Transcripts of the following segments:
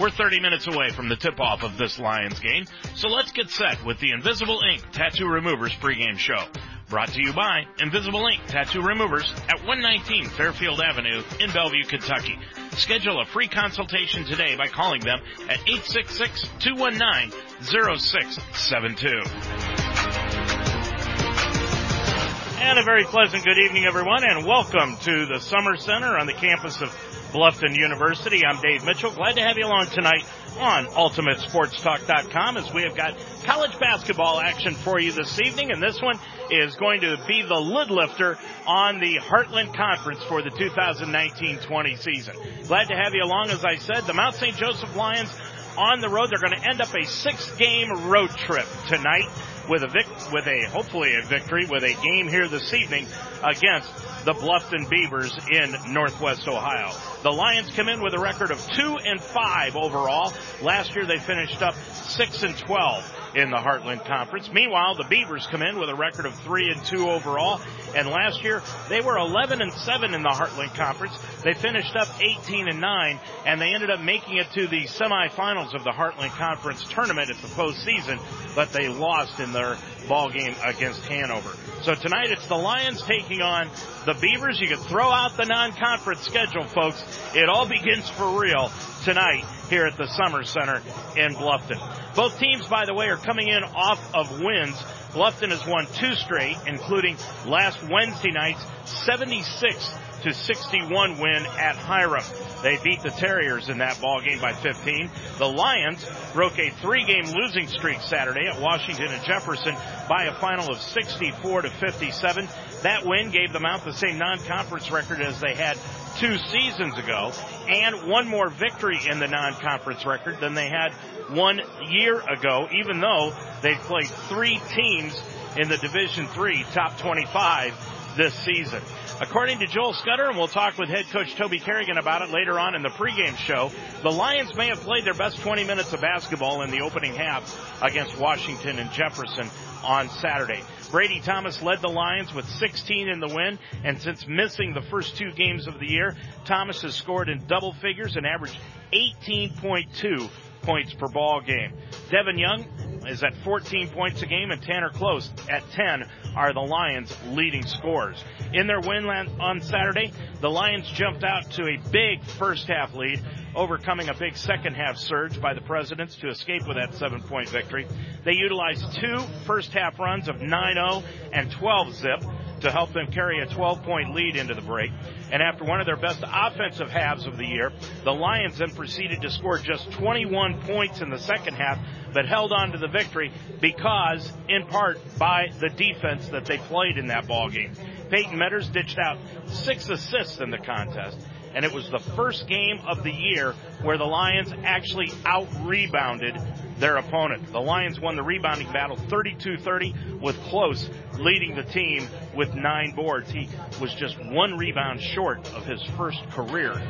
We're 30 minutes away from the tip-off of this Lions game, so let's get set with the Invisible Ink Tattoo Removers pregame show. Brought to you by Invisible Ink Tattoo Removers at 119 Fairfield Avenue in Bellevue, Kentucky. Schedule a free consultation today by calling them at 866-219-0672. And a very pleasant good evening everyone and welcome to the Sommer Center on the campus of Bluffton University. I'm Dave Mitchell. Glad to have you along tonight on UltimateSportsTalk.com as we have got college basketball action for you this evening, and this one is going to be the lid lifter on the Heartland Conference for the 2019-20 season. Glad to have you along. As I said, the Mount St. Joseph Lions on the road. They're going to end up a six-game road trip tonight with a vic- with a hopefully a victory with a game here this evening against the Bluffton Beavers in Northwest Ohio. The Lions come in with a record of 2 and 5 overall. Last year they finished up 6 and 12 in the Heartland Conference. Meanwhile, the Beavers come in with a record of 3 and 2 overall. And last year, they were 11 and 7 in the Heartland Conference. They finished up 18 and 9, and they ended up making it to the semifinals of the Heartland Conference tournament at the postseason, but they lost in their ball game against Hanover. So tonight it's the Lions taking on the Beavers. You can throw out the non-conference schedule, folks. It all begins for real tonight here at the Sommer Center in Bluffton. Both teams, by the way, are coming in off of wins. Bluffton has won two straight, including last Wednesday night's 76 to 61 win at Hiram. They beat the Terriers in that ball game by 15. The Lions broke a three-game losing streak Saturday at Washington and Jefferson by a final of 64 to 57. That win gave them out the same non-conference record as they had two seasons ago and one more victory in the non-conference record than they had one year ago, even though they played three teams in the Division Three top 25 this season. According to Joel Scudder, and we'll talk with head coach Toby Carrigan about it later on in the pregame show, the Lions may have played their best 20 minutes of basketball in the opening half against Washington and Jefferson on Saturday. Brady Thomas led the Lions with 16 in the win, and since missing the first two games of the year, Thomas has scored in double figures and averaged 18.2 points per ball game. Devin Young is at 14 points a game and Tanner Close at 10 are the Lions leading scorers. In their win on Saturday, the Lions jumped out to a big first half lead, overcoming a big second half surge by the Presidents to escape with that seven point victory. They utilized two first half runs of 9-0 and 12 zip to help them carry a 12 point lead into the break. And after one of their best offensive halves of the year, the Lions then proceeded to score just 21 points in the second half, but held on to the victory because, in part, by the defense that they played in that ball game. Peyton Metters ditched out six assists in the contest and it was the first game of the year where the Lions actually out rebounded their opponent. The Lions won the rebounding battle 32-30 with Close leading the team with nine boards. He was just one rebound short of his first career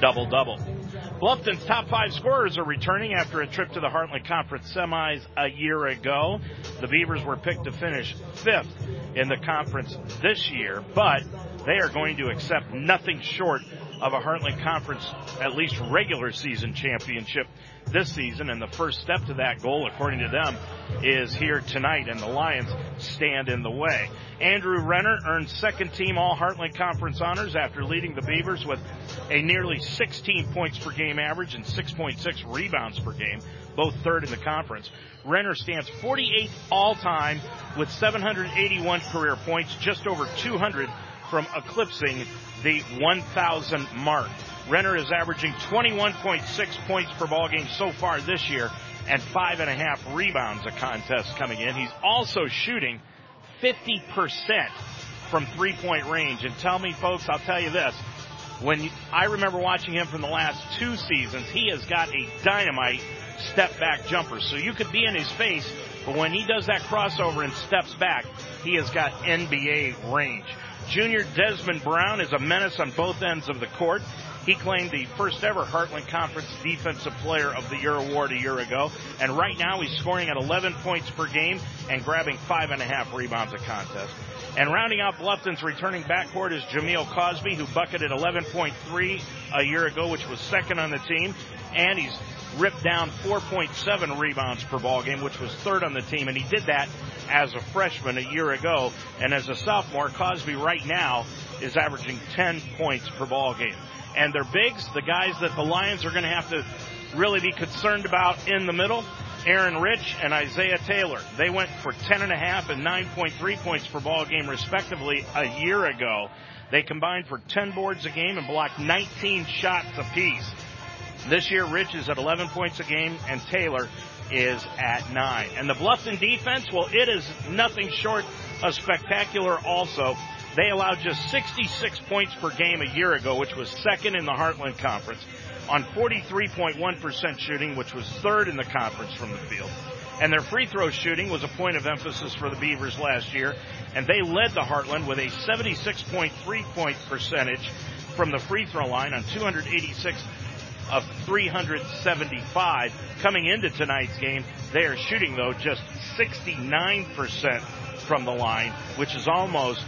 double-double. Bluffton's top five scorers are returning after a trip to the Heartland Conference semis a year ago. The Beavers were picked to finish fifth in the conference this year, but they are going to accept nothing short of a Heartland Conference, at least regular season championship this season. And the first step to that goal, according to them, is here tonight, and the Lions stand in the way. Andrew Renner earned second team All Heartland Conference honors after leading the Beavers with a nearly 16 points per game average and 6.6 rebounds per game, both third in the conference. Renner stands 48th all time with 781 career points, just over 200 from eclipsing the 1,000 mark. Renner is averaging 21.6 points per ball game so far this year and five and a half rebounds a contest coming in. He's also shooting 50% from three point range. And tell me folks, I'll tell you this. When you, I remember watching him from the last two seasons, he has got a dynamite step back jumper. So you could be in his face, but when he does that crossover and steps back, he has got NBA range. Junior Desmond Brown is a menace on both ends of the court. He claimed the first ever Heartland Conference Defensive Player of the Year award a year ago, and right now he's scoring at 11 points per game and grabbing five and a half rebounds a contest. And rounding out Bluffton's returning backcourt is Jameel Cosby, who bucketed 11.3 a year ago, which was second on the team, and he's ripped down 4.7 rebounds per ball game, which was third on the team, and he did that as a freshman a year ago. And as a sophomore, Cosby right now is averaging 10 points per ball game. And their bigs, the guys that the Lions are going to have to really be concerned about in the middle, Aaron Rich and Isaiah Taylor. They went for 10.5 and 9.3 points per ball game respectively a year ago. They combined for 10 boards a game and blocked 19 shots apiece. This year, Rich is at 11 points a game and Taylor is at 9. And the Bluffton defense, well, it is nothing short of spectacular also. They allowed just 66 points per game a year ago, which was second in the Heartland Conference, on 43.1% shooting, which was third in the conference from the field. And their free throw shooting was a point of emphasis for the Beavers last year, and they led the Heartland with a 76.3 point percentage from the free throw line on 286 of 375. Coming into tonight's game, they are shooting though just 69% from the line, which is almost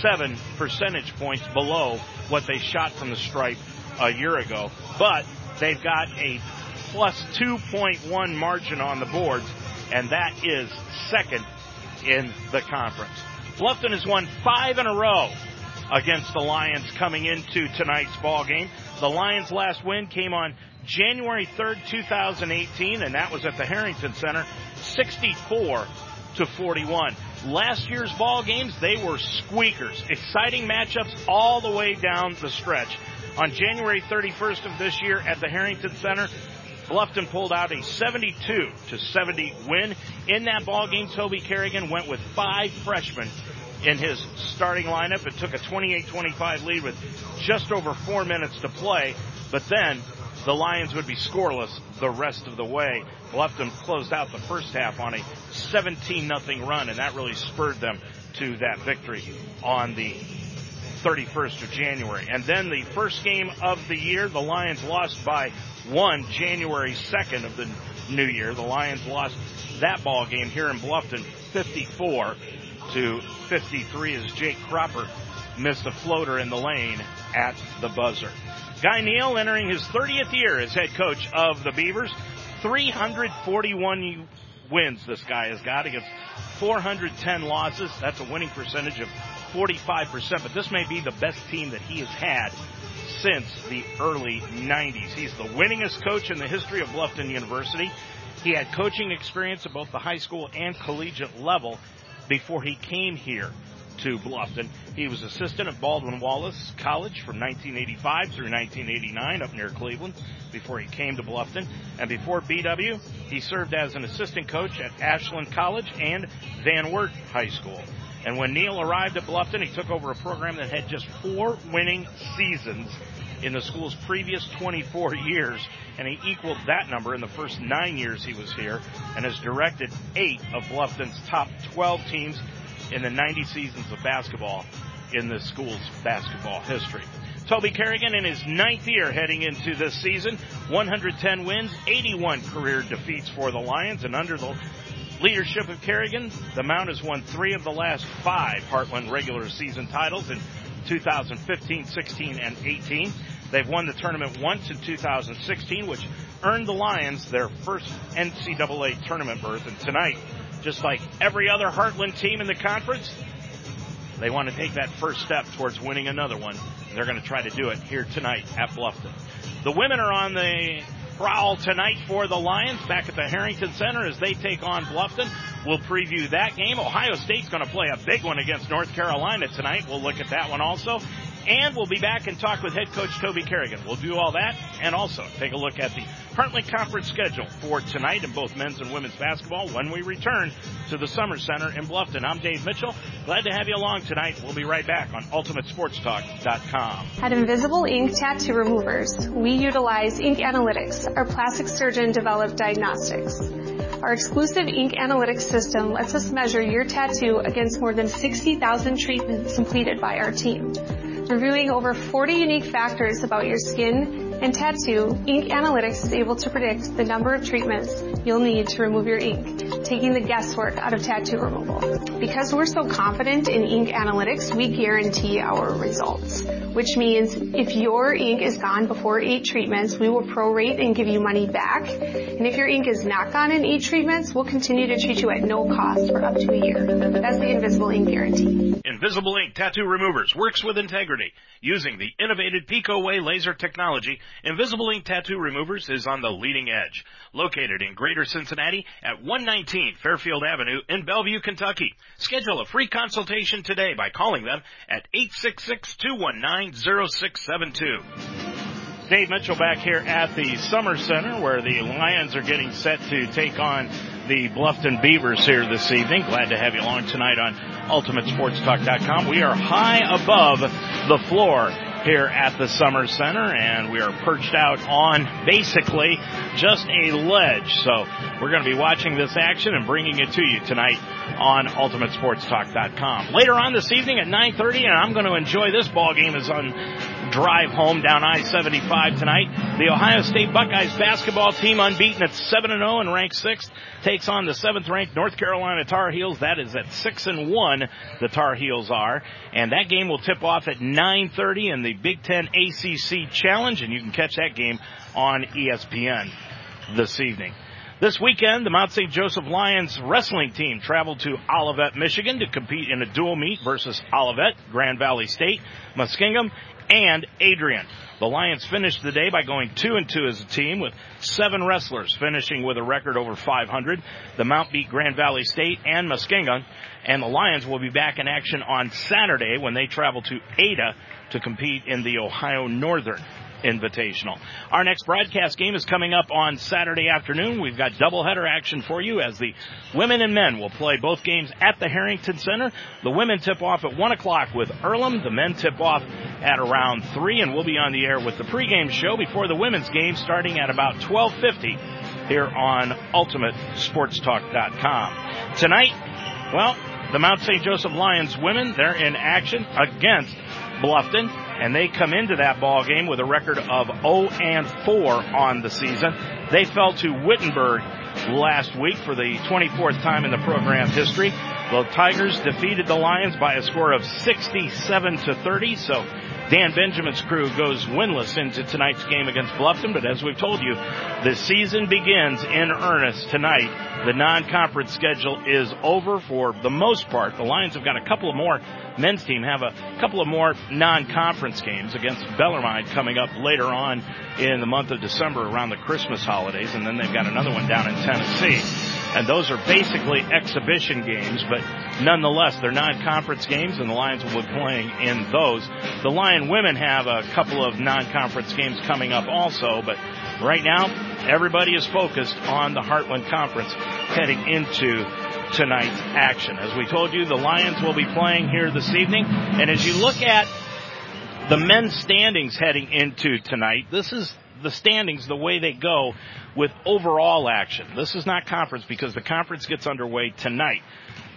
seven percentage points below what they shot from the stripe a year ago. But they've got a plus 2.1 margin on the boards, and that is second in the conference. Bluffton has won five in a row against the Lions coming into tonight's ball game. The Lions' last win came on January 3rd, 2018, and that was at the Harrington Center, 64 to 41. Last year's ball games, they were squeakers. Exciting matchups all the way down the stretch. On January 31st of this year at the Harrington Center, Bluffton pulled out a 72 to 70 win. In that ball game, Toby Carrigan went with five freshmen in his starting lineup and took a 28-25 lead with just over four minutes to play. But then the Lions would be scoreless the rest of the way. Bluffton closed out the first half on a 17 nothing run, and that really spurred them to that victory on the 31st of January. And then the first game of the year, the Lions lost by one January 2nd of the new year. The Lions lost that ball game here in Bluffton 54 to 53 as Jake Cropper missed a floater in the lane at the buzzer. Guy Neal entering his 30th year as head coach of the Beavers. 341 wins this guy has got against 410 losses. That's a winning percentage of 45%, but this may be the best team that he has had since the early 90s. He's the winningest coach in the history of Bluffton University. He had coaching experience at both the high school and collegiate level before he came here to Bluffton. He was assistant at Baldwin Wallace College from 1985 through 1989 up near Cleveland before he came to Bluffton. And before BW, he served as an assistant coach at Ashland College and Van Wert High School. And when Neil arrived at Bluffton, he took over a program that had just four winning seasons in the school's previous 24 years, and he equaled that number in the first nine years he was here, and has directed eight of Bluffton's top 12 teams in the 90 seasons of basketball in the school's basketball history. Toby Carrigan in his ninth year heading into this season, 110 wins, 81 career defeats for the Lions, and under the leadership of Carrigan, the Mount has won three of the last five Heartland regular season titles in 2015, 16, and 18. They've won the tournament once in 2016, which earned the Lions their first NCAA tournament berth. And tonight, just like every other Heartland team in the conference, they want to take that first step towards winning another one. They're going to try to do it here tonight at Bluffton. The women are on the prowl tonight for the Lions back at the Harrington Center as they take on Bluffton. We'll preview that game. Ohio State's going to play a big one against North Carolina tonight. We'll look at that one also. And we'll be back and talk with head coach Toby Carrigan. We'll do all that and also take a look at the Heartland Conference schedule for tonight in both men's and women's basketball when we return to the Sommer Center in Bluffton. I'm Dave Mitchell. Glad to have you along tonight. We'll be right back on UltimateSportsTalk.com. At Invisible Ink Tattoo Removers, we utilize ink analytics, our plastic surgeon developed diagnostics. Our exclusive ink analytics system lets us measure your tattoo against more than 60,000 treatments completed by our team reviewing over 40 unique factors about your skin, In Tattoo, Ink Analytics is able to predict the number of treatments you'll need to remove your ink, taking the guesswork out of tattoo removal. Because we're so confident in Ink Analytics, we guarantee our results, which means if your ink is gone before eight treatments, we will prorate and give you money back. And if your ink is not gone in eight treatments, we'll continue to treat you at no cost for up to a year. That's the Invisible Ink Guarantee. Invisible Ink Tattoo Removers works with integrity. Using the innovative Pico Way laser technology, Invisible Ink Tattoo Removers is on the leading edge. Located in Greater Cincinnati at 119 Fairfield Avenue in Bellevue, Kentucky. Schedule a free consultation today by calling them at 866-219-0672. Dave Mitchell back here at the Sommer Center where the Lions are getting set to take on the Bluffton Beavers here this evening. Glad to have you along tonight on UltimateSportsTalk.com. We are high above the floor here at the Sommer Center and we are perched out on basically just a ledge. So we're going to be watching this action and bringing it to you tonight on UltimateSportsTalk.com. Later on this evening at 9.30 and I'm going to enjoy this ball game is on drive home down I-75 tonight. The Ohio State Buckeyes basketball team unbeaten at 7-0 and oh ranked 6th takes on the 7th ranked North Carolina Tar Heels. That is at 6 and 1 the Tar Heels are. And that game will tip off at 9.30 in the Big Ten ACC Challenge and you can catch that game on ESPN this evening. This weekend, the Mount St. Joseph Lions wrestling team traveled to Olivet, Michigan to compete in a dual meet versus Olivet, Grand Valley State, Muskingum, and Adrian. The Lions finished the day by going two and two as a team with seven wrestlers finishing with a record over 500. The Mount beat Grand Valley State and Muskingum, and the Lions will be back in action on Saturday when they travel to Ada to compete in the Ohio Northern Invitational. Our next broadcast game is coming up on Saturday afternoon. We've got doubleheader action for you as the women and men will play both games at the Harrington Center. The women tip off at 1 o'clock with Earlham. The men tip off at around 3 and we'll be on the air with the pregame show before the women's game starting at about 1250 here on UltimateSportsTalk.com. Tonight, well, the Mount St. Joseph Lions women, they're in action against Bluffton, and they come into that ball game with a record of 0 and 4 on the season. They fell to Wittenberg last week for the 24th time in the program history. The Tigers defeated the Lions by a score of 67 to 30, so Dan Benjamin's crew goes winless into tonight's game against Bluffton, but as we've told you, the season begins in earnest tonight. The non-conference schedule is over for the most part. The Lions have got a couple of more, men's team have a couple of more non-conference games against Bellarmine coming up later on in the month of December around the Christmas holidays, and then they've got another one down in Tennessee. And those are basically exhibition games, but nonetheless, they're non-conference games, and the Lions will be playing in those. The Lion women have a couple of non-conference games coming up also, but right now, everybody is focused on the Heartland Conference heading into tonight's action. As we told you, the Lions will be playing here this evening, and as you look at the men's standings heading into tonight, this is the standings the way they go with overall action. This is not conference because the conference gets underway tonight.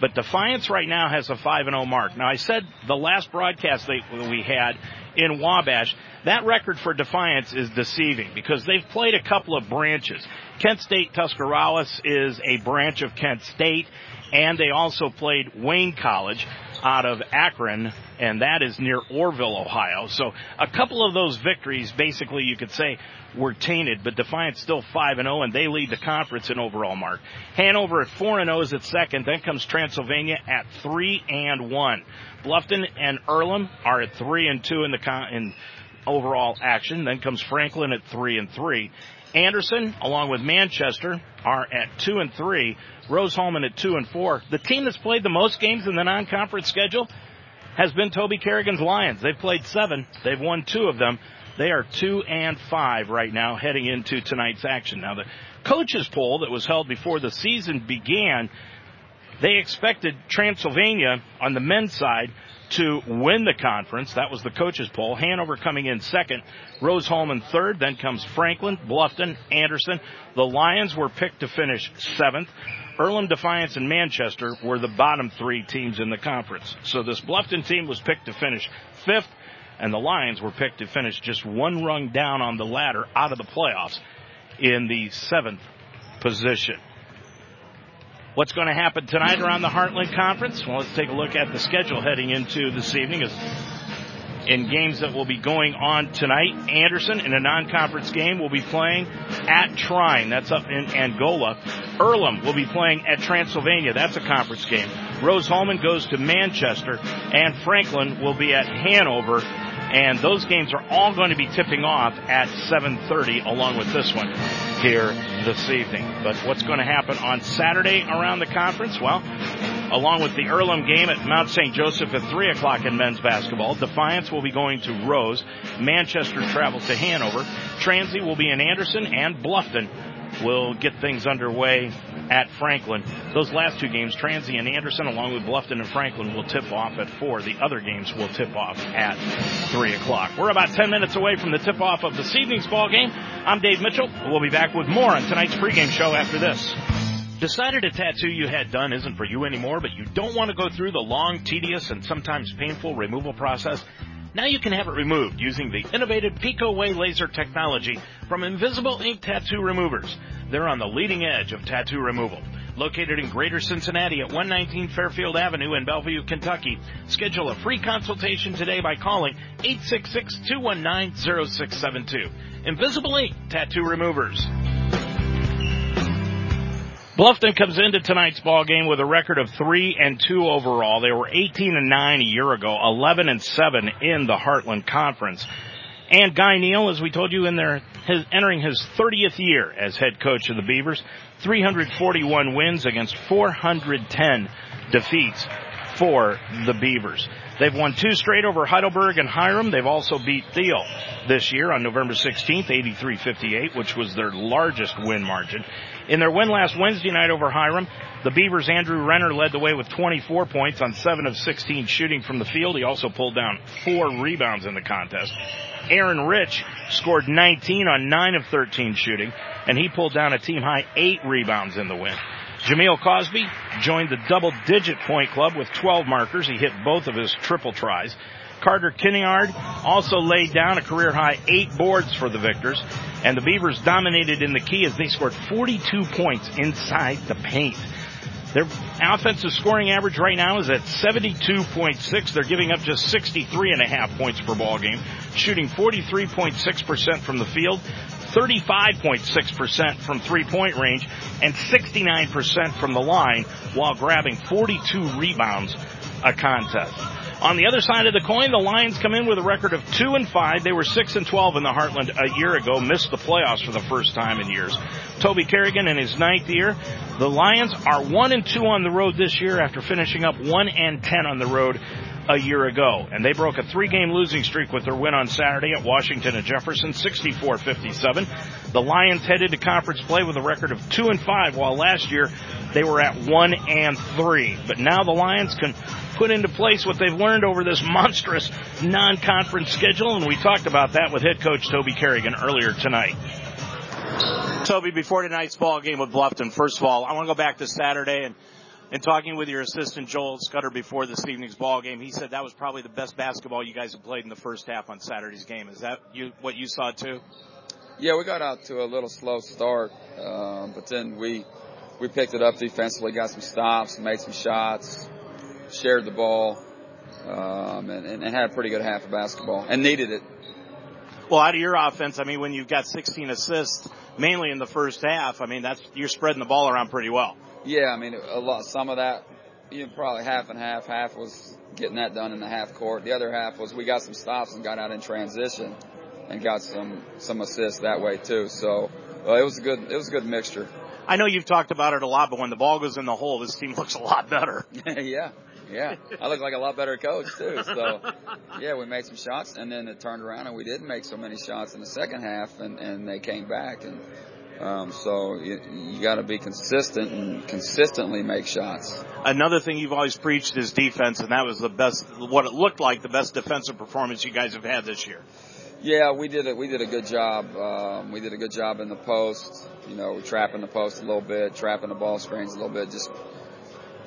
But Defiance right now has a 5 0 mark. Now I said the last broadcast that we had in Wabash, that record for Defiance is deceiving because they've played a couple of branches. Kent State Tuscarawas is a branch of Kent State and they also played Wayne College out of Akron, and that is near Orrville, Ohio. So a couple of those victories, basically, you could say, were tainted, but Defiance still 5 and 0, and they lead the conference in overall mark. Hanover at 4 and 0 is at second. Then comes Transylvania at 3 and 1. Bluffton and Earlham are at 3 and 2 in the con- in overall action. Then comes Franklin at 3 and 3. Anderson, along with Manchester, are at two and three. Rose-Hulman at two and four. The team that's played the most games in the non-conference schedule has been Toby Carrigan's Lions. They've played seven. They've won two of them. They are two and five right now heading into tonight's action. Now the coaches poll that was held before the season began, they expected Transylvania on the men's side to win the conference. That was the coaches poll. Hanover coming in second, Rose-Hulman third, then comes Franklin, Bluffton, Anderson. The Lions were picked to finish seventh. Earlham Defiance and Manchester were the bottom three teams in the conference. So this Bluffton team was picked to finish fifth. and the Lions were picked to finish just one rung down on the ladder out of the playoffs in the seventh position. What's going to happen tonight around the Heartland Conference? Well, let's take a look at the schedule heading into this evening. In games that will be going on tonight, Anderson in a non-conference game will be playing at Trine. That's up in Angola. Earlham will be playing at Transylvania. That's a conference game. Rose-Hulman goes to Manchester, and Franklin will be at Hanover. And those games are all going to be tipping off at 7:30, along with this one here this evening. But what's going to happen on Saturday around the conference? Well, along with the Earlham game at Mount St. Joseph at 3 o'clock in men's basketball. Defiance will be going to Rose. Manchester travels to Hanover. Transy will be in Anderson and Bluffton will get things underway at Franklin. Those last two games, Transy and Anderson, along with Bluffton and Franklin, will tip off at 4. The other games will tip off at 3 o'clock. We're about 10 minutes away from the tip off of this evening's ball game. I'm Dave Mitchell. We'll be back with more on tonight's pregame show after this. Decided a tattoo you had done isn't for you anymore, but you don't want to go through the long, tedious, and sometimes painful removal process? Now you can have it removed using the innovative Pico Way laser technology from Invisible Ink Tattoo Removers. They're on the leading edge of tattoo removal. Located in Greater Cincinnati at 119 Fairfield Avenue in Bellevue, Kentucky. Schedule a free consultation today by calling 866-219-0672. Invisible Ink Tattoo Removers. Bluffton comes into tonight's ball game with a record of three and two overall. They were 18 and nine a year ago, 11 and seven in the Heartland Conference. And Guy Neal, as we told you, in their his, entering his 30th year as head coach of the Beavers, 341 wins against 410 defeats for the Beavers. They've won two straight over Heidelberg and Hiram. They've also beat Thiel this year on November 16th, 83-58, which was their largest win margin. In their win last Wednesday night over Hiram, the Beavers' Andrew Renner led the way with 24 points on 7 of 16 shooting from the field. He also pulled down four rebounds in the contest. Aaron Rich scored 19 on 9 of 13 shooting, and he pulled down a team high 8 rebounds in the win. Jameel Cosby joined the double digit point club with 12 markers. He hit both of his triple tries. Carter Kinneard also laid down a career high eight boards for the Victors, and the Beavers dominated in the key as they scored 42 points inside the paint. Their offensive scoring average right now is at 72.6. They're giving up just 63 and a half points per ball game, shooting 43.6% from the field, 35.6% from three point range, and 69% from the line while grabbing 42 rebounds a contest. On the other side of the coin, the Lions come in with a record of two and five. They were six and twelve in the Heartland a year ago, missed the playoffs for the first time in years. Toby Carrigan in his ninth year. The Lions are one and two on the road this year after finishing up one and ten on the road a year ago. And they broke a three game losing streak with their win on Saturday at Washington and Jefferson, 64-57. The Lions headed to conference play with a record of two and five, while last year they were at one and three. But now the Lions can put into place what they've learned over this monstrous non-conference schedule, and we talked about that with head coach Toby Carrigan earlier tonight. Toby, before tonight's ball game with Bluffton, first of all, I want to go back to Saturday and and talking with your assistant Joel Scudder before this evening's ball game, he said that was probably the best basketball you guys have played in the first half on Saturday's game. Is that you what you saw too? Yeah, we got out to a little slow start, um, but then we we picked it up defensively, got some stops, made some shots, shared the ball, um, and, and had a pretty good half of basketball and needed it. Well, out of your offense, I mean, when you've got 16 assists, mainly in the first half, I mean, that's you're spreading the ball around pretty well. Yeah, I mean, a lot. Some of that, you know, probably half and half. Half was getting that done in the half court. The other half was we got some stops and got out in transition, and got some some assists that way too. So uh, it was a good it was a good mixture. I know you've talked about it a lot, but when the ball goes in the hole, this team looks a lot better. yeah, yeah. I look like a lot better coach too. So yeah, we made some shots, and then it turned around, and we didn't make so many shots in the second half, and and they came back and. Um, so you, you got to be consistent and consistently make shots. Another thing you've always preached is defense, and that was the best, what it looked like, the best defensive performance you guys have had this year. Yeah, we did it. We did a good job. Um, we did a good job in the post. You know, trapping the post a little bit, trapping the ball screens a little bit, just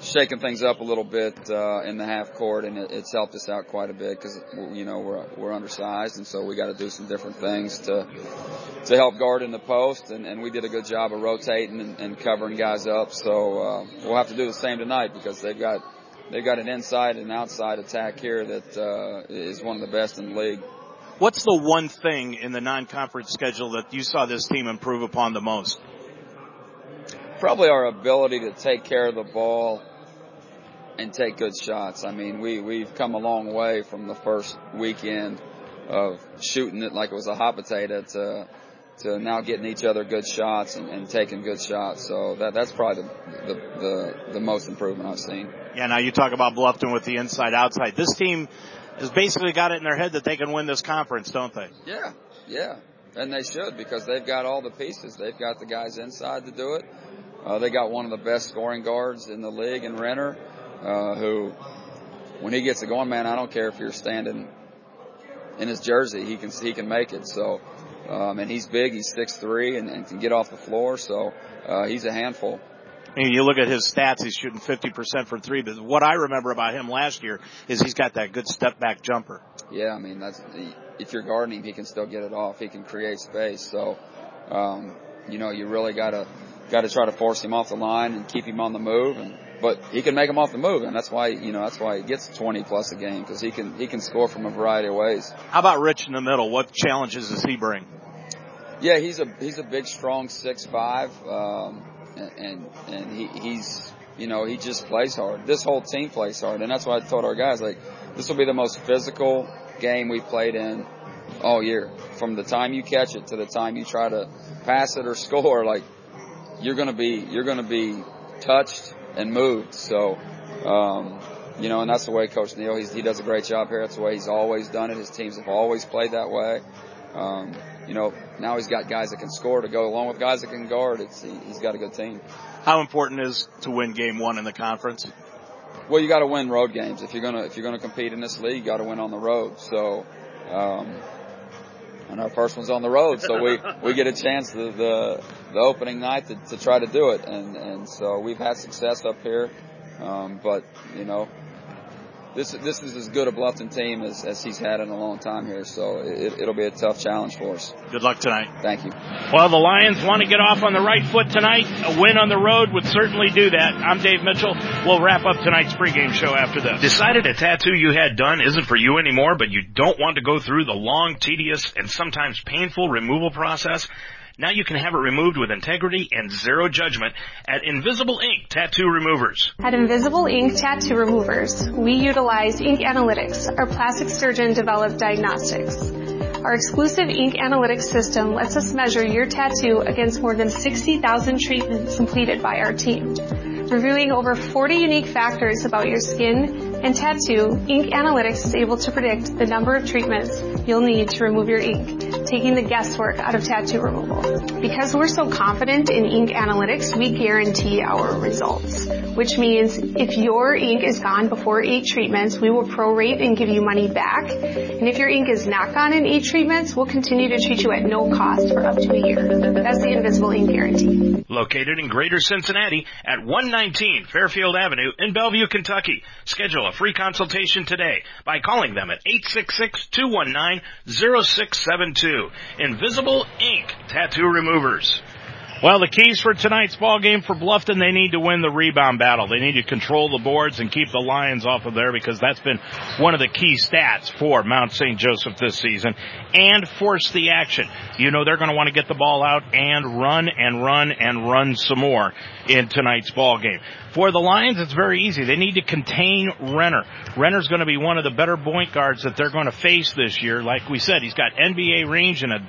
shaken things up a little bit uh, in the half court, and it, it's helped us out quite a bit because you know we're we're undersized, and so we got to do some different things to to help guard in the post, and, and we did a good job of rotating and, and covering guys up. So uh, we'll have to do the same tonight because they've got they've got an inside and outside attack here that uh, is one of the best in the league. What's the one thing in the non-conference schedule that you saw this team improve upon the most? Probably our ability to take care of the ball and take good shots. I mean, we we've come a long way from the first weekend of shooting it like it was a hot potato to to now getting each other good shots and, and taking good shots. So that that's probably the, the, the the most improvement I've seen. Yeah. Now you talk about Bluffton with the inside outside. This team has basically got it in their head that they can win this conference, don't they? Yeah. Yeah. And they should because they've got all the pieces. They've got the guys inside to do it. Uh, they got one of the best scoring guards in the league in Renner, uh, who, when he gets it going, man, I don't care if you're standing in his jersey, he can he can make it. So, um, and he's big, he's six three, and, and can get off the floor. So uh, he's a handful. And you look at his stats, he's shooting 50% from three, but what I remember about him last year is he's got that good step back jumper. Yeah, I mean, that's, if you're guarding him, he can still get it off. He can create space. So, um, you know, you really gotta, gotta try to force him off the line and keep him on the move and, but he can make him off the move, and that's why you know that's why he gets 20 plus a game because he can he can score from a variety of ways. How about Rich in the middle? What challenges does he bring? Yeah, he's a he's a big, strong six five, um, and and, and he, he's you know he just plays hard. This whole team plays hard, and that's why I told our guys like this will be the most physical game we've played in all year. From the time you catch it to the time you try to pass it or score, like you're gonna be you're gonna be touched and moved. So, um, you know, and that's the way Coach Neal, he does a great job here. That's the way he's always done it. His teams have always played that way. Um, you know, now he's got guys that can score to go along with guys that can guard. It's, he, he's got a good team. How important is to win game one in the conference? Well, you got to win road games. If you're gonna, if you're gonna compete in this league, you got to win on the road. So, um, and our first one's on the road, so we we get a chance the the, the opening night to, to try to do it, and and so we've had success up here, um, but you know. This, this is as good a Bluffton team as, as he's had in a long time here, so it, it'll be a tough challenge for us. Good luck tonight. Thank you. Well, the Lions want to get off on the right foot tonight. A win on the road would certainly do that. I'm Dave Mitchell. We'll wrap up tonight's pregame show after this. Decided a tattoo you had done isn't for you anymore, but you don't want to go through the long, tedious, and sometimes painful removal process? Now you can have it removed with integrity and zero judgment at Invisible Ink Tattoo Removers. At Invisible Ink Tattoo Removers, we utilize ink analytics, our plastic surgeon developed diagnostics. Our exclusive ink analytics system lets us measure your tattoo against more than 60,000 treatments completed by our team. Reviewing over 40 unique factors about your skin and tattoo, Ink Analytics is able to predict the number of treatments you'll need to remove your ink, taking the guesswork out of tattoo removal. Because we're so confident in Ink Analytics, we guarantee our results, which means if your ink is gone before eight treatments, we will prorate and give you money back. And if your ink is not gone in eight treatments, we'll continue to treat you at no cost for up to a year. That's the Invisible Ink Guarantee. Located in Greater Cincinnati at 119 Fairfield Avenue in Bellevue, Kentucky. Schedule a free consultation today by calling them at 866-219-0672. Invisible Ink Tattoo Removers. Well, the keys for tonight's ball game for Bluffton, they need to win the rebound battle. They need to control the boards and keep the Lions off of there because that's been one of the key stats for Mount St. Joseph this season and force the action. You know they're going to want to get the ball out and run and run and run some more in tonight's ball game. For the Lions, it's very easy. They need to contain Renner. Renner's going to be one of the better point guards that they're going to face this year. Like we said, he's got NBA range and a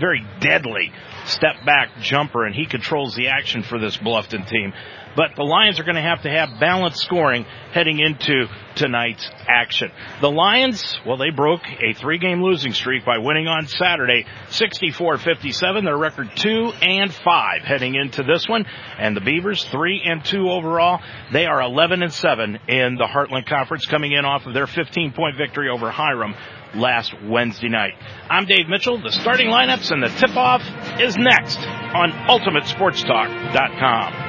very deadly step back jumper, and he controls the action for this Bluffton team. But the Lions are going to have to have balanced scoring heading into tonight's action. The Lions, well, they broke a three game losing streak by winning on Saturday 64-57. Their record two and five heading into this one. And the Beavers, three and two overall. They are 11 and seven in the Heartland Conference coming in off of their 15 point victory over Hiram last Wednesday night. I'm Dave Mitchell. The starting lineups and the tip off is next on UltimateSportsTalk.com.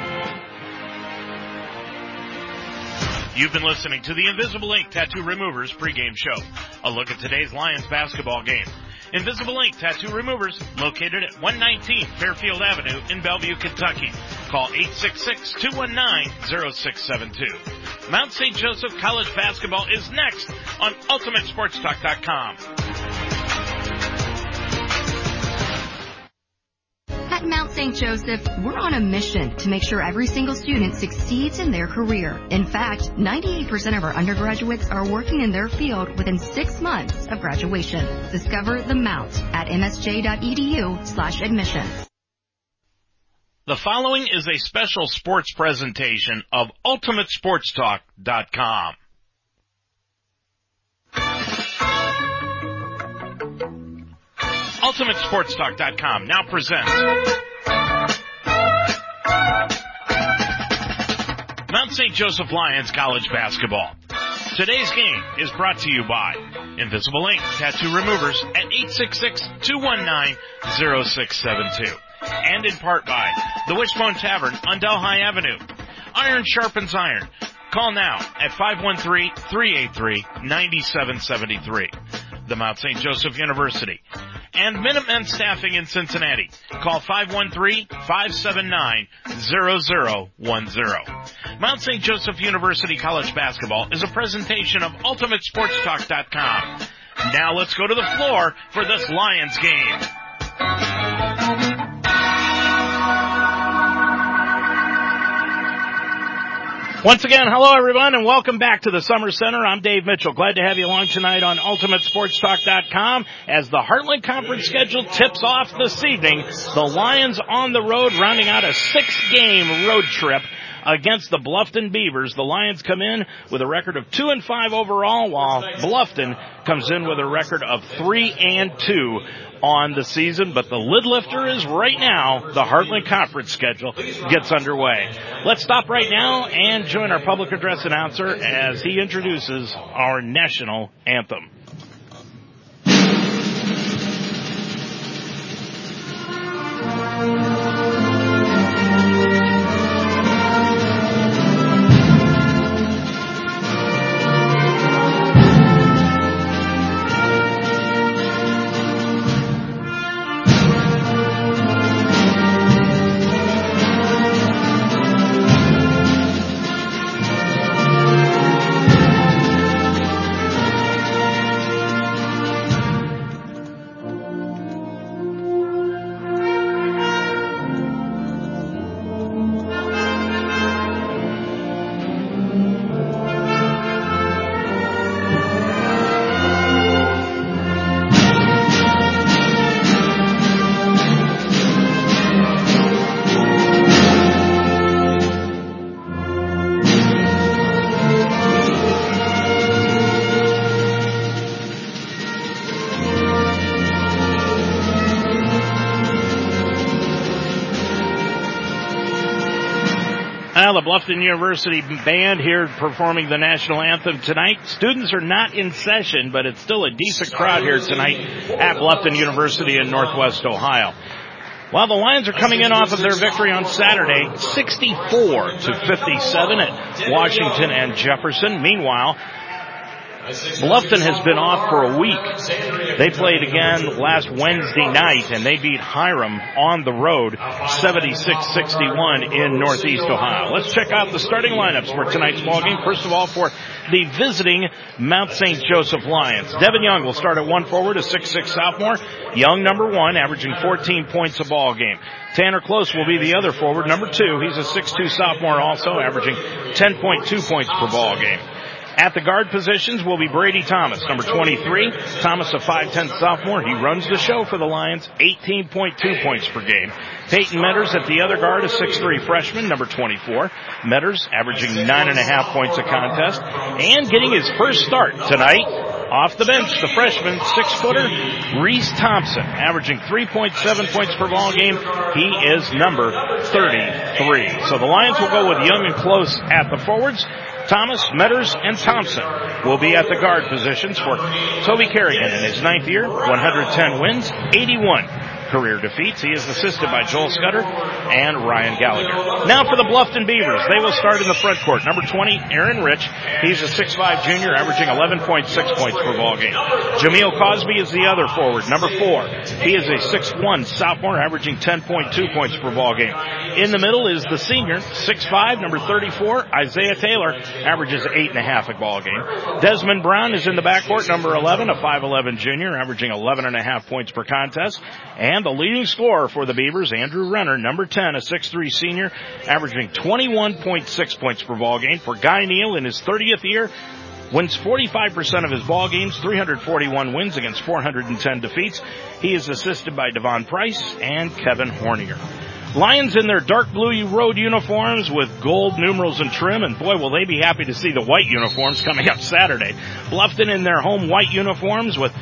You've been listening to the Invisible Ink Tattoo Removers pregame show. A look at today's Lions basketball game. Invisible Ink Tattoo Removers, located at 119 Fairfield Avenue in Bellevue, Kentucky. Call 866-219-0672. Mount St. Joseph College Basketball is next on UltimateSportsTalk.com. At Mount St. Joseph, we're on a mission to make sure every single student succeeds in their career. In fact, 98% of our undergraduates are working in their field within six months of graduation. Discover the Mount at msj.edu slash admissions. The following is a special sports presentation of UltimateSportsTalk.com. UltimateSportsTalk.com now presents Mount St. Joseph Lions College Basketball. Today's game is brought to you by Invisible Ink Tattoo Removers at 866-219-0672. And in part by the Wishbone Tavern on Delhi Avenue. Iron sharpens iron. Call now at 513-383-9773. The Mount St. Joseph University and Minutemen Staffing in Cincinnati. Call 513-579-0010. Mount St. Joseph University College Basketball is a presentation of UltimateSportsTalk.com. Now let's go to the floor for this Lions game. Once again, hello everyone and welcome back to the Sommer Center. I'm Dave Mitchell. Glad to have you along tonight on UltimateSportsTalk.com as the Heartland Conference schedule tips off this evening. The Lions on the road rounding out a six game road trip against the Bluffton Beavers. The Lions come in with a record of two and five overall, while Bluffton comes in with a record of three and two on the season, but the lid lifter is right now. The Heartland Conference schedule gets underway. Let's stop right now and join our public address announcer as he introduces our national anthem. the Bluffton University band here performing the national anthem tonight. Students are not in session, but it's still a decent crowd here tonight at Bluffton University in Northwest Ohio. While the Lions are coming in off of their victory on Saturday, 64 to 57 at Washington and Jefferson. Meanwhile, Bluffton has been off for a week. They played again last Wednesday night and they beat Hiram on the road 76-61 in Northeast Ohio. Let's check out the starting lineups for tonight's ballgame. First of all, for the visiting Mount St. Joseph Lions. Devin Young will start at one forward, a 6'6 sophomore. Young number one, averaging 14 points a ball game. Tanner Close will be the other forward, number two. He's a 6'2 sophomore also, averaging 10.2 points per ball game. At the guard positions will be Brady Thomas, number 23. Thomas, a 5'10 sophomore. He runs the show for the Lions, 18.2 points per game. Peyton Metters at the other guard, a 6'3 freshman, number 24. Metters averaging 9.5 points a contest and getting his first start tonight off the bench, the freshman, six footer, Reese Thompson, averaging 3.7 points per ball game. He is number 33. So the Lions will go with Young and Close at the forwards. Thomas, Metters, and Thompson will be at the guard positions for Toby Carrigan in his ninth year, 110 wins, 81 career defeats. He is assisted by Joel Scudder and Ryan Gallagher. Now for the Bluffton Beavers. They will start in the front court. Number 20, Aaron Rich. He's a 6'5 junior averaging 11.6 points per ball game. Jameel Cosby is the other forward. Number 4. He is a 6'1 sophomore averaging 10.2 points per ball game. In the middle is the senior, 6'5, number 34, Isaiah Taylor, averages 8.5 a ball game. Desmond Brown is in the backcourt, number 11, a 5'11 junior, averaging 11.5 points per contest. And the leading scorer for the Beavers, Andrew Renner, number 10, a 6'3 senior, averaging 21.6 points per ball game. For Guy Neal in his 30th year, wins 45% of his ball games, 341 wins against 410 defeats. He is assisted by Devon Price and Kevin Hornier. Lions in their dark blue road uniforms with gold numerals and trim, and boy, will they be happy to see the white uniforms coming up Saturday. Bluffton in their home white uniforms with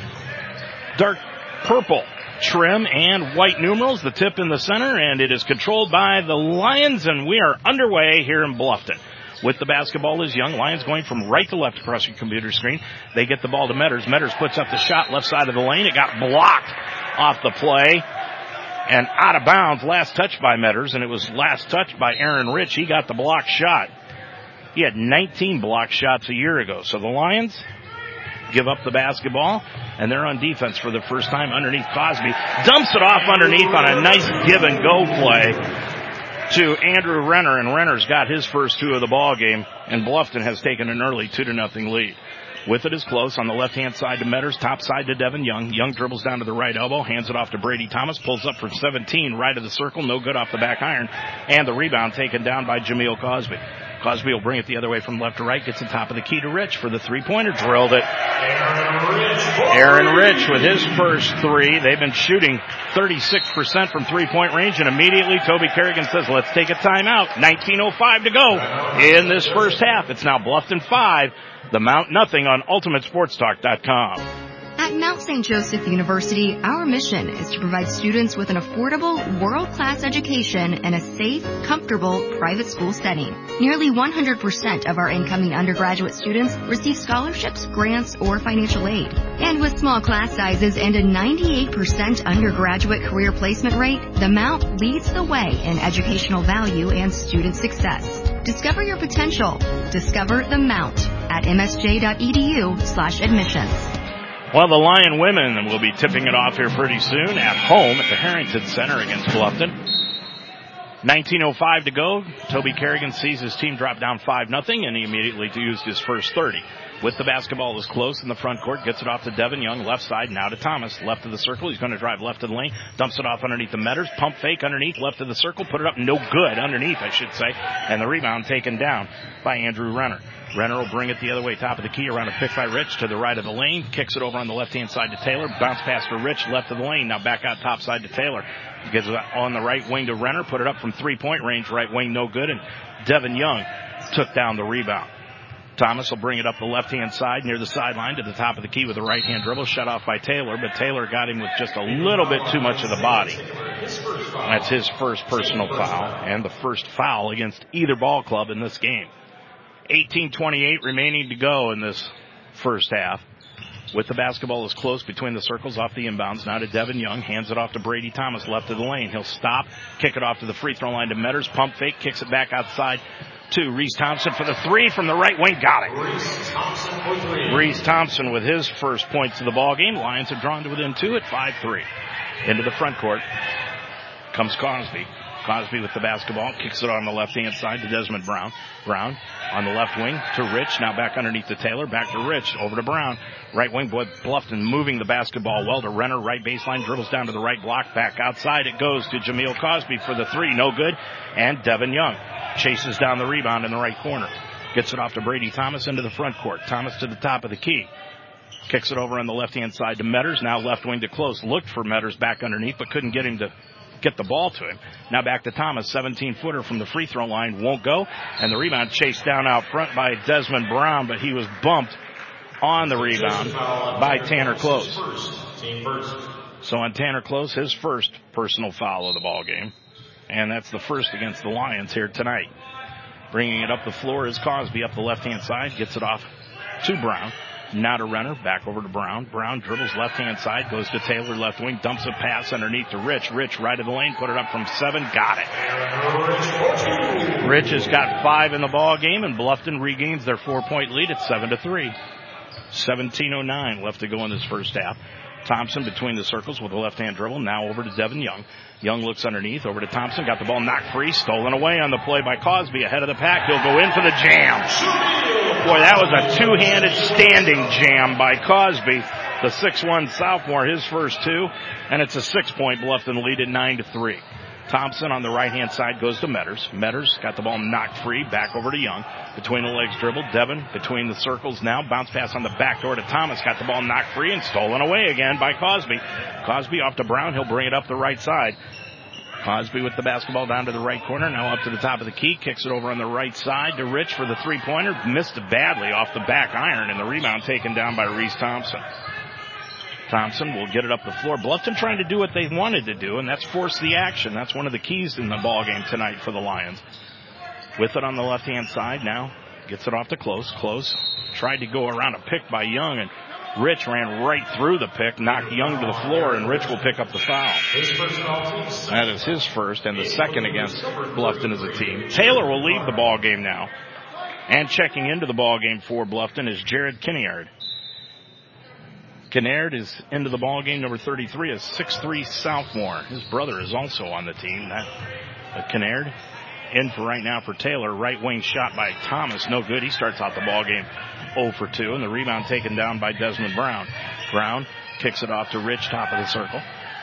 dark purple trim and white numerals, the tip in the center, and it is controlled by the Lions, and we are underway here in Bluffton. With the basketball is Young. Lions going from right to left across your computer screen. They get the ball to Metters. Metters puts up the shot left side of the lane. It got blocked off the play and out of bounds. Last touch by Metters, and it was last touch by Aaron Rich. He got the block shot. He had 19 block shots a year ago. So the Lions give up the basketball, and they're on defense for the first time underneath Cosby. Dumps it off underneath on a nice give and go play to Andrew Renner, and Renner's got his first two of the ball game, and Bluffton has taken an early two to nothing lead. With it is close on the left hand side to Metters, top side to Devin Young. Young dribbles down to the right elbow, hands it off to Brady Thomas, pulls up from 17, right of the circle, no good off the back iron, and the rebound taken down by Jameel Cosby. Cosby will bring it the other way from left to right, gets the top of the key to Rich for the three pointer, drilled it. Aaron Rich with his first three. They've been shooting 36% from three point range and immediately Toby Carrigan says, let's take a timeout. 19.05 to go in this first half. It's now Bluffton 5, the Mount Nothing on UltimateSportsTalk.com. At Mount St. Joseph University, our mission is to provide students with an affordable, world-class education in a safe, comfortable, private school setting. Nearly 100% of our incoming undergraduate students receive scholarships, grants, or financial aid. And with small class sizes and a 98% undergraduate career placement rate, the Mount leads the way in educational value and student success. Discover your potential. Discover the Mount at msj.edu slash admissions. Well, the Lion women will be tipping it off here pretty soon at home at the Harrington Center against Bluffton. 19.05 to go. Toby Carrigan sees his team drop down 5 nothing, and he immediately used his first 30. With the basketball is close in the front court, gets it off to Devin Young, left side, now to Thomas, left of the circle. He's going to drive left of the lane, dumps it off underneath the Metters, pump fake underneath, left of the circle, put it up, no good underneath, I should say, and the rebound taken down by Andrew Renner. Renner will bring it the other way, top of the key, around a pick by Rich to the right of the lane, kicks it over on the left hand side to Taylor, bounce pass to Rich, left of the lane, now back out top side to Taylor. Gets it on the right wing to Renner, put it up from three point range, right wing no good, and Devin Young took down the rebound. Thomas will bring it up the left hand side near the sideline to the top of the key with a right hand dribble, shut off by Taylor, but Taylor got him with just a little bit too much of the body. That's his first personal foul and the first foul against either ball club in this game. 18:28 remaining to go in this first half. With the basketball is close between the circles off the inbounds. Now to Devin Young. Hands it off to Brady Thomas left of the lane. He'll stop, kick it off to the free throw line to Metters. Pump fake, kicks it back outside to Reese Thompson for the three from the right wing. Got it. Reese Thompson, with his first points of the ball game. Lions have drawn to within two at 5-3. Into the front court comes Cosby. Cosby with the basketball, kicks it on the left hand side to Desmond Brown. Brown on the left wing to Rich, now back underneath to Taylor, back to Rich, over to Brown. Right wing, boy, Bluffton moving the basketball well to Renner, right baseline, dribbles down to the right block, back outside it goes to Jameel Cosby for the three, no good. And Devin Young chases down the rebound in the right corner. Gets it off to Brady Thomas into the front court. Thomas to the top of the key. Kicks it over on the left hand side to Metters, now left wing to close. Looked for Metters back underneath, but couldn't get him to get the ball to him. Now back to Thomas, 17 footer from the free throw line, won't go. And the rebound chased down out front by Desmond Brown, but he was bumped on the rebound by Tanner Close. So on Tanner Close, his first personal foul of the ball game. And that's the first against the Lions here tonight. Bringing it up the floor is Cosby up the left hand side, gets it off to Brown. Now a runner. back over to Brown. Brown dribbles left hand side, goes to Taylor left wing, dumps a pass underneath to Rich. Rich right of the lane, put it up from seven, got it. Rich has got five in the ball game, and Bluffton regains their four point lead at seven to three. 17.09 left to go in this first half. Thompson between the circles with a left hand dribble. Now over to Devin Young. Young looks underneath over to Thompson. Got the ball knocked free. Stolen away on the play by Cosby ahead of the pack. He'll go in for the jam. Boy, that was a two handed standing jam by Cosby. The 6-1 sophomore, his first two. And it's a six point Bluffton lead at 9 to 3. Thompson on the right hand side goes to Metters. Metters got the ball knocked free, back over to Young. Between the legs dribble. Devin between the circles now. Bounce pass on the back door to Thomas. Got the ball knocked free and stolen away again by Cosby. Cosby off to Brown. He'll bring it up the right side. Cosby with the basketball down to the right corner. Now up to the top of the key. Kicks it over on the right side to Rich for the three pointer. Missed it badly off the back iron and the rebound taken down by Reese Thompson. Thompson will get it up the floor. Bluffton trying to do what they wanted to do, and that's force the action. That's one of the keys in the ball game tonight for the Lions. With it on the left hand side now, gets it off to close. Close tried to go around a pick by Young, and Rich ran right through the pick, knocked Young to the floor, and Rich will pick up the foul. That is his first and the second against Bluffton as a team. Taylor will leave the ball game now. And checking into the ball game for Bluffton is Jared Kinneard. Kinnaird is into the ball game. Number 33 is 6'3 sophomore. His brother is also on the team. That uh, in for right now for Taylor. Right wing shot by Thomas. No good. He starts out the ball game 0 for 2 and the rebound taken down by Desmond Brown. Brown kicks it off to Rich, top of the circle.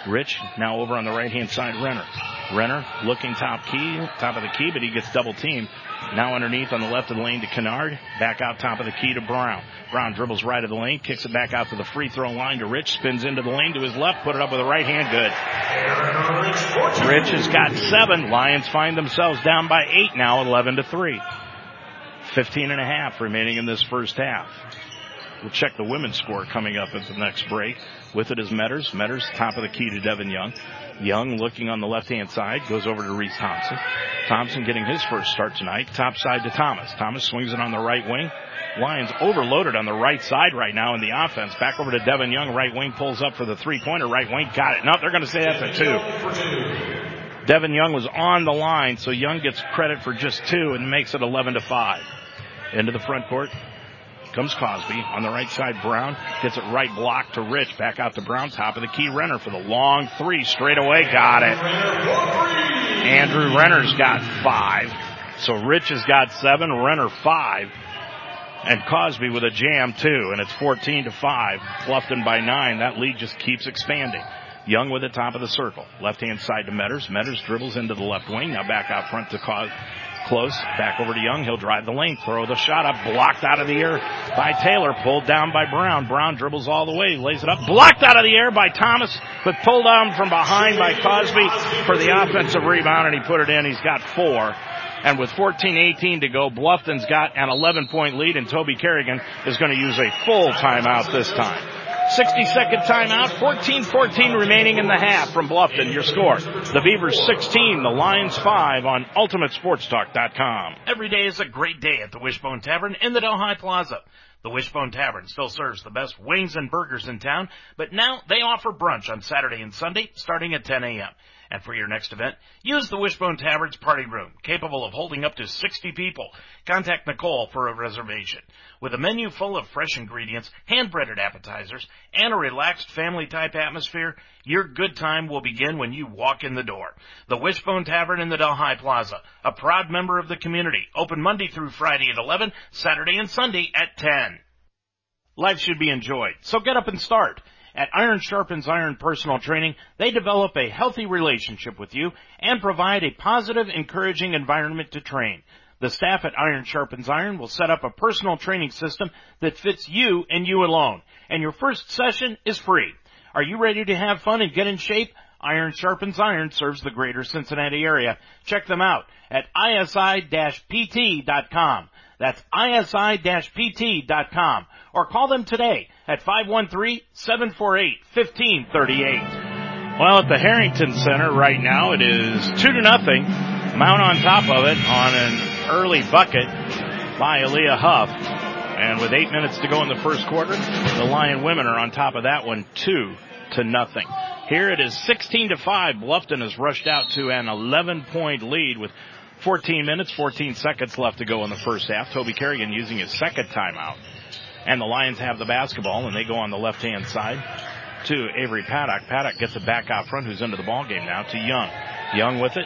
Rich now over on the right hand side, Renner. Renner looking top key, top of the key, but he gets double teamed. Now underneath on the left of the lane to Kennard. Back out top of the key to Brown. Brown dribbles right of the lane, kicks it back out to the free throw line to Rich, spins into the lane to his left, put it up with a right hand, good. Rich has got seven. Lions find themselves down by eight now, 11 to three. 15 and a half remaining in this first half. We'll check the women's score coming up at the next break. With it is Metters. Metters top of the key to Devin Young. Young looking on the left hand side goes over to Reese Thompson. Thompson getting his first start tonight. Top side to Thomas. Thomas swings it on the right wing. Lions overloaded on the right side right now in the offense. Back over to Devin Young. Right wing pulls up for the three pointer. Right wing got it. No, they're going to say that's a two. Devin Young was on the line, so Young gets credit for just two and makes it 11 to 5. Into the front court comes Cosby on the right side. Brown gets it right block to Rich. Back out to Brown. Top of the key. Renner for the long three. Straight away. Got it. Andrew Renner's got five. So Rich has got seven. Renner five. And Cosby with a jam too. And it's 14 to five. Bluffton by nine. That lead just keeps expanding. Young with the top of the circle. Left hand side to Metters. Metters dribbles into the left wing. Now back out front to Cos. Close. Back over to Young. He'll drive the lane. Throw the shot up. Blocked out of the air by Taylor. Pulled down by Brown. Brown dribbles all the way. Lays it up. Blocked out of the air by Thomas. But pulled down from behind by Cosby for the offensive rebound. And he put it in. He's got four. And with 14-18 to go, Bluffton's got an 11 point lead and Toby Carrigan is going to use a full timeout this time. 60 second timeout, 14-14 remaining in the half from Bluffton. Your score, the Beavers 16, the Lions 5 on UltimateSportsTalk.com. Every day is a great day at the Wishbone Tavern in the Delhi Plaza. The Wishbone Tavern still serves the best wings and burgers in town, but now they offer brunch on Saturday and Sunday starting at 10 a.m. And for your next event, use the Wishbone Tavern's party room, capable of holding up to 60 people. Contact Nicole for a reservation. With a menu full of fresh ingredients, hand-breaded appetizers, and a relaxed family-type atmosphere, your good time will begin when you walk in the door. The Wishbone Tavern in the Delhi Plaza, a proud member of the community, open Monday through Friday at 11, Saturday and Sunday at 10. Life should be enjoyed, so get up and start. At Iron Sharpens Iron Personal Training, they develop a healthy relationship with you and provide a positive, encouraging environment to train. The staff at Iron Sharpens Iron will set up a personal training system that fits you and you alone. And your first session is free. Are you ready to have fun and get in shape? Iron Sharpens Iron serves the greater Cincinnati area. Check them out at isi-pt.com. That's isi-pt.com. Or call them today at 513-748-1538. Well, at the Harrington Center right now, it is two to nothing. Mount on top of it on an early bucket by Aaliyah Huff. And with eight minutes to go in the first quarter, the Lion women are on top of that one, two to nothing. Here it is 16 to 5. Bluffton has rushed out to an 11 point lead with 14 minutes, 14 seconds left to go in the first half. Toby Carrigan using his second timeout. And the Lions have the basketball and they go on the left hand side to Avery Paddock. Paddock gets it back out front, who's into the ball game now to Young. Young with it,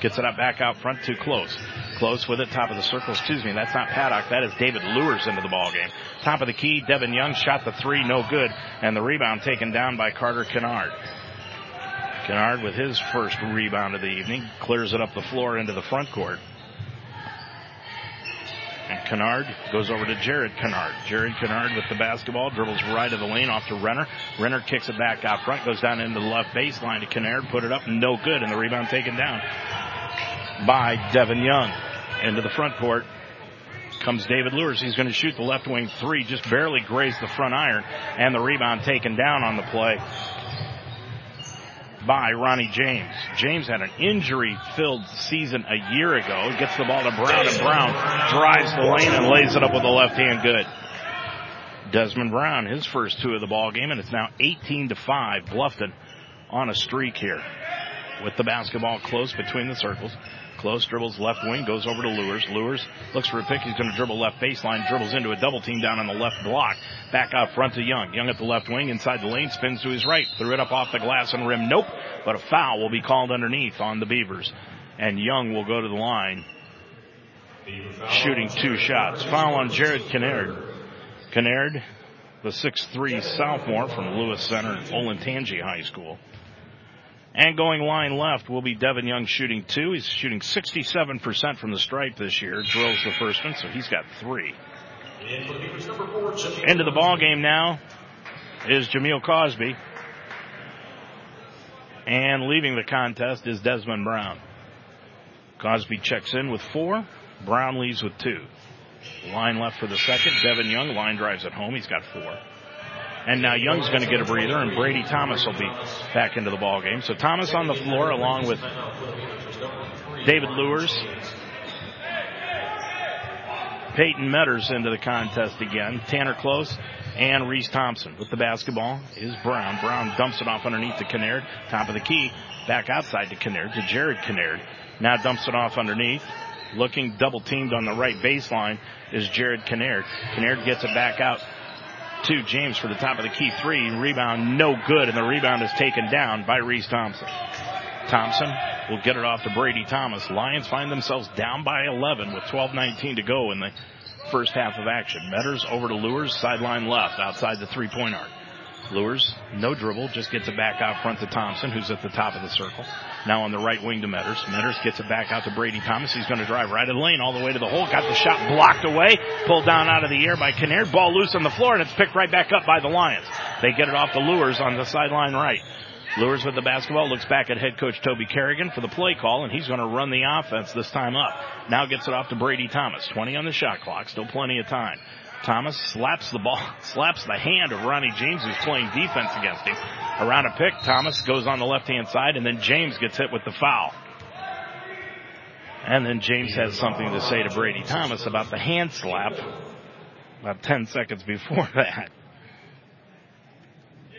gets it up back out front to Close. Close with it, top of the circle. Excuse me, that's not Paddock. That is David Lures into the ball game. Top of the key, Devin Young shot the three, no good, and the rebound taken down by Carter Kennard. Kennard with his first rebound of the evening clears it up the floor into the front court. And Kennard goes over to Jared Kennard. Jared Kennard with the basketball, dribbles right of the lane off to Renner. Renner kicks it back out front, goes down into the left baseline to Kennard, put it up, no good, and the rebound taken down by Devin Young. Into the front court comes David Lewis. He's going to shoot the left wing three, just barely grazed the front iron, and the rebound taken down on the play by Ronnie James. James had an injury filled season a year ago. Gets the ball to Brown and Brown drives the lane and lays it up with the left hand good. Desmond Brown, his first two of the ball game, and it's now 18 to 5. Bluffton on a streak here. With the basketball close between the circles. Close dribbles left wing, goes over to Lures. Lures looks for a pick. He's going to dribble left baseline, dribbles into a double team down on the left block. Back out front to Young. Young at the left wing, inside the lane, spins to his right. Threw it up off the glass and rim. Nope. But a foul will be called underneath on the Beavers. And Young will go to the line, shooting two shots. Foul on Jared Kennard. Kennard, the 6'3 sophomore from Lewis Center, Olentangy High School. And going line left will be Devin Young shooting two. He's shooting 67% from the stripe this year. Drills the first one, so he's got three. Into the ball game now is Jameel Cosby. And leaving the contest is Desmond Brown. Cosby checks in with four. Brown leaves with two. Line left for the second. Devin Young line drives at home. He's got four. And now Young's going to get a breather, and Brady Thomas will be back into the ball game. So Thomas on the floor along with David Lures. Peyton Metters into the contest again. Tanner Close and Reese Thompson with the basketball is Brown. Brown dumps it off underneath to Kennard. Top of the key. Back outside to Kennard to Jared Kennard. Now dumps it off underneath. Looking double teamed on the right baseline is Jared Kennard. Kennard gets it back out to James for the top of the key three. Rebound no good, and the rebound is taken down by Reese Thompson. Thompson will get it off to Brady Thomas. Lions find themselves down by 11 with 12:19 to go in the first half of action. Metters over to Lures, sideline left, outside the three-point arc. Lures, no dribble, just gets it back out front to Thompson, who's at the top of the circle. Now on the right wing to Metters. Metters gets it back out to Brady Thomas. He's going to drive right of the lane all the way to the hole. Got the shot blocked away. Pulled down out of the air by Kinnaird. Ball loose on the floor, and it's picked right back up by the Lions. They get it off the Lures on the sideline right. Lures with the basketball, looks back at head coach Toby Carrigan for the play call, and he's going to run the offense this time up. Now gets it off to Brady Thomas. 20 on the shot clock, still plenty of time. Thomas slaps the ball, slaps the hand of Ronnie James, who's playing defense against him. Around a pick, Thomas goes on the left hand side, and then James gets hit with the foul. And then James has something to say to Brady Thomas about the hand slap about 10 seconds before that.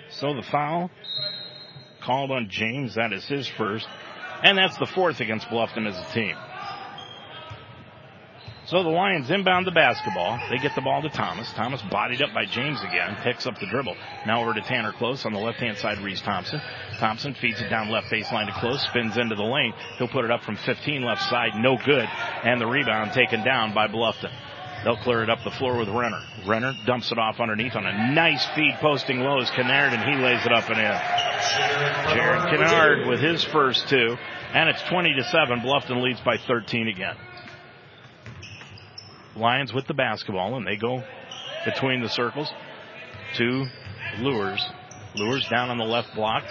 So the foul called on James. That is his first. And that's the fourth against Bluffton as a team. So the Lions inbound the basketball. They get the ball to Thomas. Thomas bodied up by James again, picks up the dribble. Now over to Tanner Close on the left hand side, Reese Thompson. Thompson feeds it down left baseline to Close, spins into the lane. He'll put it up from 15 left side, no good. And the rebound taken down by Bluffton. They'll clear it up the floor with Renner. Renner dumps it off underneath on a nice feed posting low as Kennard and he lays it up and in. Jared Kennard with his first two. And it's 20 to 7. Bluffton leads by 13 again. Lions with the basketball and they go between the circles to Lures. Lures down on the left block.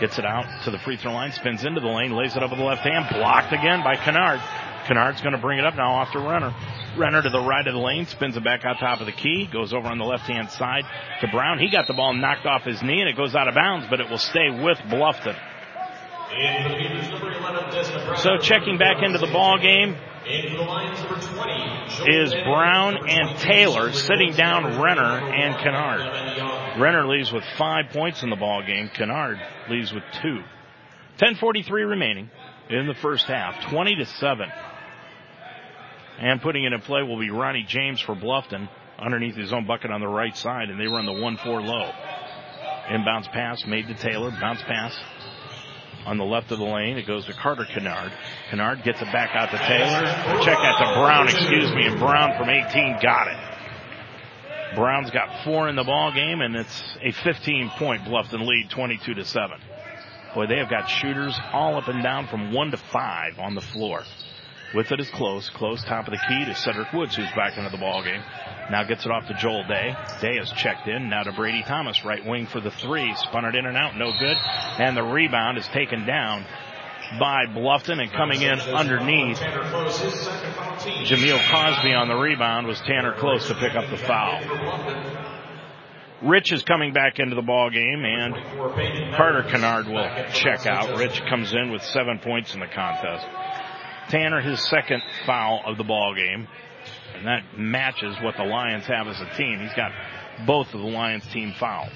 Gets it out to the free throw line. Spins into the lane. Lays it up with the left hand. Blocked again by Kennard. Kennard's going to bring it up now off to Renner. Renner to the right of the lane, spins it back out top of the key, goes over on the left hand side to Brown. He got the ball knocked off his knee and it goes out of bounds, but it will stay with Bluffton. So checking back into the ball game is Brown and Taylor sitting down Renner and Kennard. Renner leaves with five points in the ball game. Kennard leaves with two. 10:43 remaining in the first half. 20 to seven. And putting it in play will be Ronnie James for Bluffton underneath his own bucket on the right side, and they run the 1-4 low. Inbounds pass made to Taylor. Bounce pass on the left of the lane. It goes to Carter Kennard. Kennard gets it back out to Taylor. Check out to Brown, excuse me, and Brown from 18 got it. Brown's got four in the ball game, and it's a 15 point Bluffton lead, 22 to 7. Boy, they have got shooters all up and down from one to five on the floor. With it is close. Close top of the key to Cedric Woods, who's back into the ball game. Now gets it off to Joel Day. Day is checked in. Now to Brady Thomas, right wing for the three. Spun it in and out, no good. And the rebound is taken down by Bluffton and coming in underneath. Jameel Cosby on the rebound was Tanner Close to pick up the foul. Rich is coming back into the ball game and Carter Kennard will check out. Rich comes in with seven points in the contest. Tanner his second foul of the ball game. And that matches what the Lions have as a team. He's got both of the Lions team fouls.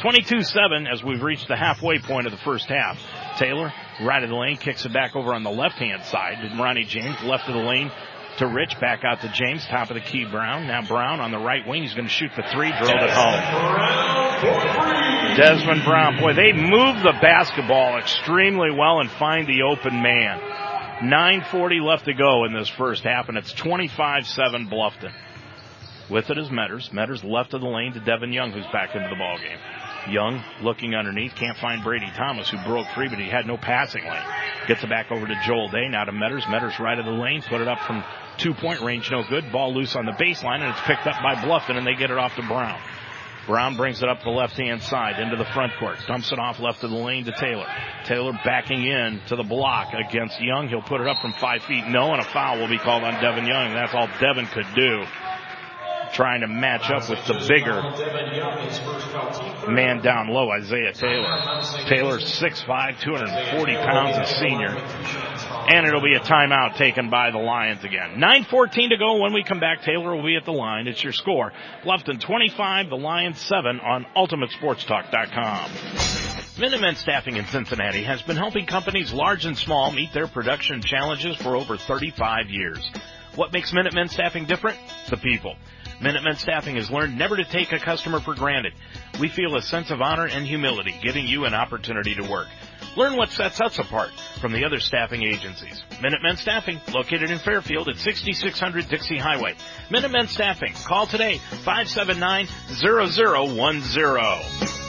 22-7 as we've reached the halfway point of the first half. Taylor, right of the lane, kicks it back over on the left-hand side. Ronnie James, left of the lane to Rich, back out to James, top of the key Brown. Now Brown on the right wing. He's going to shoot the three, drilled it home. Desmond Brown, boy, they move the basketball extremely well and find the open man. 9.40 left to go in this first half, and it's 25-7 Bluffton. With it is Metters. Metters left of the lane to Devin Young, who's back into the ball game. Young looking underneath, can't find Brady Thomas, who broke free, but he had no passing lane. Gets it back over to Joel Day, now to Metters. Metters right of the lane, put it up from two point range, no good. Ball loose on the baseline, and it's picked up by Bluffton, and they get it off to Brown. Brown brings it up the left hand side into the front court. Dumps it off left of the lane to Taylor. Taylor backing in to the block against Young. He'll put it up from five feet. No, and a foul will be called on Devin Young. That's all Devin could do. Trying to match up with the bigger man down low, Isaiah Taylor. Taylor 6'5", 240 pounds, a senior. And it'll be a timeout taken by the Lions again. 9.14 to go when we come back. Taylor will be at the line. It's your score. Bluffton 25, the Lions 7 on UltimateSportsTalk.com. Minutemen Staffing in Cincinnati has been helping companies large and small meet their production challenges for over 35 years. What makes Minutemen Staffing different? The people. Minutemen Staffing has learned never to take a customer for granted. We feel a sense of honor and humility giving you an opportunity to work. Learn what sets us apart from the other staffing agencies. Minutemen Staffing, located in Fairfield at 6600 Dixie Highway. Minutemen Staffing, call today 579-0010.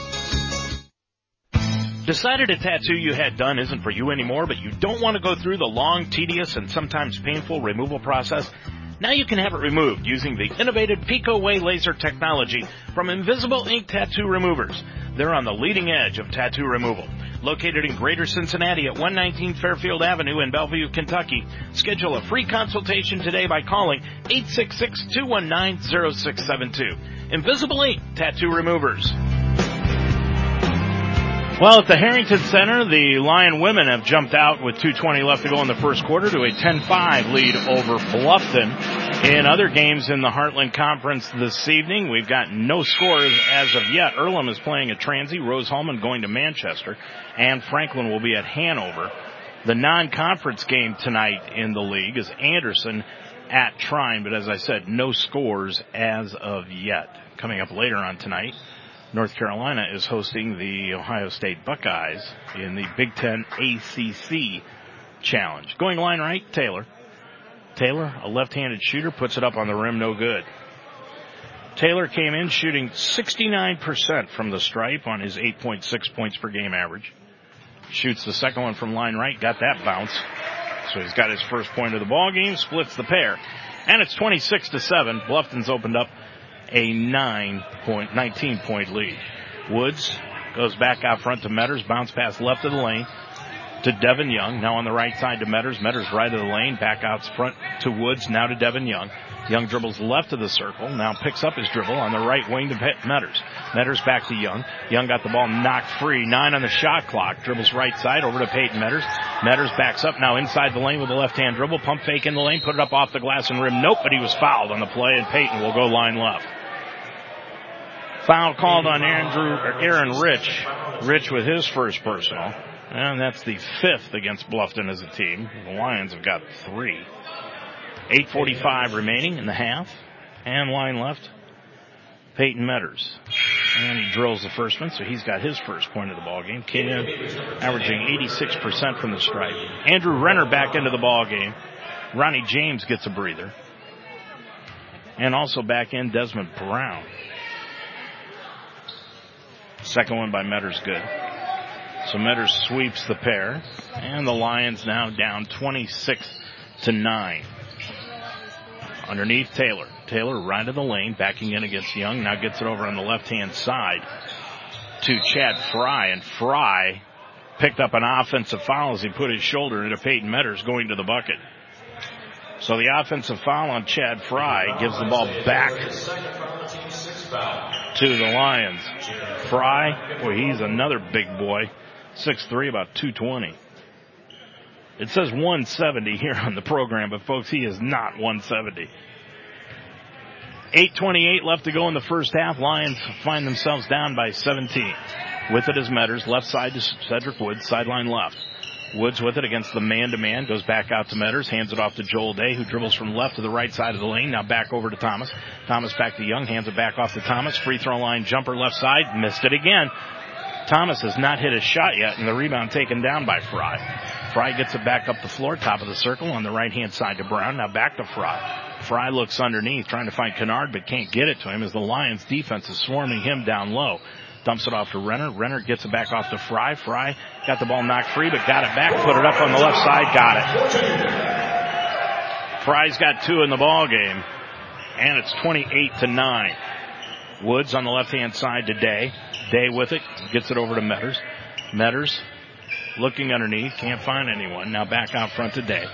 Decided a tattoo you had done isn't for you anymore, but you don't want to go through the long, tedious, and sometimes painful removal process? Now you can have it removed using the innovative PicoWay laser technology from Invisible Ink Tattoo Removers. They're on the leading edge of tattoo removal. Located in Greater Cincinnati at 119 Fairfield Avenue in Bellevue, Kentucky. Schedule a free consultation today by calling 866-219-0672. Invisible Ink Tattoo Removers. Well, at the Harrington Center, the Lion women have jumped out with 2.20 left to go in the first quarter to a 10-5 lead over Bluffton. In other games in the Heartland Conference this evening, we've got no scores as of yet. Earlham is playing at Transy, Rose-Hulman going to Manchester, and Franklin will be at Hanover. The non-conference game tonight in the league is Anderson at Trine, but as I said, no scores as of yet. Coming up later on tonight, North Carolina is hosting the Ohio State Buckeyes in the Big Ten ACC Challenge. Going line right, Taylor. Taylor, a left-handed shooter, puts it up on the rim, no good. Taylor came in shooting 69% from the stripe on his 8.6 points per game average. Shoots the second one from line right, got that bounce. So he's got his first point of the ball game, splits the pair. And it's 26 to 7. Bluffton's opened up a 9 point, 19 point lead. Woods goes back out front to Metters, bounce pass left of the lane to Devin Young. Now on the right side to Metters. Metters right of the lane, back out front to Woods, now to Devin Young. Young dribbles left of the circle, now picks up his dribble on the right wing to Metters. Metters back to Young. Young got the ball knocked free, nine on the shot clock, dribbles right side over to Peyton Metters. Metters backs up now inside the lane with a left hand dribble. Pump fake in the lane, put it up off the glass and rim. Nope, but he was fouled on the play and Peyton will go line left. Foul called on Andrew, Aaron Rich. Rich with his first personal. And that's the fifth against Bluffton as a team. The Lions have got three. 8.45 remaining in the half. And line left, Peyton Metters. And he drills the first one, so he's got his first point of the ball game. Kenyon averaging 86% from the stripe. Andrew Renner back into the ball game. Ronnie James gets a breather. And also back in Desmond Brown. Second one by Metters good. So Metters sweeps the pair. And the Lions now down 26 to 9. Underneath Taylor. Taylor right of the lane, backing in against Young. Now gets it over on the left hand side to Chad Fry. And Fry picked up an offensive foul as he put his shoulder into Peyton Metters going to the bucket. So the offensive foul on Chad Fry gives the ball back to the Lions. Fry, boy, he's another big boy. 6'3", about 220. It says 170 here on the program, but folks, he is not 170. 8.28 left to go in the first half. Lions find themselves down by 17. With it is Metters, left side to Cedric Woods, sideline left. Woods with it against the man to man, goes back out to Metters, hands it off to Joel Day, who dribbles from left to the right side of the lane. Now back over to Thomas. Thomas back to Young, hands it back off to Thomas. Free throw line jumper left side, missed it again. Thomas has not hit a shot yet, and the rebound taken down by Fry. Fry gets it back up the floor, top of the circle on the right hand side to Brown. Now back to Fry. Fry looks underneath, trying to find Kennard, but can't get it to him as the Lions defense is swarming him down low dumps it off to Renner. Renner gets it back off to Fry. Fry got the ball knocked free, but got it back, put it up on the left side, got it. Fry's got two in the ball game, and it's 28 to 9. Woods on the left hand side to Day. Day with it, gets it over to Metters. Metters looking underneath, can't find anyone. Now back out front to Day.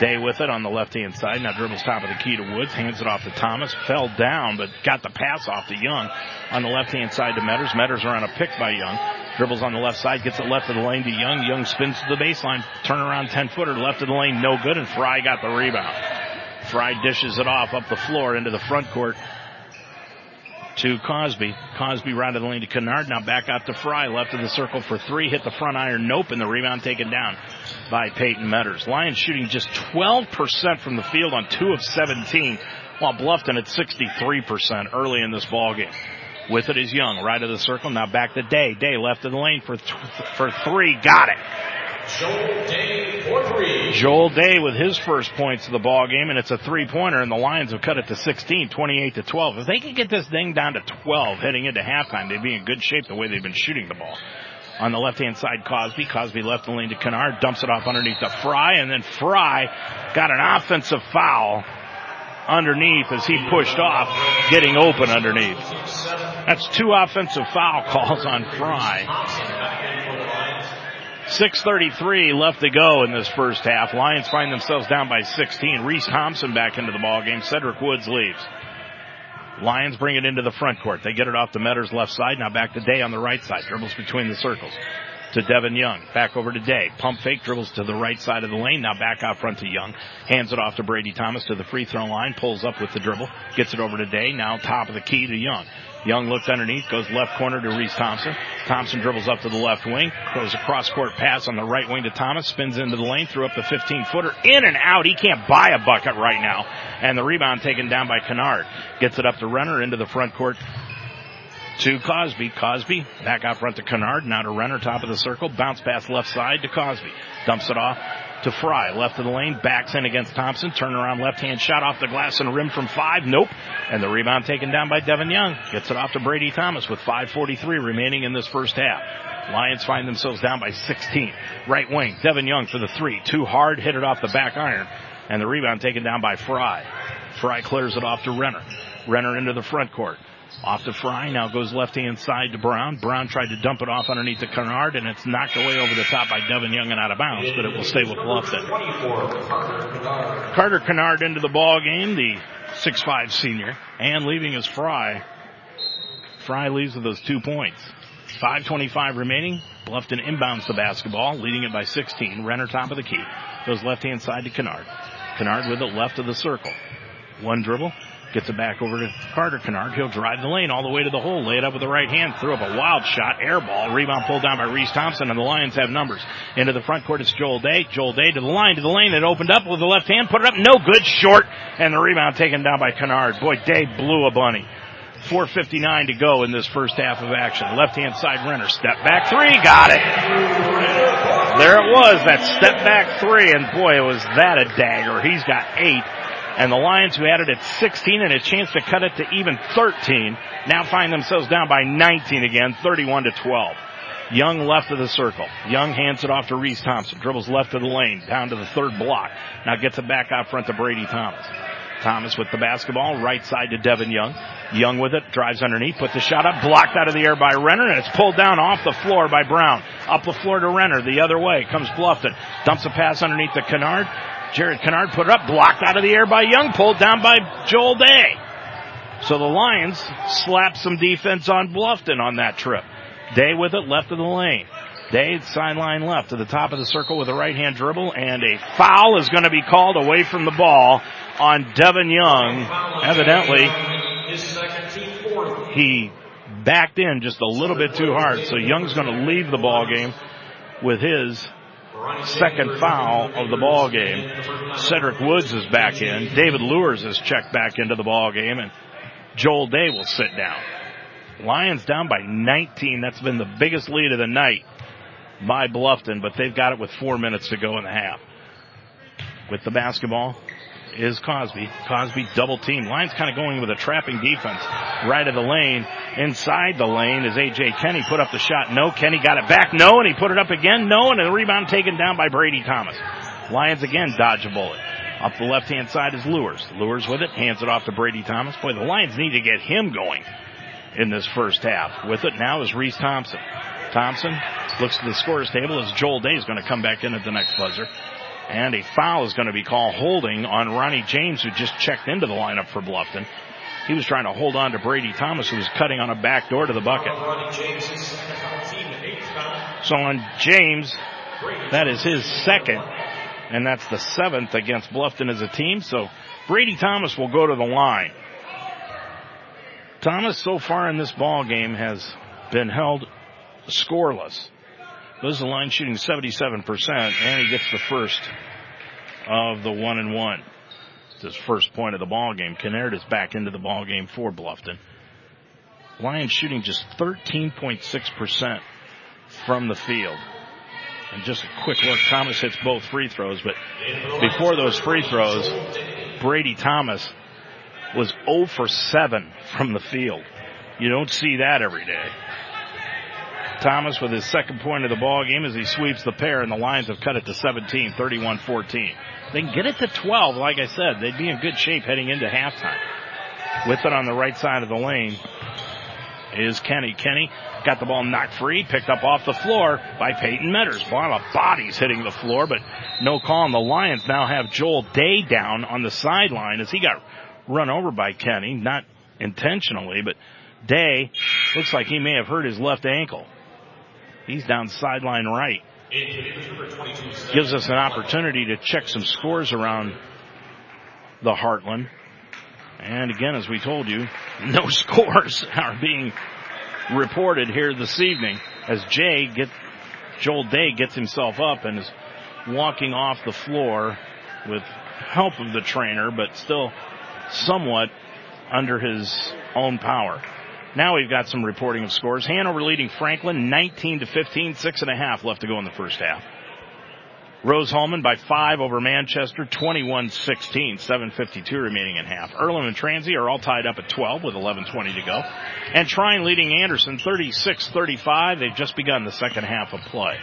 Day with it on the left hand side. Now dribbles top of the key to Woods, hands it off to Thomas, fell down, but got the pass off to Young on the left hand side to Metters. Metters are on a pick by Young. Dribbles on the left side, gets it left of the lane to Young. Young spins to the baseline, turn around 10 footer, left of the lane, no good, and Fry got the rebound. Fry dishes it off up the floor into the front court to Cosby. Cosby right of the lane to Kennard. Now back out to Fry. Left of the circle for three. Hit the front iron. Nope. And the rebound taken down by Peyton Metters. Lions shooting just 12% from the field on two of 17, while Bluffton at 63% early in this ball game. With it is Young, right of the circle. Now back to Day. Day left of the lane for th- for three. Got it. Joel Day for three. Joel Day with his first points of the ball game, and it's a three pointer, and the Lions have cut it to 16, 28 to 12. If they could get this thing down to 12 heading into halftime, they'd be in good shape the way they've been shooting the ball. On the left hand side, Cosby. Cosby left the lane to Kennard, dumps it off underneath to Fry, and then Fry got an offensive foul underneath as he pushed off, getting open underneath. That's two offensive foul calls on Fry. 6.33 left to go in this first half. Lions find themselves down by 16. Reese Thompson back into the ball game. Cedric Woods leaves. Lions bring it into the front court. They get it off the Metters left side. Now back to Day on the right side. Dribbles between the circles. To Devin Young. Back over to Day. Pump fake. Dribbles to the right side of the lane. Now back out front to Young. Hands it off to Brady Thomas to the free throw line. Pulls up with the dribble. Gets it over to Day. Now top of the key to Young. Young looks underneath, goes left corner to Reese Thompson. Thompson dribbles up to the left wing, throws a cross court pass on the right wing to Thomas, spins into the lane, threw up the 15 footer, in and out. He can't buy a bucket right now. And the rebound taken down by Kennard. Gets it up to Renner into the front court to Cosby. Cosby back out front to Kennard. Now to Renner, top of the circle. Bounce pass left side to Cosby. Dumps it off to Fry. Left of the lane, backs in against Thompson. Turn around left hand shot off the glass and rim from five. Nope. And the rebound taken down by Devin Young. Gets it off to Brady Thomas with 5.43 remaining in this first half. Lions find themselves down by 16. Right wing, Devin Young for the three. Too hard, hit it off the back iron. And the rebound taken down by Fry. Fry clears it off to Renner. Renner into the front court. Off to Fry, now goes left hand side to Brown. Brown tried to dump it off underneath the Kennard, and it's knocked away over the top by Devin Young and out of bounds, but it will stay with Bluffton. Carter Kennard into the ball game, the six-five senior, and leaving is Fry. Fry leaves with those two points. 5.25 remaining. Bluffton inbounds the basketball, leading it by 16. Renner top of the key. Goes left hand side to Kennard. Kennard with it left of the circle. One dribble. Gets it back over to Carter Kennard. He'll drive the lane all the way to the hole. Lay it up with the right hand. Threw up a wild shot. Air ball. Rebound pulled down by Reese Thompson and the Lions have numbers. Into the front court it's Joel Day. Joel Day to the line to the lane. It opened up with the left hand. Put it up. No good. Short. And the rebound taken down by Kennard. Boy, Day blew a bunny. 4.59 to go in this first half of action. Left hand side Renner. Step back three. Got it. There it was. That step back three. And boy, was that a dagger. He's got eight. And the Lions, who had it at 16 and a chance to cut it to even 13, now find themselves down by 19 again, 31 to 12. Young left of the circle. Young hands it off to Reese Thompson. Dribbles left of the lane, down to the third block. Now gets it back out front to Brady Thomas. Thomas with the basketball, right side to Devin Young. Young with it, drives underneath, puts the shot up, blocked out of the air by Renner, and it's pulled down off the floor by Brown. Up the floor to Renner, the other way, comes Bluffton. Dumps a pass underneath the Kennard. Jared Kennard put it up, blocked out of the air by Young, pulled down by Joel Day. So the Lions slapped some defense on Bluffton on that trip. Day with it, left of the lane. Day sideline left to the top of the circle with a right hand dribble and a foul is going to be called away from the ball on Devin Young. Evidently, he backed in just a little bit too hard. So Young's going to leave the ball game with his second foul of the ball game. Cedric Woods is back in. David Lures is checked back into the ball game, and Joel Day will sit down. Lions down by 19. That's been the biggest lead of the night by Bluffton, but they've got it with four minutes to go in the half. With the basketball, is Cosby. Cosby double team. Lions kind of going with a trapping defense. Right of the lane. Inside the lane is AJ Kenny put up the shot. No. Kenny got it back. No. And he put it up again. No. And a rebound taken down by Brady Thomas. Lions again dodge a bullet. Up the left hand side is Lures. Lures with it. Hands it off to Brady Thomas. Boy, the Lions need to get him going in this first half. With it now is Reese Thompson. Thompson looks to the scorer's table as Joel Day is going to come back in at the next buzzer. And a foul is going to be called holding on Ronnie James, who just checked into the lineup for Bluffton. He was trying to hold on to Brady Thomas, who was cutting on a back door to the bucket. So on James, that is his second, and that's the seventh against Bluffton as a team. So Brady Thomas will go to the line. Thomas so far in this ball game has been held scoreless. This is the line shooting 77%, and he gets the first of the one and one. It's his first point of the ball game. Kennard is back into the ball game for Bluffton. Lions shooting just 13.6% from the field. And just a quick look, Thomas hits both free throws, but before those free throws, Brady Thomas was 0 for 7 from the field. You don't see that every day. Thomas with his second point of the ball game as he sweeps the pair, and the Lions have cut it to 17, 31-14. They can get it to 12, like I said. They'd be in good shape heading into halftime. With it on the right side of the lane is Kenny. Kenny got the ball knocked free, picked up off the floor by Peyton Metters. A lot of bodies hitting the floor, but no call. And the Lions now have Joel Day down on the sideline as he got run over by Kenny, not intentionally, but Day looks like he may have hurt his left ankle. He's down sideline right. Gives us an opportunity to check some scores around the Heartland. And again, as we told you, no scores are being reported here this evening as Jay get Joel Day gets himself up and is walking off the floor with help of the trainer, but still somewhat under his own power. Now we've got some reporting of scores. Hanover leading Franklin 19 to 15, six and a half left to go in the first half. Rose Hulman by five over Manchester, 21-16, 7.52 remaining in half. Earlham and Transy are all tied up at 12 with 11.20 to go. And Trine leading Anderson 36-35. They've just begun the second half of play.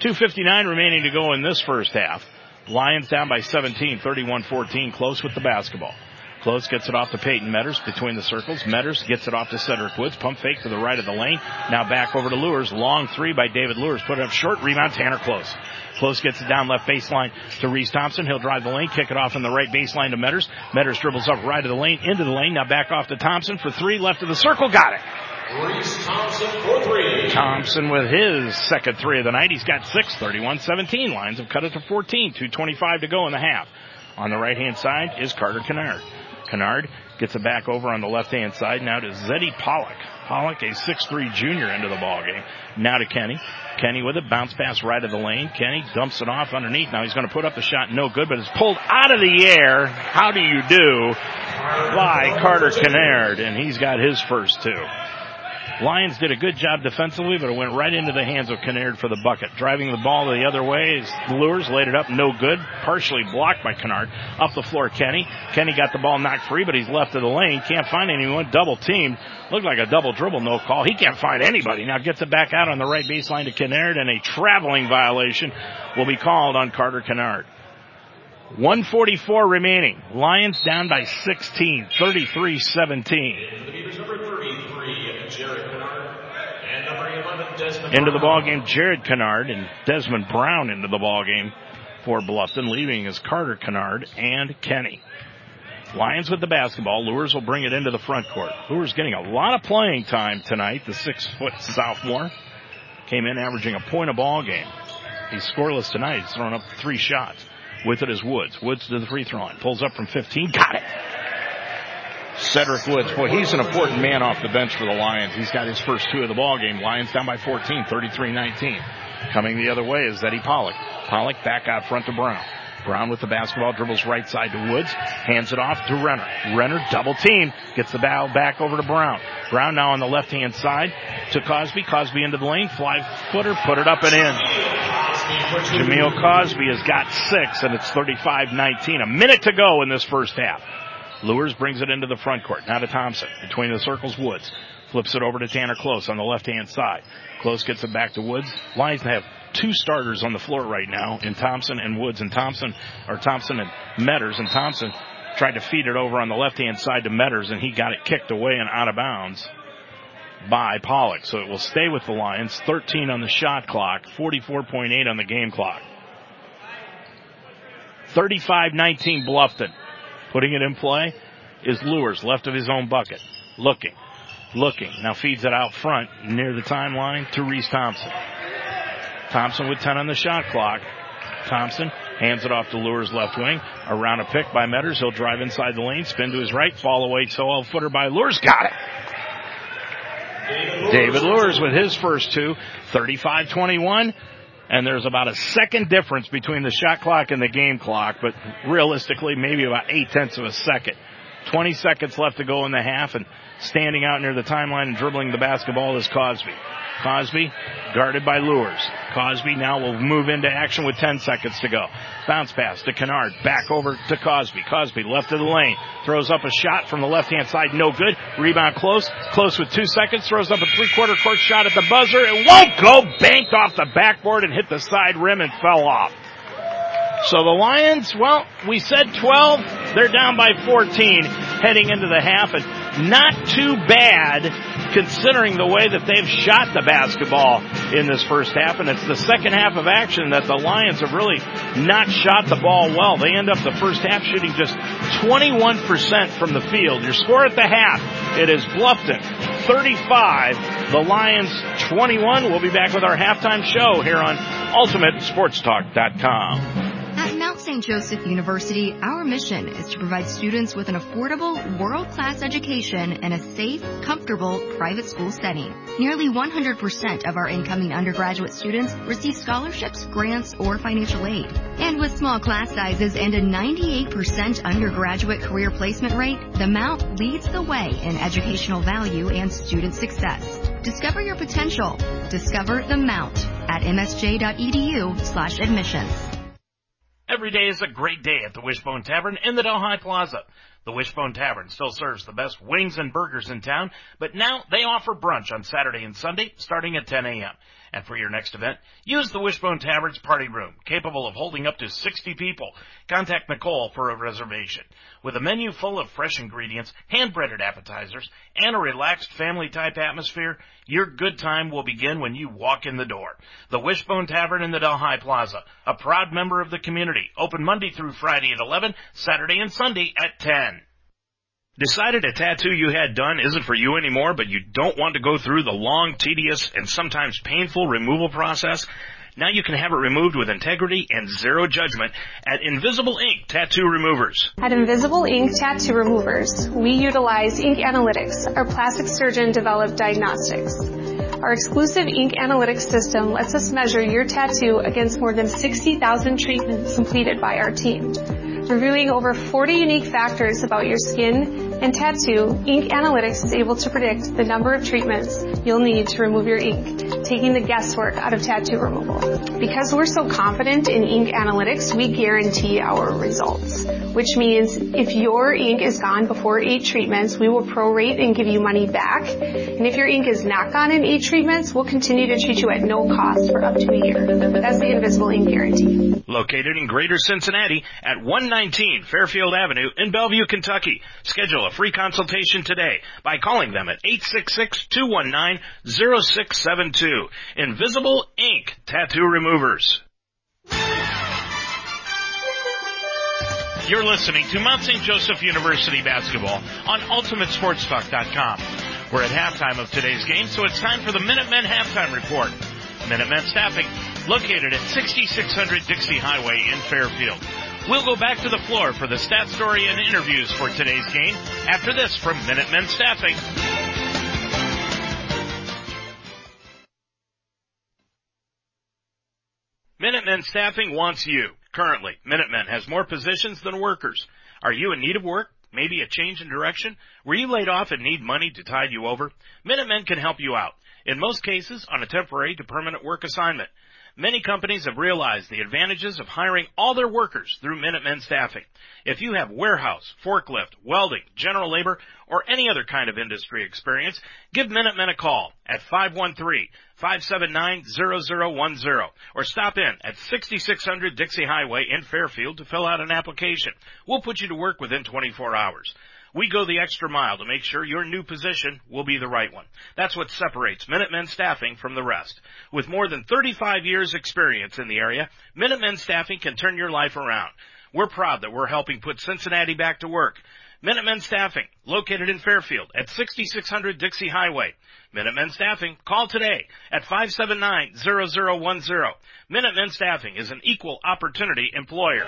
2.59 remaining to go in this first half. Lions down by 17, 31-14, close with the basketball. Close gets it off to Peyton Metters between the circles. Metters gets it off to Cedric Woods. Pump fake to the right of the lane. Now back over to Lures. Long three by David Lures. Put it up short. Rebound Tanner Close. Close gets it down left baseline to Reese Thompson. He'll drive the lane, kick it off in the right baseline to Metters. Metters dribbles up right of the lane, into the lane. Now back off to Thompson for three, left of the circle. Got it. Reese Thompson for three. Thompson with his second three of the night. He's got six, 31-17. Lions have cut it to 14, 225 to go in the half. On the right hand side is Carter Kennard. Kennard gets it back over on the left hand side now to Zeddy Pollock. Pollock, a 6'3 junior into the ball game. Now to Kenny. Kenny with it, bounce pass right of the lane. Kenny dumps it off underneath. Now he's going to put up the shot, no good, but it's pulled out of the air. How do you do? By Carter Kennard, and he's got his first two. Lions did a good job defensively, but it went right into the hands of Kennard for the bucket. Driving the ball the other way, Lures laid it up, no good. Partially blocked by Kennard. Up the floor, Kenny. Kenny got the ball knocked free, but he's left of the lane. Can't find anyone. Double teamed. Looked like a double dribble, no call. He can't find anybody. Now gets it back out on the right baseline to Kennard, and a traveling violation will be called on Carter Kennard. 144 remaining. Lions down by 16, 33-17. Into the ball game, Jared Kennard and Desmond Brown into the ball game for Bluffton, leaving is Carter Kennard and Kenny. Lions with the basketball. Lures will bring it into the front court. Lures getting a lot of playing time tonight. The six foot sophomore came in averaging a point a ball game. He's scoreless tonight. He's thrown up three shots. With it is Woods. Woods to the free throw line. Pulls up from 15. Got it. Cedric Woods. Boy, he's an important man off the bench for the Lions. He's got his first two of the ball game. Lions down by 14, 33-19. Coming the other way is Eddie Pollock. Pollock back out front to Brown. Brown with the basketball dribbles right side to Woods, hands it off to Renner. Renner double team, gets the ball back over to Brown. Brown now on the left hand side to Cosby. Cosby into the lane, fly footer, put it up and in. Jameel Cosby has got six and it's 35-19. A minute to go in this first half. Lures brings it into the front court. Now to Thompson. Between the circles, Woods. Flips it over to Tanner Close on the left hand side. Close gets it back to Woods. Lions have two starters on the floor right now in Thompson and Woods and Thompson, or Thompson and Metters and Thompson tried to feed it over on the left hand side to Metters and he got it kicked away and out of bounds by Pollock. So it will stay with the Lions. 13 on the shot clock, 44.8 on the game clock. 35-19 Bluffton. Putting it in play is Lures, left of his own bucket. Looking, looking. Now feeds it out front near the timeline to Reese Thompson. Thompson with 10 on the shot clock. Thompson hands it off to Lures left wing. Around a pick by Metters. He'll drive inside the lane, spin to his right, fall away, so footer by Lures. Got it. David Lures with his first two, 35-21 and there's about a second difference between the shot clock and the game clock, but realistically, maybe about eight tenths of a second. 20 seconds left to go in the half, and standing out near the timeline and dribbling the basketball is Cosby. Cosby guarded by Lures. Cosby now will move into action with 10 seconds to go. Bounce pass to Kennard. Back over to Cosby. Cosby left of the lane. Throws up a shot from the left hand side. No good. Rebound close. Close with two seconds. Throws up a three quarter court shot at the buzzer. It won't go. Banked off the backboard and hit the side rim and fell off. So the Lions, well, we said 12. They're down by 14 heading into the half and not too bad considering the way that they've shot the basketball in this first half. And it's the second half of action that the Lions have really not shot the ball well. They end up the first half shooting just 21% from the field. Your score at the half, it is Bluffton 35, the Lions 21. We'll be back with our halftime show here on UltimateSportsTalk.com. At Mount St. Joseph University, our mission is to provide students with an affordable, world-class education in a safe, comfortable, private school setting. Nearly 100% of our incoming undergraduate students receive scholarships, grants, or financial aid. And with small class sizes and a 98% undergraduate career placement rate, the Mount leads the way in educational value and student success. Discover your potential. Discover the Mount at msj.edu slash admissions. Every day is a great day at the Wishbone Tavern in the Delhi Plaza. The Wishbone Tavern still serves the best wings and burgers in town, but now they offer brunch on Saturday and Sunday starting at 10 a.m. And for your next event, use the Wishbone Tavern's party room, capable of holding up to 60 people. Contact Nicole for a reservation. With a menu full of fresh ingredients, hand-breaded appetizers, and a relaxed family-type atmosphere, your good time will begin when you walk in the door. The Wishbone Tavern in the Delhi Plaza, a proud member of the community, open Monday through Friday at 11, Saturday and Sunday at 10. Decided a tattoo you had done isn't for you anymore, but you don't want to go through the long, tedious, and sometimes painful removal process? Now you can have it removed with integrity and zero judgment at Invisible Ink Tattoo Removers. At Invisible Ink Tattoo Removers, we utilize ink analytics, our plastic surgeon developed diagnostics. Our exclusive ink analytics system lets us measure your tattoo against more than 60,000 treatments completed by our team. Reviewing over 40 unique factors about your skin and tattoo, Ink Analytics is able to predict the number of treatments you'll need to remove your ink, taking the guesswork out of tattoo removal. Because we're so confident in Ink Analytics, we guarantee our results, which means if your ink is gone before eight treatments, we will prorate and give you money back. And if your ink is not gone in eight treatments, we'll continue to treat you at no cost for up to a year. That's the Invisible Ink Guarantee. Located in Greater Cincinnati at 119 Fairfield Avenue in Bellevue, Kentucky. Schedule a free consultation today by calling them at 866-219-0672. Invisible Ink Tattoo Removers. You're listening to Mount St. Joseph University basketball on UltimateSportsTalk.com. We're at halftime of today's game, so it's time for the Minutemen halftime report. Minutemen staffing located at 6600 Dixie Highway in Fairfield. We'll go back to the floor for the stat story and interviews for today's game after this from Minutemen Staffing. Minutemen Staffing wants you. Currently, Minutemen has more positions than workers. Are you in need of work? Maybe a change in direction? Were you laid off and need money to tide you over? Minutemen can help you out. In most cases, on a temporary to permanent work assignment. Many companies have realized the advantages of hiring all their workers through Minutemen Staffing. If you have warehouse, forklift, welding, general labor, or any other kind of industry experience, give Minutemen a call at 513-579-0010 or stop in at 6600 Dixie Highway in Fairfield to fill out an application. We'll put you to work within 24 hours. We go the extra mile to make sure your new position will be the right one. That's what separates Minutemen Staffing from the rest. With more than 35 years experience in the area, Minutemen Staffing can turn your life around. We're proud that we're helping put Cincinnati back to work. Minutemen Staffing, located in Fairfield at 6600 Dixie Highway. Minutemen Staffing, call today at 579-0010. Minutemen Staffing is an equal opportunity employer.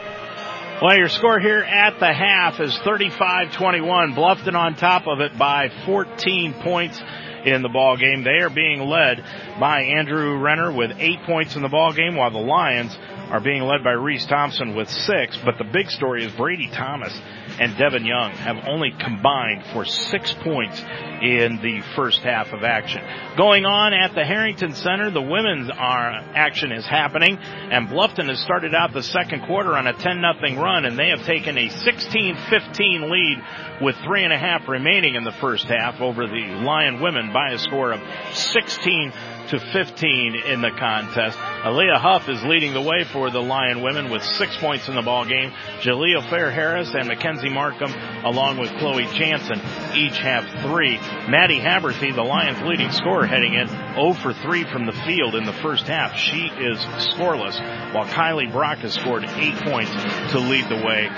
Well, your score here at the half is 35-21. Bluffton on top of it by 14 points in the ball game. They are being led by Andrew Renner with eight points in the ball game, while the Lions are being led by Reese Thompson with six. But the big story is Brady Thomas and Devin Young have only combined for six points in the first half of action. Going on at the Harrington Center, the women's action is happening, and Bluffton has started out the second quarter on a 10 nothing run, and they have taken a 16-15 lead with three and a half remaining in the first half over the Lion women by a score of 16 to 15 in the contest. Aaliyah Huff is leading the way for the Lion women with six points in the ball game. Jaleel Fair Harris and Mackenzie Markham, along with Chloe Jansen, each have three. Maddie Haberthy, the Lions' leading scorer, heading in 0 for 3 from the field in the first half. She is scoreless, while Kylie Brock has scored eight points to lead the way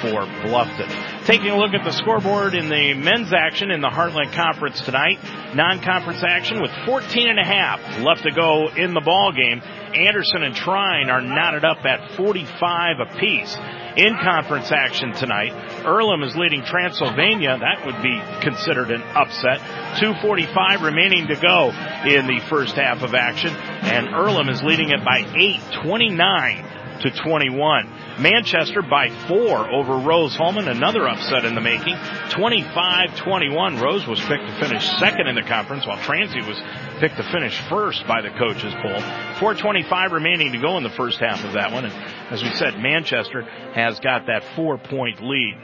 for Bluffton. Taking a look at the scoreboard in the men's action in the Heartland Conference tonight. Non-conference action with 14 and a half left to go in the ball game. Anderson and Trine are knotted up at 45 apiece. In conference action tonight, Earlham is leading Transylvania. That would be considered an upset. 245 remaining to go in the first half of action, and Earlham is leading it by 8, 29 to 21. Manchester by four over Rose Hulman, another upset in the making. 25-21. Rose was picked to finish second in the conference, while Transy was picked to finish first by the coaches poll. 425 remaining to go in the first half of that one. And as we said, Manchester has got that four point lead.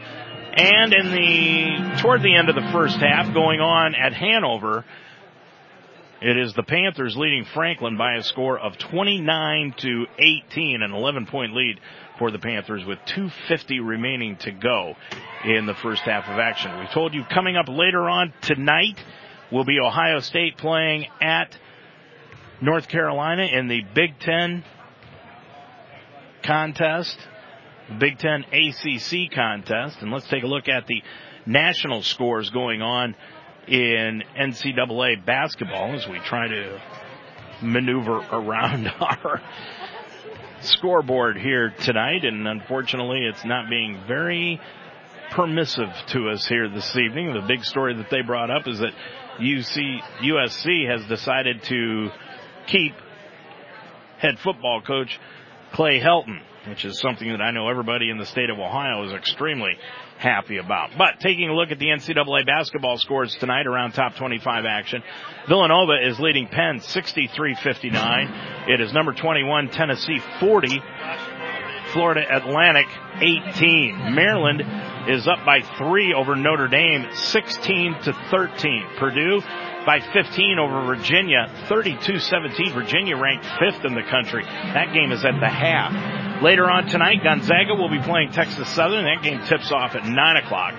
And in the, toward the end of the first half, going on at Hanover, it is the Panthers leading Franklin by a score of 29 to 18, an 11 point lead for the Panthers with 250 remaining to go in the first half of action. We told you coming up later on tonight will be Ohio State playing at North Carolina in the Big Ten contest. Big Ten ACC contest. And let's take a look at the national scores going on in NCAA basketball as we try to maneuver around our scoreboard here tonight. And unfortunately, it's not being very permissive to us here this evening. The big story that they brought up is that UC, USC has decided to keep head football coach Clay Helton, which is something that I know everybody in the state of Ohio is extremely happy about. But taking a look at the NCAA basketball scores tonight around top 25 action, Villanova is leading Penn 63-59. It is number 21 Tennessee 40. Florida Atlantic 18. Maryland is up by three over Notre Dame 16 to 13. Purdue by 15 over Virginia, 32-17. Virginia ranked fifth in the country. That game is at the half. Later on tonight, Gonzaga will be playing Texas Southern. That game tips off at 9 o'clock.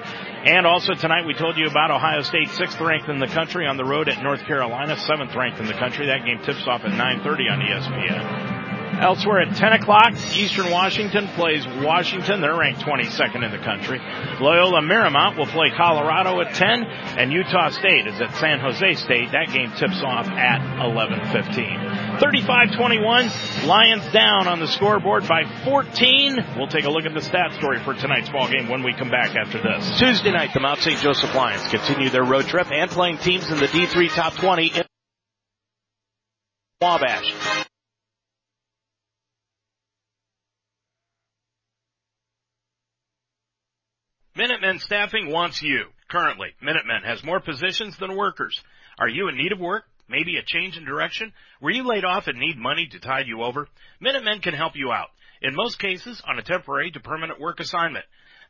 And also tonight we told you about Ohio State, sixth ranked in the country on the road at North Carolina, seventh ranked in the country. That game tips off at 9.30 on ESPN. Elsewhere at 10 o'clock, Eastern Washington plays Washington. They're ranked 22nd in the country. Loyola Marymount will play Colorado at 10, and Utah State is at San Jose State. That game tips off at 11:15. 35-21, Lions down on the scoreboard by 14. We'll take a look at the stat story for tonight's ball game when we come back after this. Tuesday night, the Mount St. Joseph Lions continue their road trip and playing teams in the D3 Top 20 in Wabash. Minutemen Staffing wants you. Currently, Minutemen has more positions than workers. Are you in need of work? Maybe a change in direction? Were you laid off and need money to tide you over? Minutemen can help you out. In most cases, on a temporary to permanent work assignment.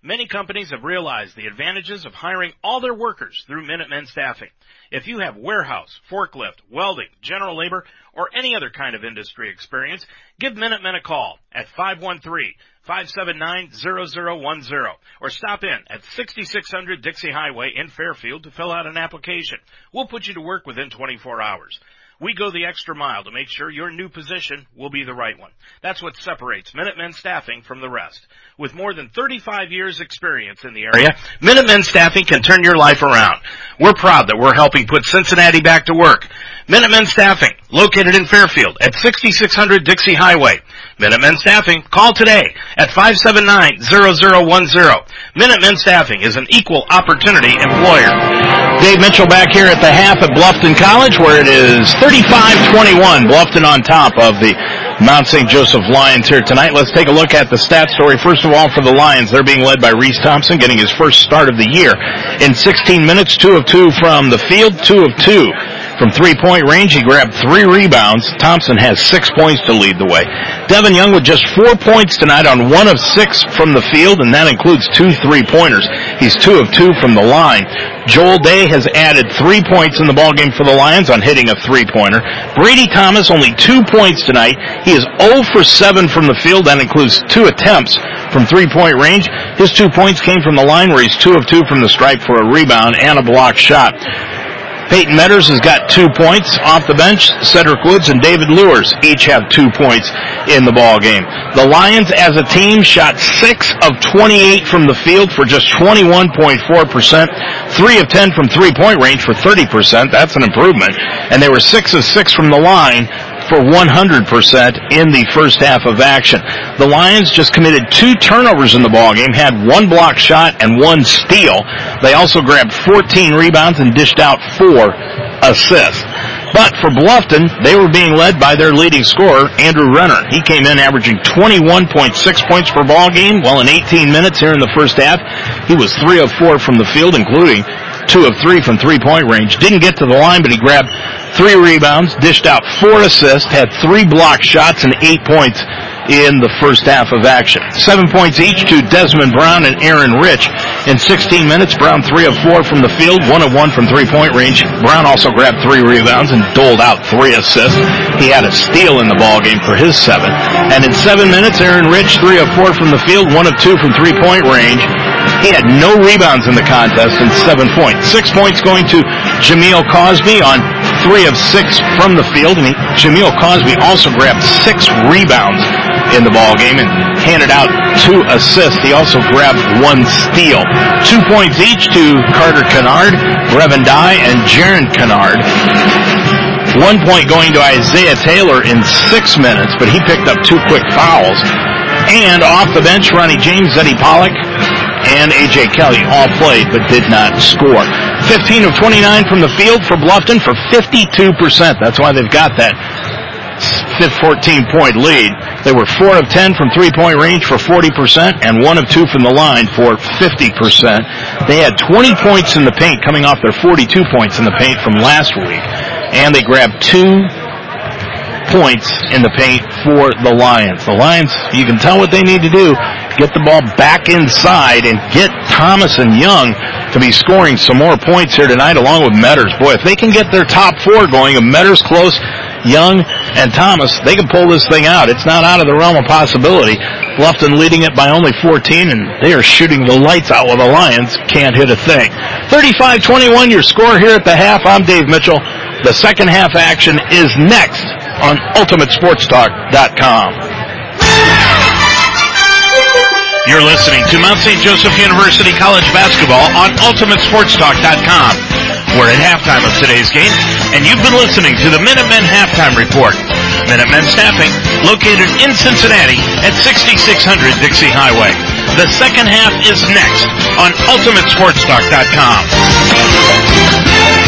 Many companies have realized the advantages of hiring all their workers through Minutemen Staffing. If you have warehouse, forklift, welding, general labor, or any other kind of industry experience, give Minutemen a call at 513-579-0010 or stop in at 6600 Dixie Highway in Fairfield to fill out an application. We'll put you to work within 24 hours. We go the extra mile to make sure your new position will be the right one. That's what separates Minutemen Staffing from the rest. With more than 35 years experience in the area, Minutemen Staffing can turn your life around. We're proud that we're helping put Cincinnati back to work. Minutemen Staffing, located in Fairfield at 6600 Dixie Highway. Minutemen Staffing, call today at 579-0010. Minutemen Staffing is an equal opportunity employer. Dave Mitchell back here at the half at Bluffton College where it is 35-21. Bluffton on top of the Mount St. Joseph Lions here tonight. Let's take a look at the stat story. First of all, for the Lions, they're being led by Reese Thompson, getting his first start of the year. In 16 minutes, two of two from the field, two of two from three-point range. He grabbed three rebounds. Thompson has six points to lead the way. Devin Young with just four points tonight on one of six from the field, and that includes two three-pointers. He's two of two from the line. Joel Day has added three points in the ballgame for the Lions on hitting a three-pointer. Brady Thomas only two points tonight. He is 0 for 7 from the field. That includes two attempts from three-point range. His two points came from the line where he's two of two from the stripe for a rebound and a block shot. Peyton Metters has got two points off the bench. Cedric Woods and David Lewis each have two points in the ball game. The Lions as a team shot 6 of 28 from the field for just 21.4%. 3 of 10 from three-point range for 30%. That's an improvement. And they were 6 of 6 from the line for 100% in the first half of action. The Lions just committed two turnovers in the ballgame, had one block shot and one steal. They also grabbed 14 rebounds and dished out four assists. But for Bluffton, they were being led by their leading scorer, Andrew Renner. He came in averaging 21.6 points per ball game, while in 18 minutes here in the first half, he was 3 of 4 from the field, including 2 of 3 from three-point range. Didn't get to the line, but he grabbed three rebounds, dished out four assists, had three block shots, and eight points in the first half of action. Seven points each to Desmond Brown and Aaron Rich. In 16 minutes, Brown three of four from the field, one of one from three-point range. Brown also grabbed three rebounds and doled out three assists. He had a steal in the ball game for his seven. And in seven minutes, Aaron Rich three of four from the field, one of two from three-point range. He had no rebounds in the contest and seven points. Six points going to Jameel Cosby on three of six from the field, and he, Jameel Cosby also grabbed six rebounds in the ball game and handed out two assists. He also grabbed one steal. Two points each to Carter Kennard, Brevin Dye, and Jaron Kennard. One point going to Isaiah Taylor in six minutes, but he picked up two quick fouls. And off the bench, Ronnie James, Eddie Pollock, and A.J. Kelly all played but did not score. 15 of 29 from the field for Bluffton for 52%. That's why they've got that 14 point lead. They were 4 of 10 from three point range for 40% and 1 of 2 from the line for 50%. They had 20 points in the paint coming off their 42 points in the paint from last week. And they grabbed two points in the paint for the Lions. The Lions, you can tell what they need to do. Get the ball back inside and get Thomas and Young to be scoring some more points here tonight along with Metters. Boy, if they can get their top four going, and Metters close, Young, and Thomas, they can pull this thing out. It's not out of the realm of possibility. Bluffton leading it by only 14, and they are shooting the lights out while the Lions can't hit a thing. 35-21, your score here at the half. I'm Dave Mitchell. The second half action is next on UltimateSportsTalk.com. You're listening to Mount St. Joseph University College Basketball on UltimateSportsTalk.com. We're at halftime of today's game, and you've been listening to the Minutemen Halftime Report. Minutemen Staffing, located in Cincinnati at 6600 Dixie Highway. The second half is next on UltimateSportsTalk.com.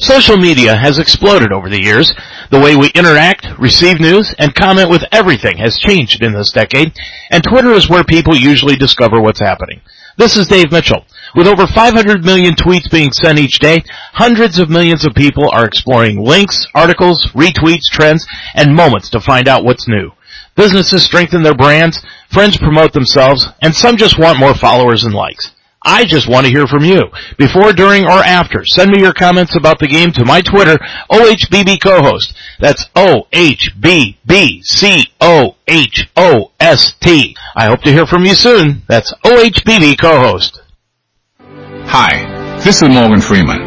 Social media has exploded over the years. The way we interact, receive news, and comment with everything has changed in this decade, and Twitter is where people usually discover what's happening. This is Dave Mitchell. With over 500 million tweets being sent each day, hundreds of millions of people are exploring links, articles, retweets, trends, and moments to find out what's new. Businesses strengthen their brands, friends promote themselves, and some just want more followers and likes. I just want to hear from you. Before, during, or after, send me your comments about the game to my Twitter, OHBB co-host. That's O-H-B-B-C-O-H-O-S-T. I hope to hear from you soon. That's OHBB. Hi, this is Morgan Freeman.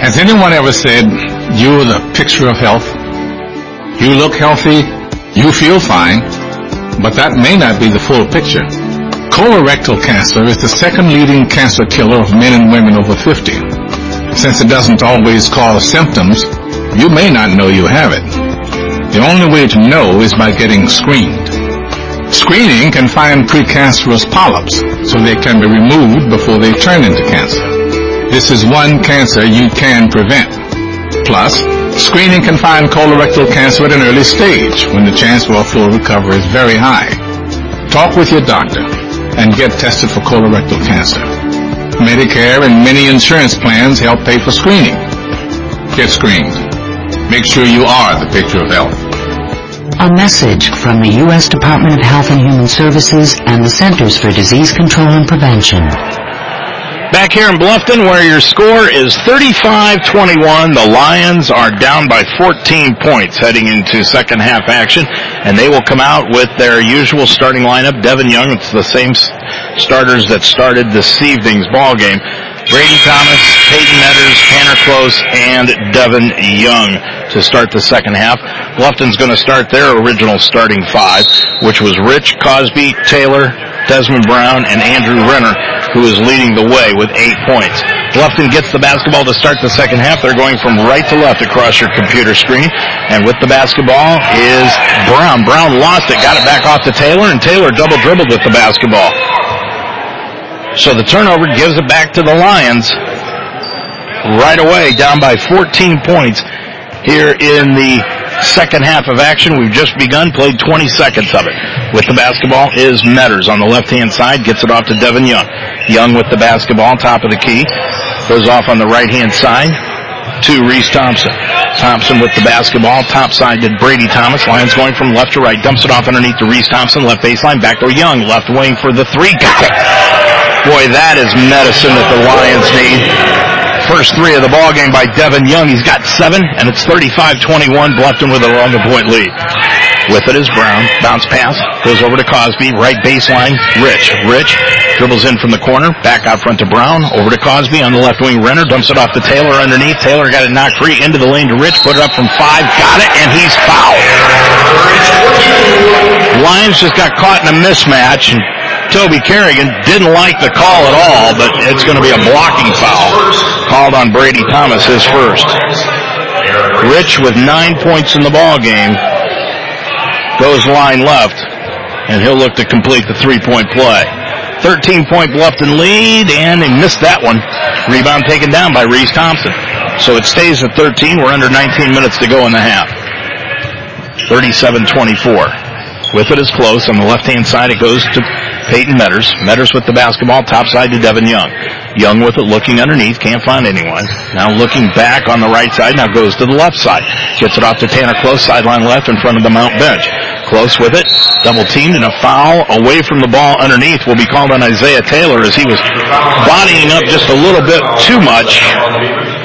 Has anyone ever said, you're the picture of health? You look healthy, you feel fine, but that may not be the full picture. Colorectal cancer is the second leading cancer killer of men and women over 50. Since it doesn't always cause symptoms, you may not know you have it. The only way to know is by getting screened. Screening can find precancerous polyps so they can be removed before they turn into cancer. This is one cancer you can prevent. Plus, screening can find colorectal cancer at an early stage when the chance for a full recovery is very high. Talk with your doctor and get tested for colorectal cancer. Medicare and many insurance plans help pay for screening. Get screened. Make sure you are the picture of health. A message from the U.S. Department of Health and Human Services and the Centers for Disease Control and Prevention. Back here in Bluffton where your score is 35-21. The Lions are down by 14 points heading into second half action and they will come out with their usual starting lineup. Devin Young, it's the same starters that started this evening's ball game. Brady Thomas, Peyton Metters, Tanner Close, and Devin Young to start the second half. Bluffton's going to start their original starting five, which was Rich, Cosby, Taylor, Desmond Brown, and Andrew Renner, who is leading the way with eight points. Bluffton gets the basketball to start the second half. They're going from right to left across your computer screen. And with the basketball is Brown. Brown lost it, got it back off to Taylor, and Taylor double dribbled with the basketball. So the turnover gives it back to the Lions right away, down by 14 points here in the second half of action. We've just begun, played 20 seconds of it. With the basketball is Metters on the left-hand side, gets it off to Devin Young. Young with the basketball, top of the key, goes off on the right-hand side to Reese Thompson. Thompson with the basketball, top side to Brady Thomas. Lions going from left to right, dumps it off underneath to Reese Thompson, left baseline, back to Young, left wing for the three. Boy, that is medicine that the Lions need. First three of the ball game by Devin Young. He's got seven, and it's 35-21. Bluffton with a 11 point lead. With it is Brown. Bounce pass. Goes over to Cosby. Right baseline. Rich. Rich dribbles in from the corner. Back out front to Brown. Over to Cosby on the left wing. Renner dumps it off to Taylor underneath. Taylor got it knocked free into the lane to Rich. Put it up from five. Got it. And he's fouled. Lions just got caught in a mismatch. And Toby Carrigan didn't like the call at all, but it's going to be a blocking foul called on Brady Thomas, his first. Rich with nine points in the ball game goes line left, and he'll look to complete the three-point play. 13 point Bluffton lead, and they missed that one. Rebound taken down by Reese Thompson. So it stays at 13. We're under 19 minutes to go in the half. 37-24. With it is close. On the left-hand side, it goes to Peyton Metters. Metters with the basketball, top side to Devin Young. Young with it, looking underneath, can't find anyone. Now looking back on the right side, now goes to the left side. Gets it off to Tanner Close, sideline left in front of the Mount bench. Close with it, double teamed, and a foul away from the ball underneath will be called on Isaiah Taylor as he was bodying up just a little bit too much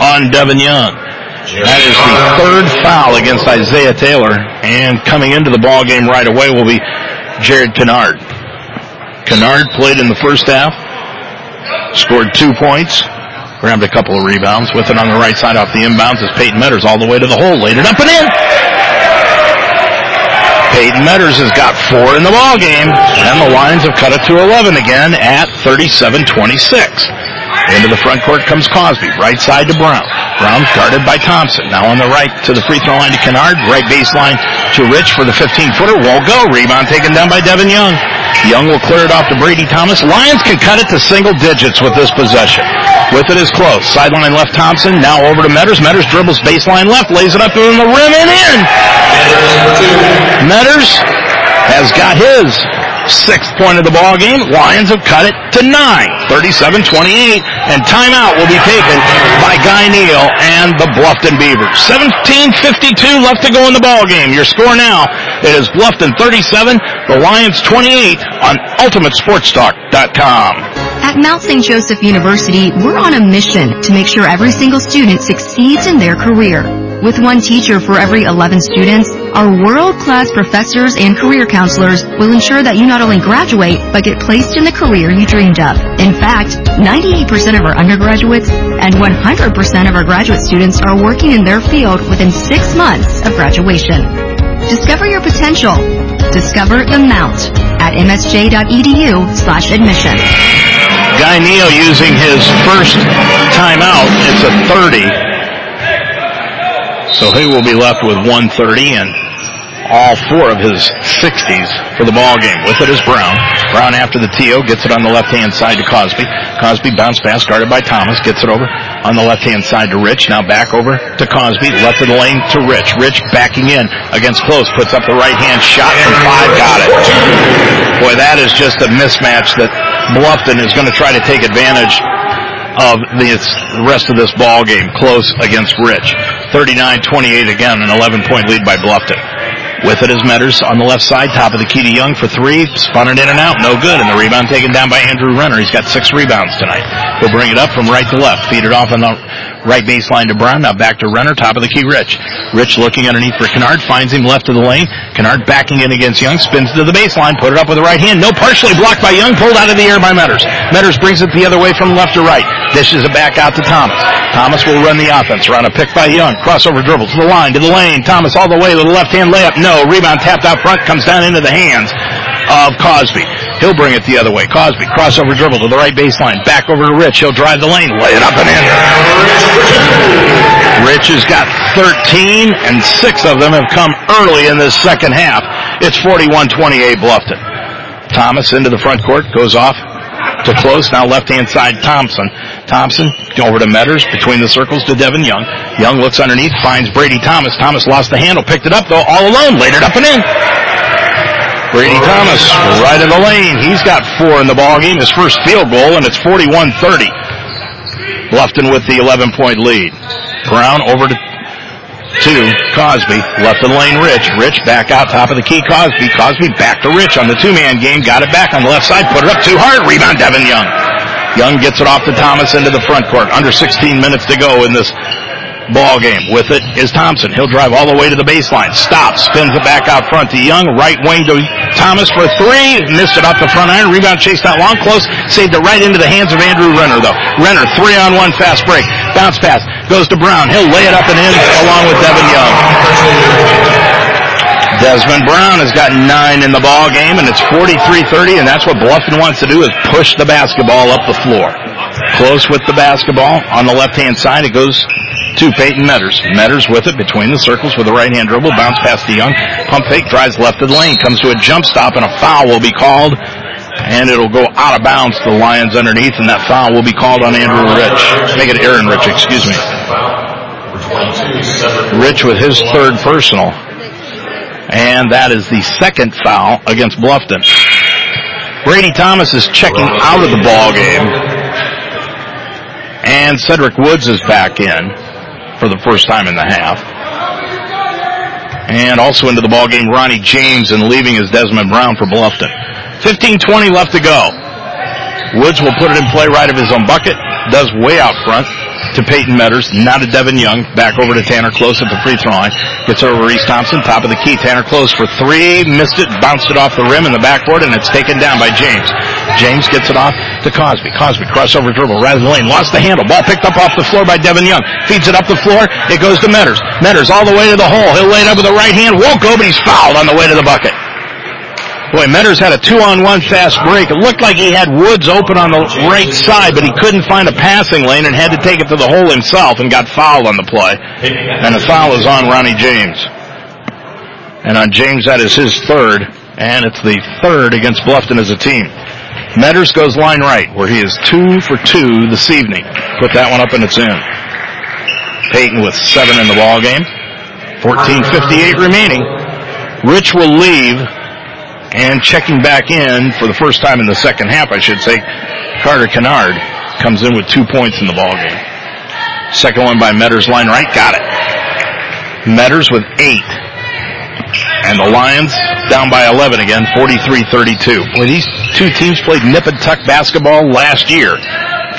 on Devin Young. That is the third foul against Isaiah Taylor, and coming into the ball game right away will be Jared Kennard. Kennard played in the first half, scored two points, grabbed a couple of rebounds with it on the right side off the inbounds as Peyton Metters all the way to the hole, laid it up and in. Peyton Metters has got four in the ball game, and the Lions have cut it to 11 again at 37-26. Into the front court comes Cosby, right side to Brown. Brown guarded by Thompson. Now on the right to the free throw line to Kennard, right baseline to Rich for the 15 footer. Won't go. Rebound taken down by Devin Young. Young will clear it off to Brady Thomas. Lions can cut it to single digits with this possession. With it is close. Sideline left Thompson. Now over to Metters. Metters dribbles baseline left, lays it up in the rim and in. Metters has got his sixth point of the ball game. Lions have cut it to nine, 37-28, and timeout will be taken by Guy Neff and the Bluffton Beavers. 17:52 left to go in the ball game. Your score now it is Bluffton 37, the Lions 28 on UltimateSportsTalk.com. At Mount St. Joseph University, we're on a mission to make sure every single student succeeds in their career. With one teacher for every 11 students, our world-class professors and career counselors will ensure that you not only graduate, but get placed in the career you dreamed of. In fact, 98% of our undergraduates and 100% of our graduate students are working in their field within six months of graduation. Discover your potential. Discover the Mount at msj.edu slash admission. Guy Neff using his first timeout. It's a 30. So he will be left with 130 and all four of his 60s for the ball game. With it is Brown. Brown after the TO gets it on the left-hand side to Cosby. Cosby bounce pass guarded by Thomas. Gets it over on the left-hand side to Rich. Now back over to Cosby. Left of the lane to Rich. Rich backing in against close. Puts up the right-hand shot from five. Got it. Boy, that is just a mismatch that Bluffton is going to try to take advantage of the rest of this ball game. Close against Rich. 39-28 again, an 11 point lead by Bluffton. With it is Metters on the left side, top of the key to Young for three, spun it in and out, no good, and the rebound taken down by Andrew Renner. He's got six rebounds tonight. He'll bring it up from right to left, feed it off on the right baseline to Brown, now back to Renner, top of the key Rich. Rich looking underneath for Kennard, finds him left of the lane. Kennard backing in against Young, spins to the baseline, put it up with the right hand, no partially blocked by Young, pulled out of the air by Metters. Metters brings it the other way from left to right, dishes it back out to Thomas. Thomas will run the offense, run a pick by Young, crossover dribble to the line, to the lane, Thomas all the way to the left hand layup, no, rebound tapped out front, comes down into the hands of Cosby. He'll bring it the other way. Cosby, crossover dribble to the right baseline, back over to Rich. He'll drive the lane, lay it up and in. Rich has got 13, and six of them have come early in this second half. It's 41-28 Bluffton. Thomas into the front court, goes off to close. Now left hand side Thompson. Thompson over to Metters between the circles to Devin Young. Young looks underneath, finds Brady Thomas. Thomas lost the handle, picked it up though, all alone, laid it up and in. Brady Thomas right in the lane. He's got four in the ball game, his first field goal, and it's 41-30. Bluffton with the 11 point lead. Brown over to to Cosby. Left of the lane, Rich. Rich back out top of the key, Cosby. Cosby back to Rich on the two-man game. Got it back on the left side. Put it up too hard. Rebound, Devin Young. Young gets it off to Thomas into the front court. Under 16 minutes to go in this ball game. With it is Thompson. He'll drive all the way to the baseline. Stops. Spins it back out front to Young. Right wing to Thomas for three. Missed it off the front iron. Rebound chased out long. Close. Saved it right into the hands of Andrew Renner though. Renner three on one fast break. Bounce pass. Goes to Brown. He'll lay it up and in along with Devin Young. Desmond Brown has got nine in the ball game, and it's 43-30, and that's what Bluffton wants to do is push the basketball up the floor. Close with the basketball on the left-hand side. It goes to Peyton Metters. Metters with it between the circles with a right-hand dribble, bounce past the Young, pump fake, drives left of the lane, comes to a jump stop, and a foul will be called, and it'll go out of bounds to the Lions underneath, and that foul will be called on Andrew Rich. Make it Aaron Rich, excuse me. Rich with his third personal. And that is the second foul against Bluffton. Brady Thomas is checking out of the ball game. And Cedric Woods is back in for the first time in the half. And also into the ball game, Ronnie James and leaving is Desmond Brown for Bluffton. 15-20 left to go. Woods will put it in play right of his own bucket. Does way out front to Peyton Metters. Now to Devin Young. Back over to Tanner Close at the free throw line. Gets over Reese Thompson. Top of the key. Tanner Close for three. Missed it. Bounced it off the rim in the backboard and it's taken down by James. James gets it off to Cosby. Cosby crossover dribble right in the lane. Lost the handle. Ball picked up off the floor by Devin Young. Feeds it up the floor. It goes to Metters. Metters all the way to the hole. He'll lay it up with the right hand. Won't go, but he's fouled on the way to the bucket. Boy, Metters had a two-on-one fast break. It looked like he had Woods open on the right side, but he couldn't find a passing lane and had to take it to the hole himself and got fouled on the play. And the foul is on Ronnie James. And on James, that is his third, and it's the third against Bluffton as a team. Metters goes line right, where he is two for two this evening. Put that one up and it's in. Peyton with seven in the ball game. 14.58 remaining. Rich will leave and checking back in for the first time in the second half, I should say, Carter Kennard comes in with two points in the ball game. Second one by Metters line right, got it. Metters with eight. And the Lions down by 11 again, 43-32. Boy, these two teams played nip and tuck basketball last year.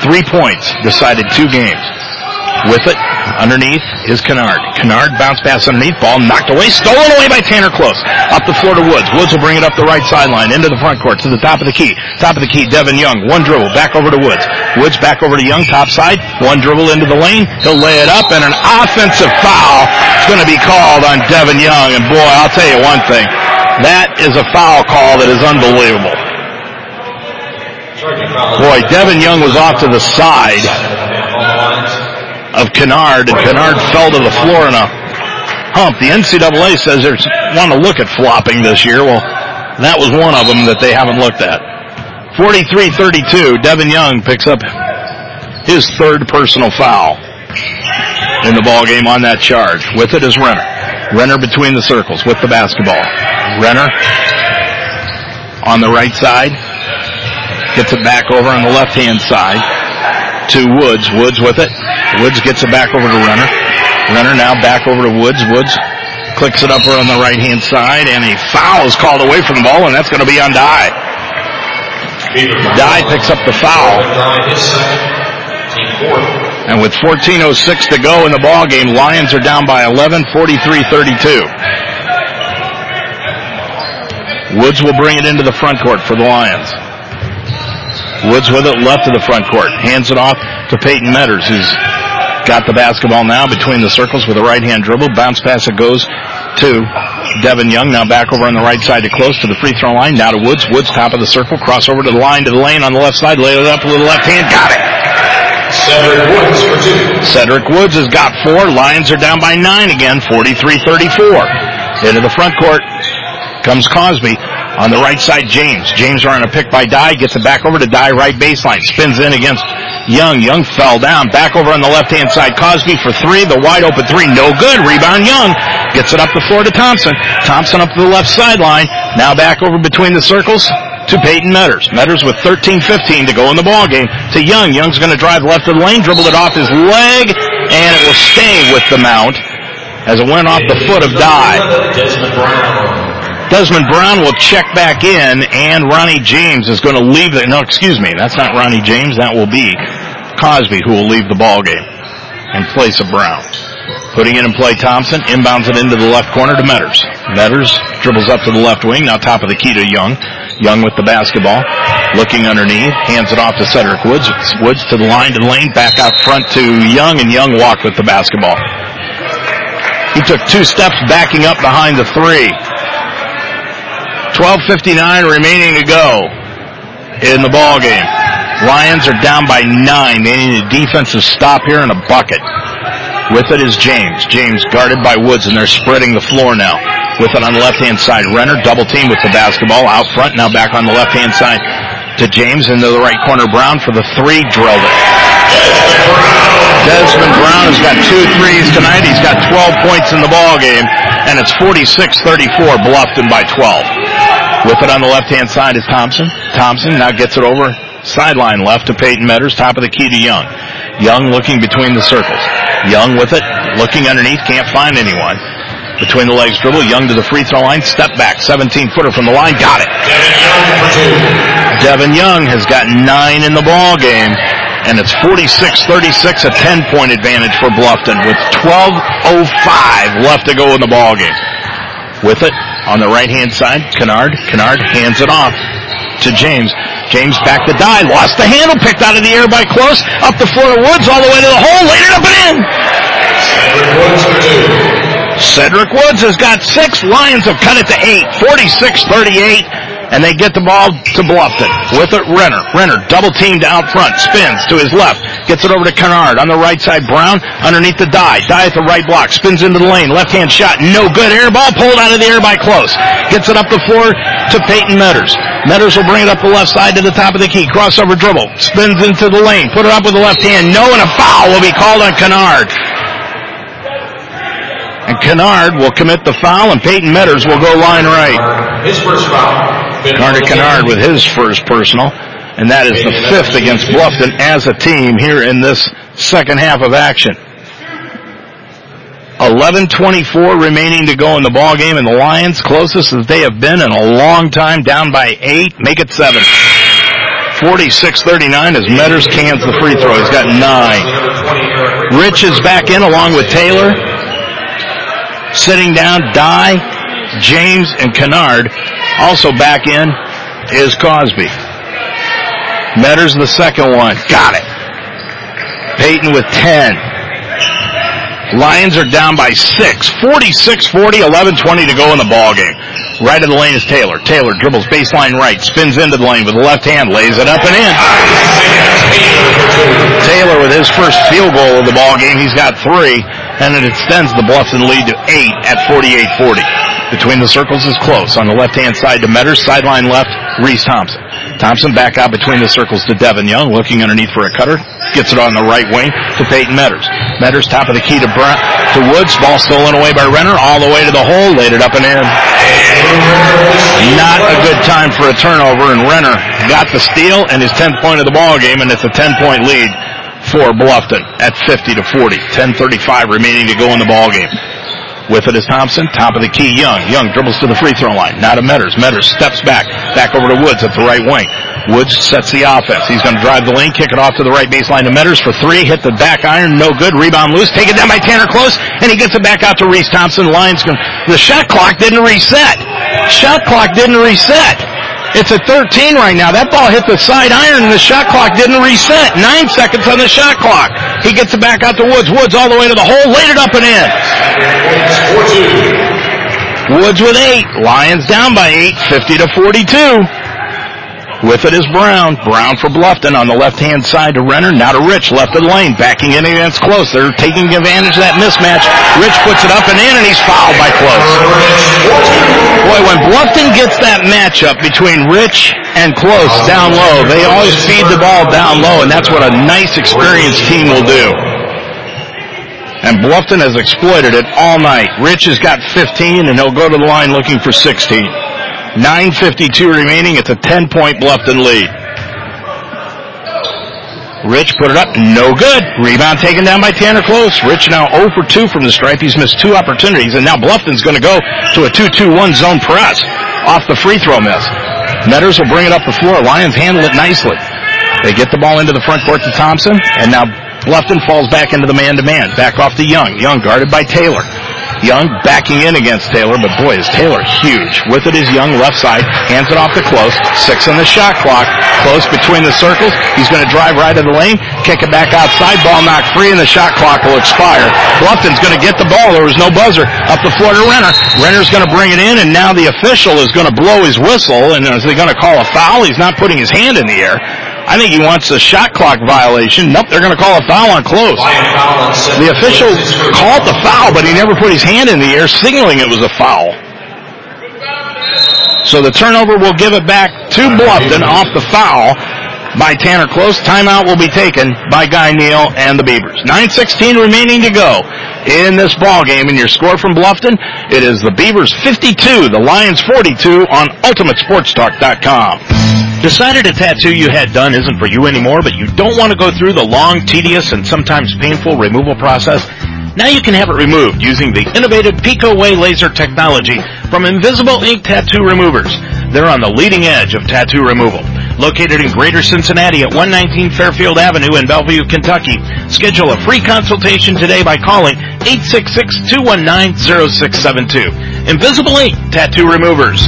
Three points decided two games. With it, underneath is Kennard. Kennard bounce pass underneath, ball knocked away, stolen away by Tanner Close. Up the floor to Woods. Woods will bring it up the right sideline, into the front court, to the top of the key. Top of the key, Devin Young. One dribble, back over to Woods. Woods back over to Young, top side. One dribble into the lane. He'll lay it up, and an offensive foul is going to be called on Devin Young. And boy, I'll tell you one thing. That is a foul call that is unbelievable. Boy, Devin Young was off to the side of Kennard, and Kennard fell to the floor in a hump. The NCAA says they want to look at flopping this year. Well, that was one of them that they haven't looked at. 43-32, Devin Young picks up his third personal foul in the ball game on that charge. With it is Renner. Renner between the circles with the basketball. Renner on the right side. Gets it back over on the left-hand side to Woods. Woods with it. Woods gets it back over to Renner. Renner now back over to Woods. Woods clicks it up on the right hand side and a foul is called away from the ball and that's going to be on Dye. Dye picks up the foul. And with 14.06 to go in the ball game, Lions are down by 11, 43-32. Woods will bring it into the front court for the Lions. Woods with it left of the front court. Hands it off to Peyton Metters, who's got the basketball now between the circles with a right hand dribble. Bounce pass it goes to Devin Young. Now back over on the right side to close to the free throw line. Now to Woods. Woods top of the circle. Cross over to the line to the lane on the left side. Lay it up with the left hand. Got it. Cedric Woods for two. Cedric Woods has got four. Lions are down by nine again. 43-34. Into the front court comes Cosby. On the right side, James. James running a pick by Dye, gets it back over to Dye, right baseline. Spins in against Young. Young fell down. Back over on the left-hand side. Cosby for three. The wide open three. No good. Rebound Young. Gets it up the floor to Thompson. Thompson up to the left sideline. Now back over between the circles to Peyton Metters. Metters with 13-15 to go in the ball game to Young. Young's going to drive left of the lane, dribble it off his leg, and it will stay with the mount as it went off the foot of Dye. Desmond Brown. Will check back in, and Ronnie James is going to leave the. No, excuse me, that's not Ronnie James. That will be Cosby who will leave the ball game in place of Brown. Putting it in play Thompson, inbounds it into the left corner to Metters. Metters dribbles up to the left wing, now top of the key to Young. Young with the basketball, looking underneath, hands it off to Cedric Woods. Woods to the line to lane, back out front to Young, and Young walked with the basketball. He took two steps backing up behind the three. 12.59 remaining to go in the ball game. Lions are down by nine. They need a defensive stop here and a bucket. With it is James. James guarded by Woods, and they're spreading the floor now. With it on the left-hand side. Renner double team with the basketball out front. Now back on the left-hand side to James into the right corner. Brown for the three. Drilled it. Desmond Brown has got two threes tonight. He's got 12 points in the ball game, and it's 46-34. Bluffton by 12. With it on the left-hand side is Thompson. Thompson now gets it over sideline left to Peyton Metters, top of the key to Young. Young looking between the circles. Young with it, looking underneath, can't find anyone. Between the legs dribble, Young to the free throw line, step back, 17 footer from the line, got it. Devin Young has got nine in the ball game, and it's 46-36, a 10 point advantage for Bluffton with 12.05 left to go in the ball game. With it on the right hand side, Kennard. Kennard hands it off to James. James back to Dye, lost the handle, picked out of the air by close, up the floor to Woods, all the way to the hole, laid it up and in. Cedric Woods has got six. Lions have cut it to eight. 46-38 and they get the ball to Bluffton with it. Renner, Renner double teamed out front, spins to his left, gets it over to Kennard on the right side. Brown underneath the Dye, Dye at the right block, spins into the lane, left hand shot, no good. Air ball pulled out of the air by close, gets it up the floor to Peyton Metters. Metters will bring it up the left side to the top of the key, crossover dribble, spins into the lane, put it up with the left hand, no, and a foul will be called on Kennard. And Kennard will commit the foul, and Peyton Metters will go line right. His first foul. Carter Kennard with his first personal, and that is the fifth against Bluffton as a team here in this second half of action. 11:24 remaining to go in the ball game, and the Lions closest as they have been in a long time, down by eight. Make it seven. 46-39 as Metters cans the free throw. He's got nine. Rich is back in along with Taylor. Sitting down, Dye, James, and Kennard. Also back in is Cosby. Metters the second one. Got it. Peyton with 10. Lions are down by six. 46-40, 11-20 to go in the ball game. Right of the lane is Taylor. Taylor dribbles baseline right, spins into the lane with the left hand, lays it up and in. Taylor with his first field goal of the ball game. He's got three, and it extends the Bluffton lead to eight at 48-40. Between the circles is close. On the left-hand side to Metters, sideline left, Reese Thompson. Thompson back out between the circles to Devin Young, looking underneath for a cutter. Gets it on the right wing to Peyton Metters. Metters top of the key to Brown, to Woods. Ball stolen away by Renner, all the way to the hole, laid it up and in. Not a good time for a turnover, and Renner got the steal and his 10th point of the ball game, and it's a 10-point lead for Bluffton at 50 to 40. 10:35 remaining to go in the ball game. With it is Thompson, top of the key, Young. Young dribbles to the free throw line. Now to Metters. Metters steps back, back over to Woods at the right wing. Woods sets the offense. He's going to drive the lane, kick it off to the right baseline to Metters for three. Hit the back iron, no good. Rebound loose. Take it down by Tanner Close, and he gets it back out to Reese Thompson. Line's going. The shot clock didn't reset. Shot clock didn't reset. It's at 13 right now. That ball hit the side iron and the shot clock didn't reset. Nine seconds on the shot clock. He gets it back out to Woods. Woods all the way to the hole, laid it up and in. Woods with eight. Lions down by eight, 50 to 42. With it is Brown. Brown for Bluffton on the left-hand side to Renner. Now to Rich, left of the lane. Backing in against Close. They're taking advantage of that mismatch. Rich puts it up and in, and he's fouled by Close. Boy, when Bluffton gets that matchup between Rich and Close down low, they always feed the ball down low, and that's what a nice, experienced team will do. And Bluffton has exploited it all night. Rich has got 15, and he'll go to the line looking for 16. 9.52 remaining. It's a 10 point Bluffton lead. Rich put it up. No good. Rebound taken down by Tanner Close. Rich now 0 for 2 from the stripe. He's missed two opportunities. And now Bluffton's going to go to a 2-2-1 zone press off the free throw miss. Metters will bring it up the floor. Lions handle it nicely. They get the ball into the front court to Thompson. And now Bluffton falls back into the man-to-man. Back off to Young. Young guarded by Taylor. Young backing in against Taylor, but boy, is Taylor huge. With it is Young left side, hands it off to Close. Six on the shot clock. Close between the circles. He's going to drive right to the lane, kick it back outside, ball knocked free, and the shot clock will expire. Bluffton's going to get the ball. There was no buzzer. Up the floor to Renner. Renner's going to bring it in, and now the official is going to blow his whistle, and is he going to call a foul? He's not putting his hand in the air. I think he wants a shot clock violation. Nope, they're going to call a foul on close. The official called the foul, but he never put his hand in the air, signaling it was a foul. So the turnover will give it back to Bluffton off the foul by Tanner Close. Timeout will be taken by Guy Neal and the Beavers. 9.16 remaining to go in this ball game. And your score from Bluffton, it is the Beavers 52, the Lions 42 on UltimateSportsTalk.com. Decided a tattoo you had done isn't for you anymore, but you don't want to go through the long, tedious, and sometimes painful removal process? Now you can have it removed using the innovative PicoWay laser technology from Invisible Ink Tattoo Removers. They're on the leading edge of tattoo removal. Located in Greater Cincinnati at 119 Fairfield Avenue in Bellevue, Kentucky. Schedule a free consultation today by calling 866-219-0672. Invisible Ink Tattoo Removers.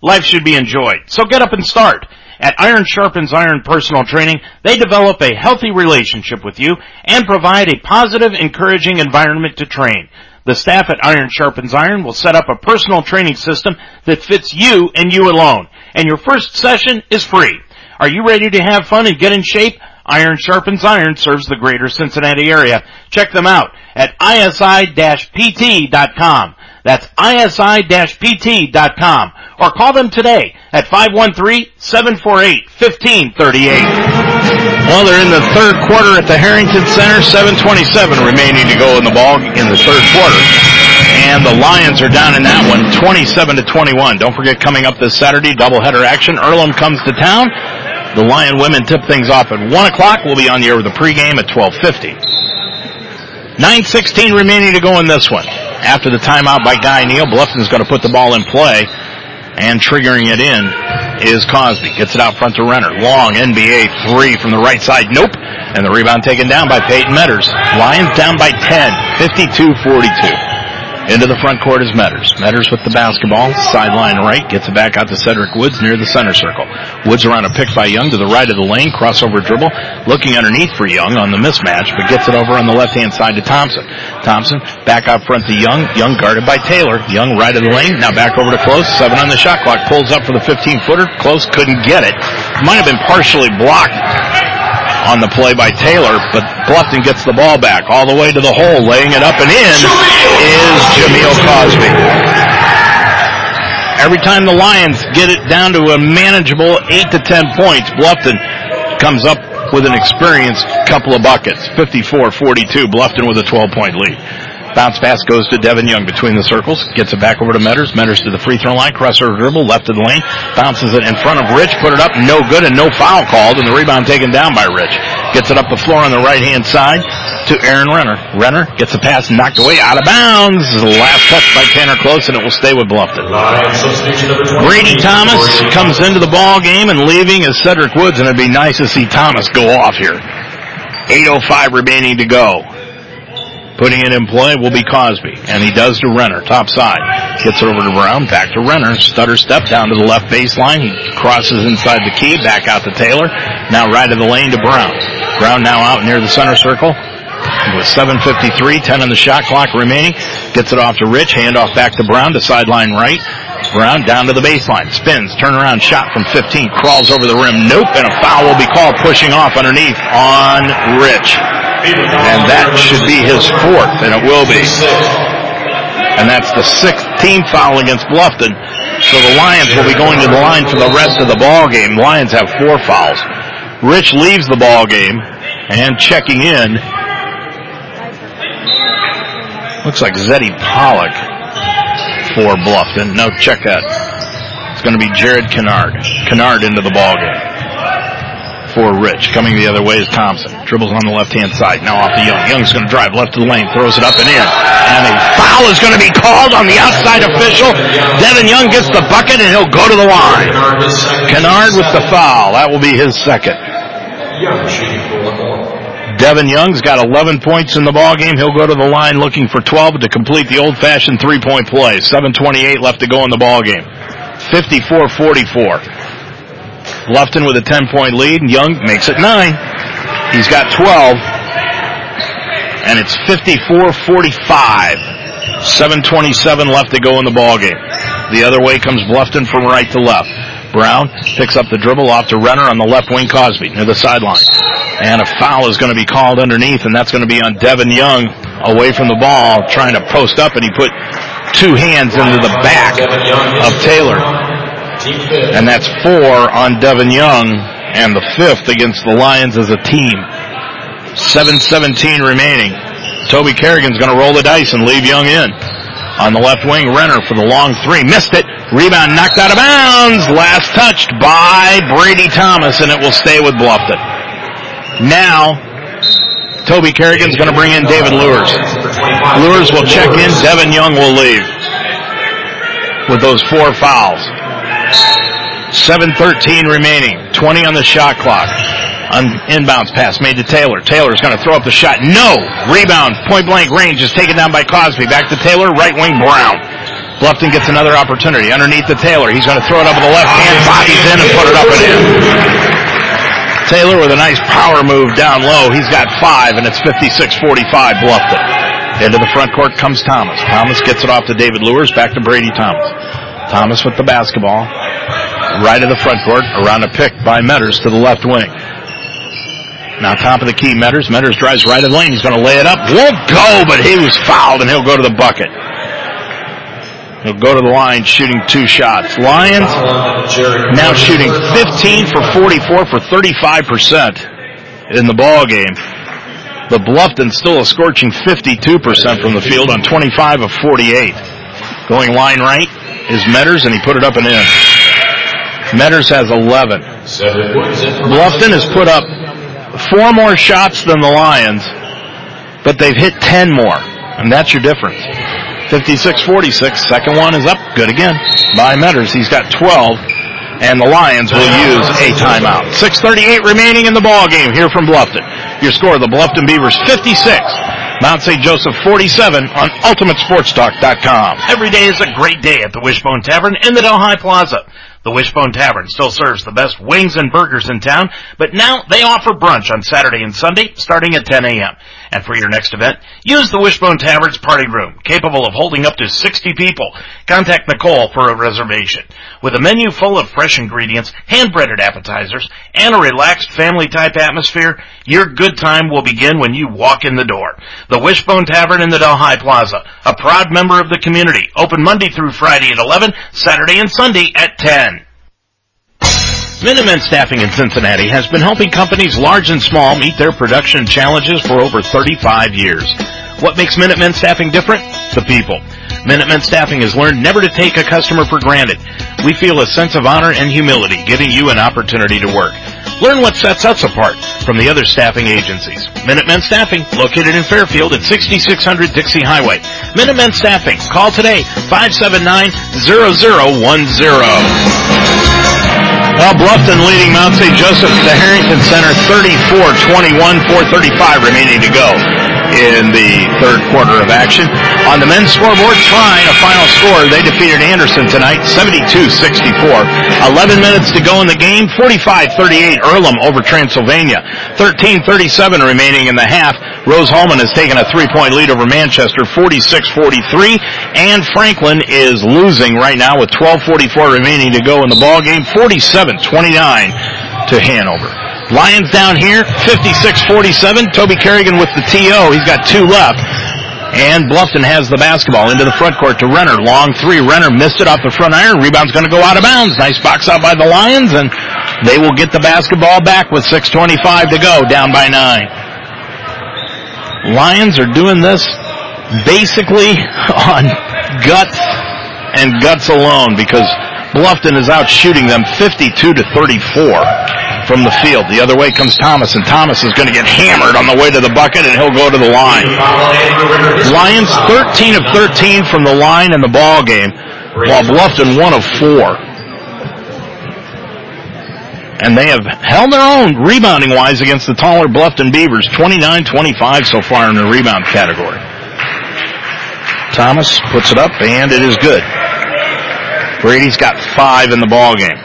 Life should be enjoyed, so get up and start. At Iron Sharpens Iron Personal Training, they develop a healthy relationship with you and provide a positive, encouraging environment to train. The staff at Iron Sharpens Iron will set up a personal training system that fits you and you alone. And your first session is free. Are you ready to have fun and get in shape? Iron Sharpens Iron serves the greater Cincinnati area. Check them out at isi-pt.com. That's isi-pt.com. Or call them today at 513-748-1538. Well, they're in the third quarter at the Harrington Center. 7:27 remaining to go in the ball in the third quarter, and the Lions are down in that one, 27 to 21. Don't forget, coming up this Saturday, doubleheader action. Earlham comes to town. The Lion women tip things off at one o'clock. We'll be on the air with the pregame at 12:50. 9:16 remaining to go in this one. After the timeout by Guy Neal, Bluffton's going to put the ball in play. And triggering it in is Cosby. Gets it out front to Renner. Long NBA three from the right side. Nope. And the rebound taken down by Peyton Metters. Lions down by 10. 52-42. Into the front court is Metters. Metters with the basketball. Sideline right. Gets it back out to Cedric Woods near the center circle. Woods around a pick by Young to the right of the lane. Crossover dribble. Looking underneath for Young on the mismatch, but gets it over on the left hand side to Thompson. Thompson back out front to Young. Young guarded by Taylor. Young right of the lane. Now back over to Close. Seven on the shot clock. Pulls up for the 15 footer. Close couldn't get it. Might have been partially blocked on the play by Taylor, but Bluffton gets the ball back all the way to the hole, laying it up and in is Jameel Cosby. Every time the Lions get it down to a manageable 8 to 10 points, Bluffton comes up with an experienced couple of buckets. 54-42, Bluffton with a 12 point lead. Bounce pass goes to Devin Young between the circles. Gets it back over to Metters. Metters to the free throw line. Crossover dribble. Left of the lane. Bounces it in front of Rich. Put it up. No good and no foul called. And the rebound taken down by Rich. Gets it up the floor on the right hand side to Aaron Renner. Renner gets the pass knocked away out of bounds. Last touch by Tanner Close and it will stay with Bluffton. Brady Thomas comes into the ball game and leaving is Cedric Woods and it'd be nice to see Thomas go off here. 8.05 remaining to go. Putting it in play will be Cosby, and he does to Renner, top side. Gets it over to Brown, back to Renner, stutter step down to the left baseline. He crosses inside the key, back out to Taylor. Now right of the lane to Brown. Brown now out near the center circle. With 7.53, 10 on the shot clock remaining. Gets it off to Rich, handoff back to Brown to sideline right. Brown down to the baseline, spins, turnaround shot from 15, crawls over the rim. Nope, and a foul will be called pushing off underneath on Rich. And that should be his fourth, and it will be. And that's the sixth team foul against Bluffton. So the Lions will be going to the line for the rest of the ball game. Lions have four fouls. Rich leaves the ball game and checking in. Looks like Zeddy Pollock for Bluffton. No, check that. It's going to be Jared Kennard. Kennard into the ball game for Rich. Coming the other way is Thompson. Dribbles on the left-hand side. Now off to Young. Young's going to drive left to the lane. Throws it up and in. And a foul is going to be called on the outside official. Devin Young gets the bucket and he'll go to the line. Kennard with the foul. That will be his second. Devin Young's got 11 points in the ball game. He'll go to the line looking for 12 to complete the old-fashioned three-point play. 7:28 left to go in the ball game. 54-44. Bluffton with a 10-point lead. And Young makes it nine. He's got 12, and it's 54-45. 7:27 left to go in the ball game. The other way comes Bluffton from right to left. Brown picks up the dribble off to Renner on the left wing Cosby near the sideline. And a foul is going to be called underneath, and that's going to be on Devin Young away from the ball, trying to post up, and he put two hands into the back of Taylor. And that's four on Devin Young, and the fifth against the Lions as a team. 7-17 remaining. Toby Carrigan's going to roll the dice and leave Young in. On the left wing, Renner for the long three. Missed it. Rebound knocked out of bounds. Last touched by Brady Thomas, and it will stay with Bluffton. Now, Toby Carrigan's going to bring in David Lures. Lures will check in. Devin Young will leave with those four fouls. 7.13 remaining. 20 on the shot clock. On inbounds pass made to Taylor. Taylor's going to throw up the shot. No! Rebound. Point blank range is taken down by Cosby. Back to Taylor. Right wing Brown. Bluffton gets another opportunity. Underneath the Taylor. He's going to throw it up with the left hand. Bodies in and put it up and in. Taylor with a nice power move down low. He's got five and it's 56-45 Bluffton. Into the front court comes Thomas. Thomas gets it off to David Lures. Back to Brady Thomas. Thomas with the basketball. Right of the front court. Around a pick by Metters to the left wing. Now top of the key, Metters. Metters drives right of the lane. He's going to lay it up. Won't go, but he was fouled and he'll go to the bucket. He'll go to the line shooting two shots. Lions now shooting 15 for 44 for 35% in the ball game. The Bluffton still a scorching 52% from the field on 25 of 48. Going line right is Metters and he put it up and in. Metters has 11. Bluffton has put up four more shots than the Lions, but they've hit 10 more, and that's your difference. 56-46, second one is up, good again, by Metters. He's got 12, and the Lions will use a timeout. 6.38 remaining in the ball game here from Bluffton. Your score, the Bluffton Beavers 56, Mount St. Joseph 47 on UltimateSportsTalk.com. Every day is a great day at the Wishbone Tavern in the Delhi Plaza. The Wishbone Tavern still serves the best wings and burgers in town, but now they offer brunch on Saturday and Sunday starting at 10 a.m. And for your next event, use the Wishbone Tavern's party room, capable of holding up to 60 people. Contact Nicole for a reservation. With a menu full of fresh ingredients, hand-breaded appetizers, and a relaxed family-type atmosphere, your good time will begin when you walk in the door. The Wishbone Tavern in the Delhi Plaza, a proud member of the community, open Monday through Friday at 11, Saturday and Sunday at 10. Minutemen Staffing in Cincinnati has been helping companies large and small meet their production challenges for over 35 years. What makes Minutemen Staffing different? The people. Minutemen Staffing has learned never to take a customer for granted. We feel a sense of honor and humility giving you an opportunity to work. Learn what sets us apart from the other staffing agencies. Minutemen Staffing, located in Fairfield at 6600 Dixie Highway. Minutemen Staffing, call today, 579-0010. Well, Bluffton leading Mount St. Joseph the Harrington Center 34-21, 435 remaining to go in the third quarter of action. On the men's scoreboard, Trine, a final score, they defeated Anderson tonight, 72-64. 11 minutes to go in the game, 45-38 Earlham over Transylvania. 13-37 remaining in the half. Rose Hulman has taken a three-point lead over Manchester, 46-43, and Franklin is losing right now with 12-44 remaining to go in the ball game, 47-29 to Hanover. Lions down here, 56-47. Toby Carrigan with the TO. He's got two left. And Bluffton has the basketball into the front court to Renner. Long three. Renner missed it off the front iron. Rebound's going to go out of bounds. Nice box out by the Lions, and they will get the basketball back with 6.25 to go, down by nine. Lions are doing this basically on guts and guts alone because Bluffton is out shooting them 52 to 34 from the field. The other way comes Thomas, and Thomas is going to get hammered on the way to the bucket, and he'll go to the line. Lions 13 of 13 from the line in the ball game, while Bluffton 1 of 4. And they have held their own rebounding wise against the taller Bluffton Beavers, 29-25 so far in the rebound category. Thomas puts it up and it is good. Brady's got five in the ball game.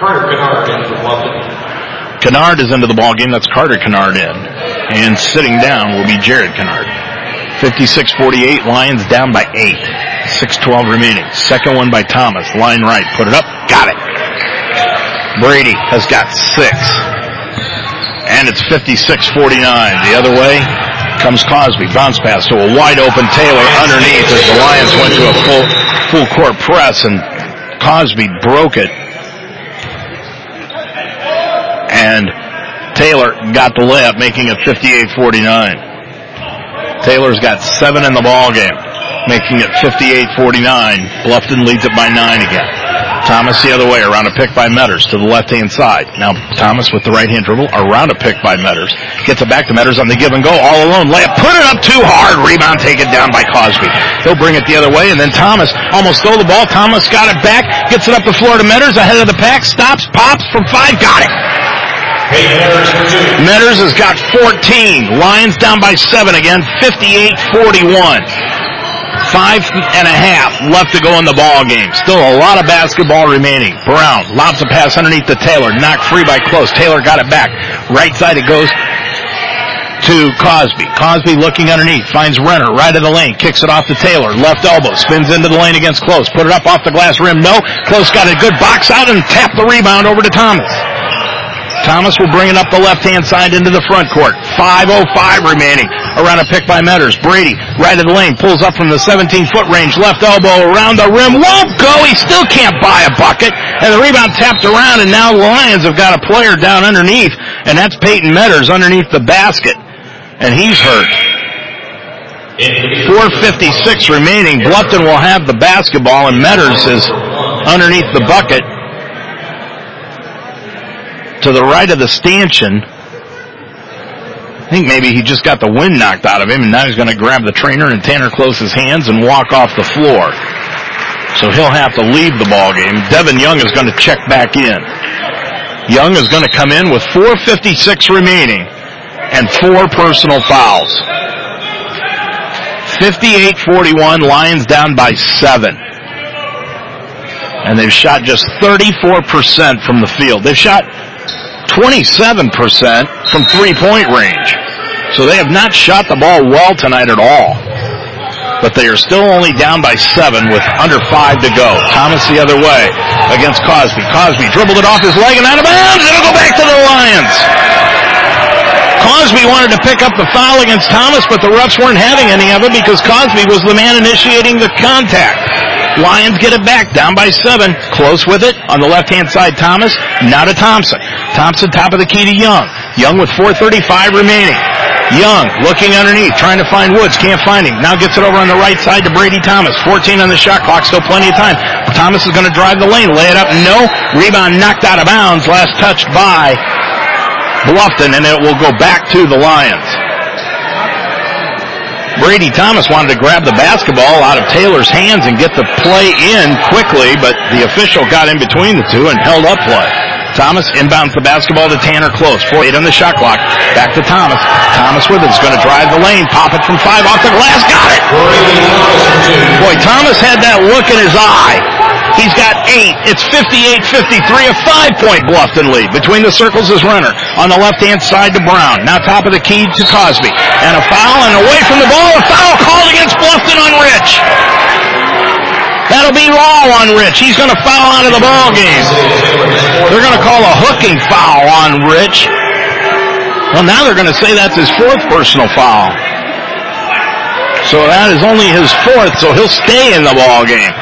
Kennard is into the ball game. That's Carter Kennard in. And sitting down will be Jared Kennard. 56-48, Lions down by eight. 6-12 remaining. Second one by Thomas. Line right. Put it up. Got it. Brady has got six. And it's 56-49. The other way comes Cosby. Bounce pass to a wide open Taylor underneath as the Lions went to a full, full court press and Cosby broke it. And Taylor got the layup, making it 58-49. Taylor's got seven in the ball game, making it 58-49. Bluffton leads it by nine again. Thomas the other way, around a pick by Metters to the left-hand side. Now Thomas with the right-hand dribble, around a pick by Metters. Gets it back to Metters on the give and go, all alone. Layup, put it up too hard. Rebound taken down by Cosby. He'll bring it the other way, and then Thomas almost stole the ball. Thomas got it back, gets it up the floor to Metters, ahead of the pack, stops, pops from five, got it. Metters has got 14. Lions down by seven again, 58-41. Five and a half left to go in the ball game. Still a lot of basketball remaining. Brown lobs a pass underneath the Taylor, knocked free by close. Taylor got it back. Right side it goes to Cosby. Cosby looking underneath, finds Renner right of the lane, kicks it off to Taylor. Left elbow, spins into the lane against Close. Put it up off the glass rim. No. Close got a good box out and tapped the rebound over to Thomas. Thomas will bring it up the left-hand side into the front court. 5.05 remaining. Around a pick by Metters. Brady, right of the lane, pulls up from the 17-foot range. Left elbow around the rim. Won't go. He still can't buy a bucket. And the rebound tapped around, and now the Lions have got a player down underneath, and that's Peyton Metters underneath the basket. And he's hurt. 4.56 remaining. Bluffton will have the basketball, and Metters is underneath the bucket to the right of the stanchion. I think maybe he just got the wind knocked out of him and now he's going to grab the trainer and Tanner close his hands and walk off the floor. So he'll have to leave the ball game. Devin Young is going to check back in. Young is going to come in with 4.56 remaining and four personal fouls. 58-41, Lions down by seven. And they've shot just 34% from the field. They've shot 27% from three-point range. So they have not shot the ball well tonight at all. But they are still only down by seven with under five to go. Thomas the other way against Cosby. Cosby dribbled it off his leg and out of bounds. It'll go back to the Lions. Cosby wanted to pick up the foul against Thomas, but the refs weren't having any of it because Cosby was the man initiating the contact. Lions get it back, down by seven. Close with it. On the left-hand side, Thomas. Now to Thompson. Thompson top of the key to Young. Young with 4.35 remaining. Young looking underneath, trying to find Woods, can't find him. Now gets it over on the right side to Brady Thomas. 14 on the shot clock, still plenty of time. Thomas is going to drive the lane, lay it up. No. Rebound knocked out of bounds, last touched by Bluffton, and it will go back to the Lions. Brady Thomas wanted to grab the basketball out of Taylor's hands and get the play in quickly, but the official got in between the two and held up play. Thomas inbounds the basketball to Tanner Close. Four eight on the shot clock. Back to Thomas. Thomas with it is going to drive the lane. Pop it from five off the glass. Got it. Boy, Thomas had that look in his eye. He's got eight. It's 58-53, a five-point Bluffton lead. Between the circles is Renner. On the left-hand side to Brown. Now top of the key to Cosby. And a foul and away from the ball. A foul called against Bluffton on Rich. That'll be all on Rich. He's going to foul out of the ball game. They're going to call a hooking foul on Rich. Well, now they're going to say that's his fourth personal foul. So that is only his fourth, so he'll stay in the ball game.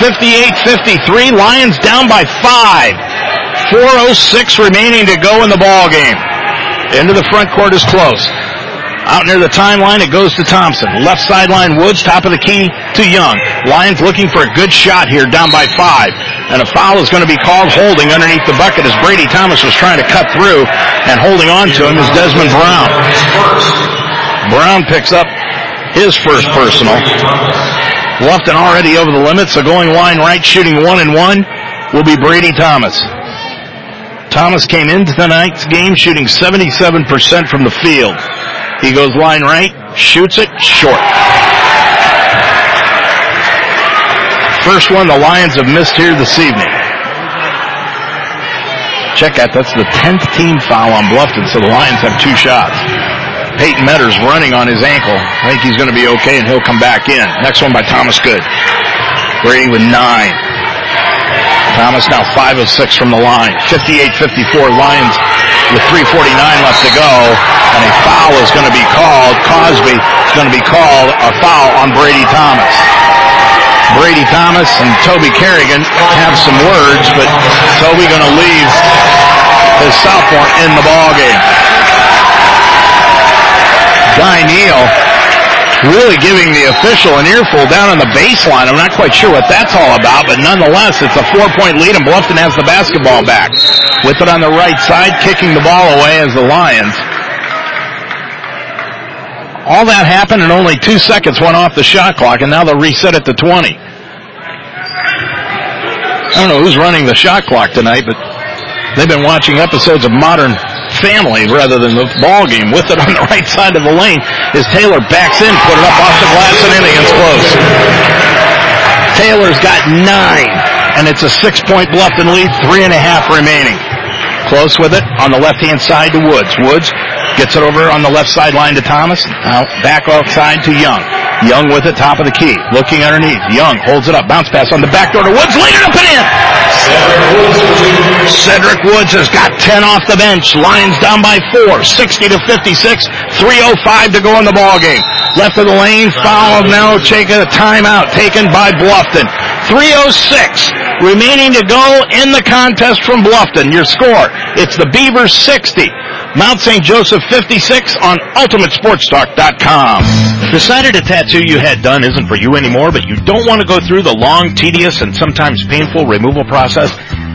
58-53, Lions down by five. 4.06 remaining to go in the ball game. Into the front court is close. Out near the timeline, it goes to Thompson. Left sideline, Woods, top of the key to Young. Lions looking for a good shot here, down by five. And a foul is going to be called holding underneath the bucket as Brady Thomas was trying to cut through. And holding on to him is Desmond Brown. Brown picks up his first personal. Bluffton already over the limit, so going line right, shooting one and one will be Brady Thomas. Thomas came into tonight's game shooting 77% from the field. He goes line right, shoots it short. First one the Lions have missed here this evening. Check that, that's the 10th team foul on Bluffton, so the Lions have two shots. Peyton Metters running on his ankle. I think he's going to be okay and he'll come back in. Next one by Thomas Good. Brady with nine. Thomas now 5 of 6 from the line. 58-54 Lions with 3.49 left to go. And a foul is going to be called. Cosby is going to be called a foul on Brady Thomas. Brady Thomas and Toby Carrigan have some words, but Toby going to leave his sophomore in the ball game. Guy Neal really giving the official an earful down on the baseline. I'm not quite sure what that's all about, but nonetheless, it's a four-point lead and Bluffton has the basketball back. With it on the right side, kicking the ball away as the Lions. All that happened and only two seconds went off the shot clock and now they'll reset it to 20. I don't know who's running the shot clock tonight, but they've been watching episodes of Modern family rather than the ball game. With it on the right side of the lane is Taylor backs in, put it up off the glass and in against close. Taylor's got nine, and it's a six-point Bluffton lead, three and a half remaining. Close with it on the left-hand side to Woods. Woods gets it over on the left sideline to Thomas. Now back outside to Young. Young with it, top of the key. Looking underneath. Young holds it up. Bounce pass on the back door to Woods. Laid it up and in. Cedric Woods has got 10 off the bench. Lions down by four. 60 to 56. 3.05 to go in the ball game. Left of the lane. Foul now. Taken a timeout taken by Bluffton. 3.06 remaining to go in the contest from Bluffton. Your score. It's the Beavers 60. Mount St. Joseph 56 on UltimateSportsTalk.com. Decided a tattoo you had done isn't for you anymore, but you don't want to go through the long, tedious, and sometimes painful removal process?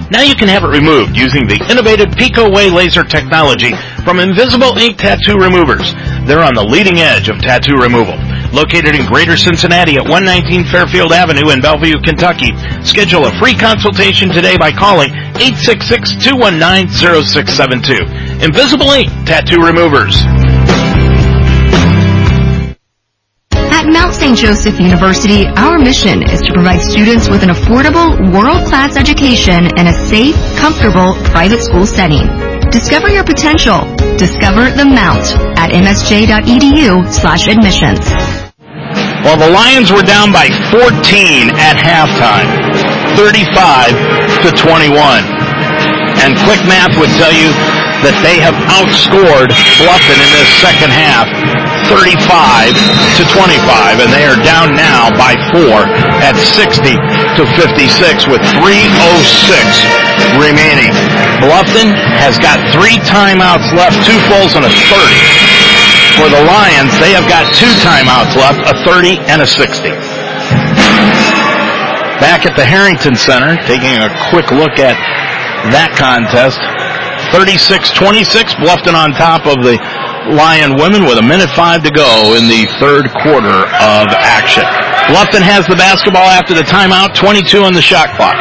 Now you can have it removed using the innovative PicoWay laser technology from Invisible Ink Tattoo Removers. They're on the leading edge of tattoo removal. Located in Greater Cincinnati at 119 Fairfield Avenue in Bellevue, Kentucky. Schedule a free consultation today by calling 866-219-0672. Invisible Ink Tattoo Removers. At Mount St. Joseph University, our mission is to provide students with an affordable, world-class education in a safe, comfortable, private school setting. Discover your potential. Discover the Mount at msj.edu slash admissions. Well, the Lions were down by 14 at halftime, 35 to 21. And quick math would tell you that they have outscored Bluffton in this second half 35 to 25 and they are down now by 4 at 60 to 56 with 306 remaining. Bluffton has got 3 timeouts left, 2 fulls and a 30. For the Lions, they have got 2 timeouts left, a 30 and a 60. Back at the Harrington Center, taking a quick look at that contest. 36-26, Bluffton on top of the Lion women with a minute five to go in the third quarter of action. Bluffton has the basketball after the timeout, 22 on the shot clock.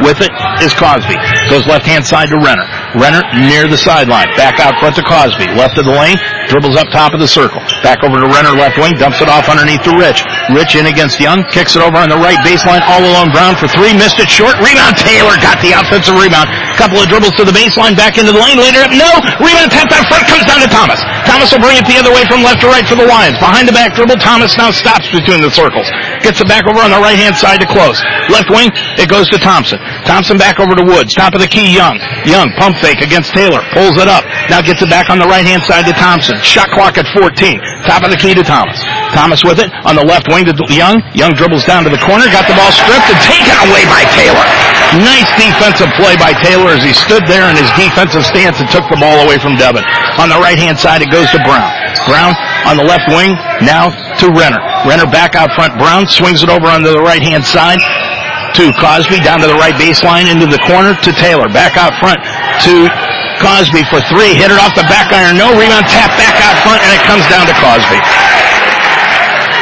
With it is Cosby. Goes left hand side to Renner. Renner near the sideline. Back out front to Cosby. Left of the lane. Dribbles up top of the circle. Back over to Renner left wing. Dumps it off underneath to Rich. Rich in against Young. Kicks it over on the right baseline. All alone Brown for three. Missed it short. Rebound. Taylor got the offensive rebound. Couple of dribbles to the baseline. Back into the lane. Later up. No. Rebound tapped out front. Comes down to Thomas. Thomas will bring it the other way from left to right for the Lions. Behind the back dribble. Thomas now stops between the circles. Gets it back over on the right hand side to close. Left wing. It goes to Thompson. Thompson back over to Woods. Top of the key. Young. Young pump fake against Taylor. Pulls it up. Now gets it back on the right hand side to Thompson. Shot clock at 14. Top of the key to Thomas. Thomas with it on the left wing to Young. Young dribbles down to the corner. Got the ball stripped and taken away by Taylor. Nice defensive play by Taylor as he stood there in his defensive stance and took the ball away from Devin. On the right hand side it goes to Brown. Brown on the left wing. Now to Renner. Renner back out front. Brown swings it over onto the right hand side to Cosby down to the right baseline into the corner to Taylor. Back out front to Cosby for three. Hit it off the back iron. No rebound. Tap back out front and it comes down to Cosby.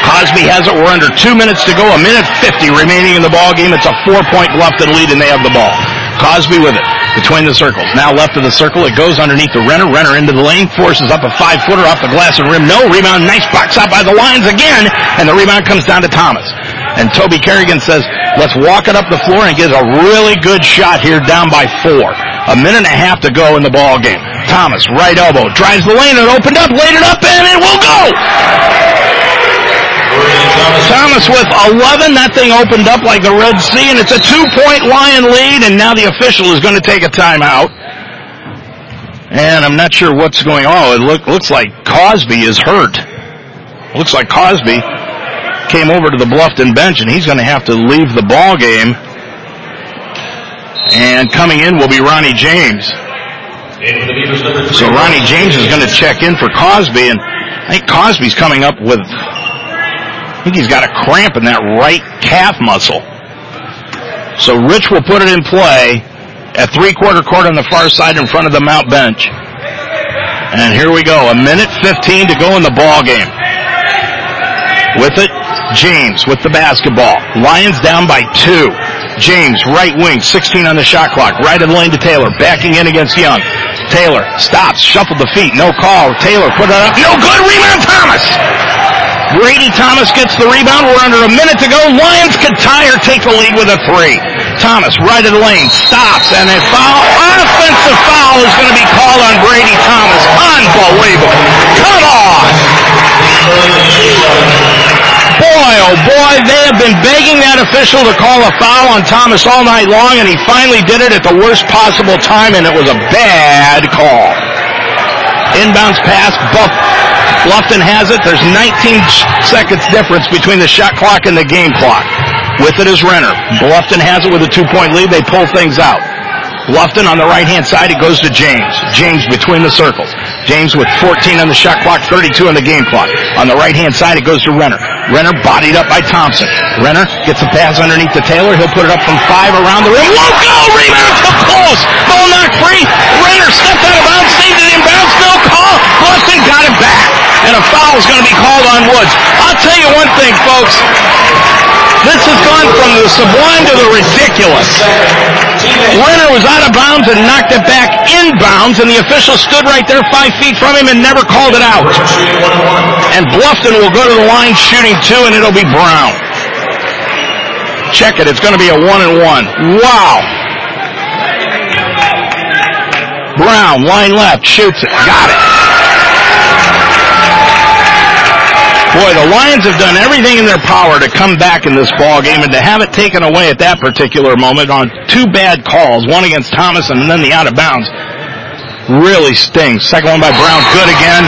Cosby has it. We're under two minutes to go. A minute 50 remaining in the ball game. It's a four point Bluffton lead and they have the ball. Cosby with it. between the circles. Now left of the circle, it goes underneath the Renner. Renner into the lane, forces up a five footer off the glass and rim. No rebound. Nice box out by the Lions again, and the rebound comes down to Thomas. And Toby Carrigan says, let's walk it up the floor and get a really good shot here down by four. A minute and a half to go in the ball game. Thomas, right elbow, drives the lane and opened up, laid it up, and it will go! Thomas with 11. That thing opened up like the Red Sea, and it's a two-point Lion lead, and now the official is going to take a timeout. And I'm not sure what's going on. It look, looks like Cosby is hurt. Looks like Cosby came over to the Bluffton bench, and he's going to have to leave the ball game. And coming in will be Ronnie James. So Ronnie James is going to check in for Cosby, and I think Cosby's coming up with, I think he's got a cramp in that right calf muscle. So Rich will put it in play at three quarter court on the far side in front of the Mount bench. And here we go, a minute 15 to go in the ball game. With it, James with the basketball. Lions down by two. James, right wing, 16 on the shot clock. Right in the lane to Taylor. Backing in against Young. Taylor stops, shuffled the feet, no call. Taylor put it up. No good. Rebound Thomas. Brady Thomas gets the rebound. We're under a minute to go. Lions could tie or take the lead with a three. Thomas, right in the lane, stops, and a foul, offensive foul is going to be called on Brady Thomas. Unbelievable. Come on. Boy, oh boy, they have been begging that official to call a foul on Thomas all night long, and he finally did it at the worst possible time, and it was a bad call. Inbounds pass, Buff, Bluffton has it. There's 19 seconds difference between the shot clock and the game clock. With it is Renner. Bluffton has it with a two-point lead. They pull things out. Bluffton on the right-hand side, it goes to James. James between the circles. James with 14 on the shot clock, 32 on the game clock. On the right-hand side, it goes to Renner. Renner bodied up by Thompson. Renner gets a pass underneath the Taylor. He'll put it up from five around the rim. Go! Rebound too close! Ball knocked free. Renner stepped out of bounds, saved it in bounds. No call. Bluffton got it back. And a foul is going to be called on Woods. I'll tell you one thing, folks. This has gone from the sublime to the ridiculous. Renner was out of bounds and knocked it back inbounds, and the official stood right there five feet from him and never called it out. And Bluffton will go to the line shooting two, and it'll be Brown. Check it. It's going to be a one and one. Wow. Brown, line left, shoots it. Got it. Boy, the Lions have done everything in their power to come back in this ball game and to have it taken away at that particular moment on two bad calls, one against Thomas and then the out of bounds, really stings. Second one by Brown, good again,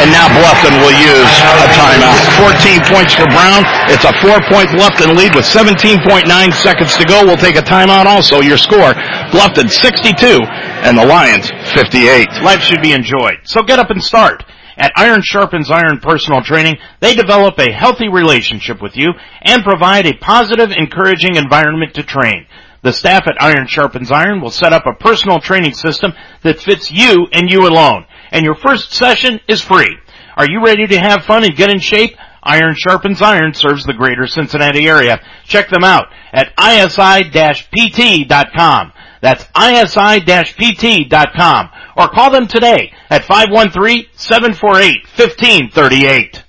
and now Bluffton will use a timeout. 14 points for Brown. It's a four-point Bluffton lead with 17.9 seconds to go. We'll take a timeout also. Your score, Bluffton 62 and the Lions 58. Life should be enjoyed. So get up and start. At Iron Sharpens Iron Personal Training, they develop a healthy relationship with you and provide a positive, encouraging environment to train. The staff at Iron Sharpens Iron will set up a personal training system that fits you and you alone. And your first session is free. Are you ready to have fun and get in shape? Iron Sharpens Iron serves the greater Cincinnati area. Check them out at isi-pt.com. That's isi-pt.com. Or call them today at 513-748-1538.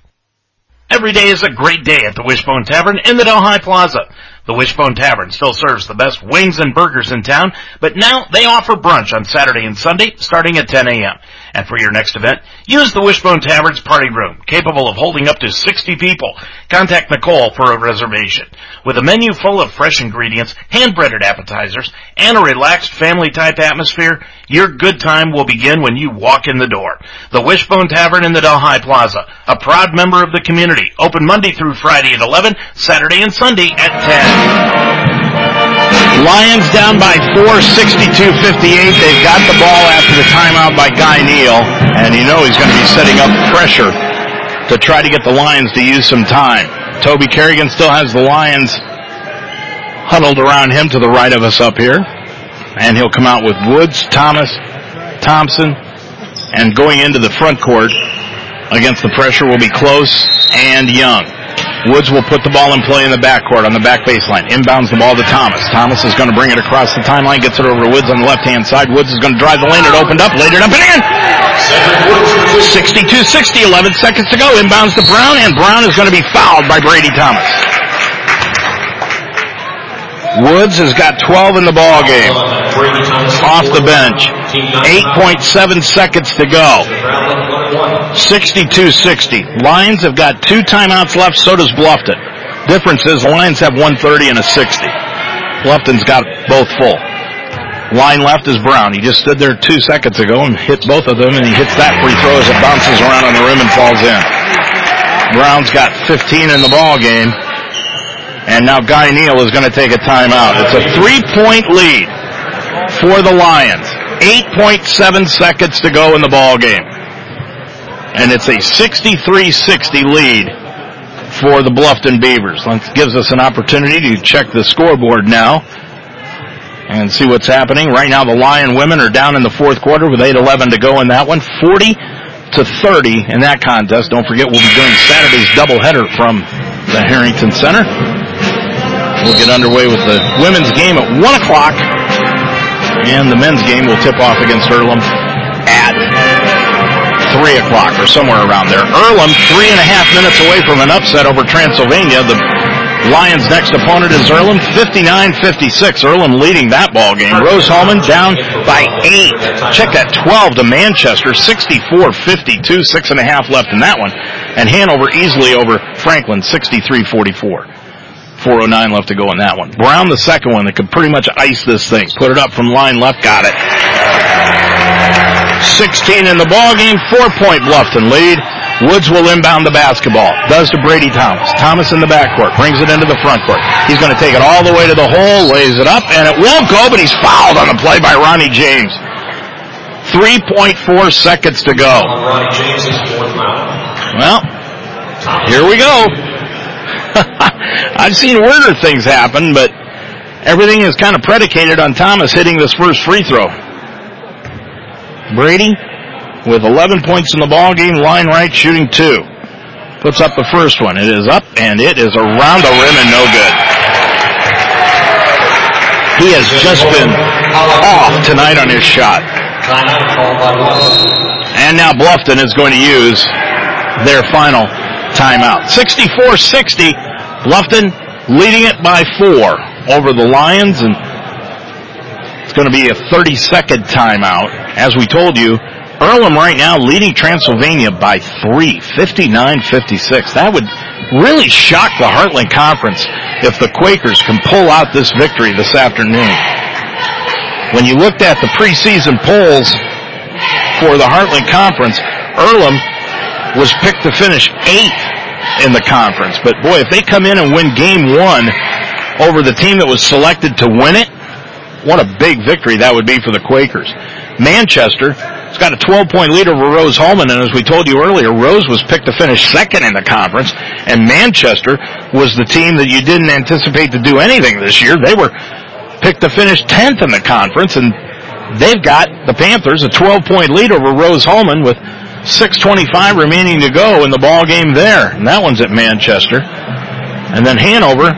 Every day is a great day at the Wishbone Tavern in the Delhi Plaza. The Wishbone Tavern still serves the best wings and burgers in town, but now they offer brunch on Saturday and Sunday starting at 10 a.m. And for your next event, use the Wishbone Tavern's party room, capable of holding up to 60 people. Contact Nicole for a reservation. With a menu full of fresh ingredients, hand-breaded appetizers, and a relaxed family-type atmosphere, your good time will begin when you walk in the door. The Wishbone Tavern in the Delhi Plaza, a proud member of the community, open Monday through Friday at 11, Saturday and Sunday at 10. Lions down by four, 62-58. They've got the ball after the timeout by Guy Neal, and you know he's going to be setting up pressure to try to get the Lions to use some time. Toby Carrigan still has the Lions huddled around him to the right of us up here, and he'll come out with Woods, Thomas, Thompson, and going into the front court against the pressure will be Close and Young. Woods will put the ball in play in the backcourt on the back baseline. Inbounds the ball to Thomas. Thomas is going to bring it across the timeline, gets it over to Woods on the left hand side. Woods is going to drive the lane. It opened up, laid it up and in. 62-60, 11 seconds to go. Inbounds to Brown, and Brown is going to be fouled by Brady Thomas. Woods has got 12 in the ball game. Off the bench. 8.7 seconds to go. 62-60. Lions have got two timeouts left, so does Bluffton. Difference is Lions have 130 and a 60. Bluffton's got both full. Line left is Brown. He just stood there two seconds ago and hit both of them, and he hits that free throw as it bounces around on the rim and falls in. Brown's got 15 in the ball game. And now Guy Neal is going to take a timeout. It's a three-point lead for the Lions. 8.7 seconds to go in the ball game. And it's a 63-60 lead for the Bluffton Beavers. That gives us an opportunity to check the scoreboard now and see what's happening. Right now the Lion women are down in the fourth quarter with 8-11 to go in that one. 40 to 30 in that contest. Don't forget we'll be doing Saturday's doubleheader from the Harrington Center. We'll get underway with the women's game at 1 o'clock, and the men's game will tip off against Earlham at 3 o'clock or somewhere around there. Earlham, three and a half minutes away from an upset over Transylvania. The Lions' next opponent is Earlham, 59-56. Earlham leading that ball game. Rose Hulman down by eight. Check that 12 to Manchester, 64-52. Six and a half left in that one. And Hanover easily over Franklin, 63-44. 409 left to go in that one. Brown, the second one that could pretty much ice this thing. Put it up from line left, got it. 16 in the ball game, four point Bluffton lead. Woods will inbound the basketball. Does to Brady Thomas. Thomas in the backcourt. Brings it into the front court. He's going to take it all the way to the hole. Lays it up. And it won't go, but he's fouled on the play by Ronnie James. 3.4 seconds to go. Well, here we go. I've seen weirder things happen, but everything is kind of predicated on Thomas hitting this first free throw. Brady with 11 points in the ball game, line right, shooting two. Puts up the first one. It is up and it is around the rim and no good. He has just been off tonight on his shot. And now Bluffton is going to use their final timeout. 64-60. Bluffton leading it by four over the Lions and it's going to be a 30 second timeout. As we told you, Earlham right now leading Transylvania by three, 59-56. That would really shock the Heartland Conference if the Quakers can pull out this victory this afternoon. When you looked at the preseason polls for the Heartland Conference, Earlham was picked to finish eighth in the conference. But boy, if they come in and win game one over the team that was selected to win it, what a big victory that would be for the Quakers. Manchester has got a 12 point lead over Rose Hulman, and as we told you earlier, Rose was picked to finish second in the conference, and Manchester was the team that you didn't anticipate to do anything this year. They were picked to finish 10th in the conference, and they've got the Panthers a 12 point lead over Rose Hulman with 6.25 remaining to go in the ball game there. And that one's at Manchester. And then Hanover,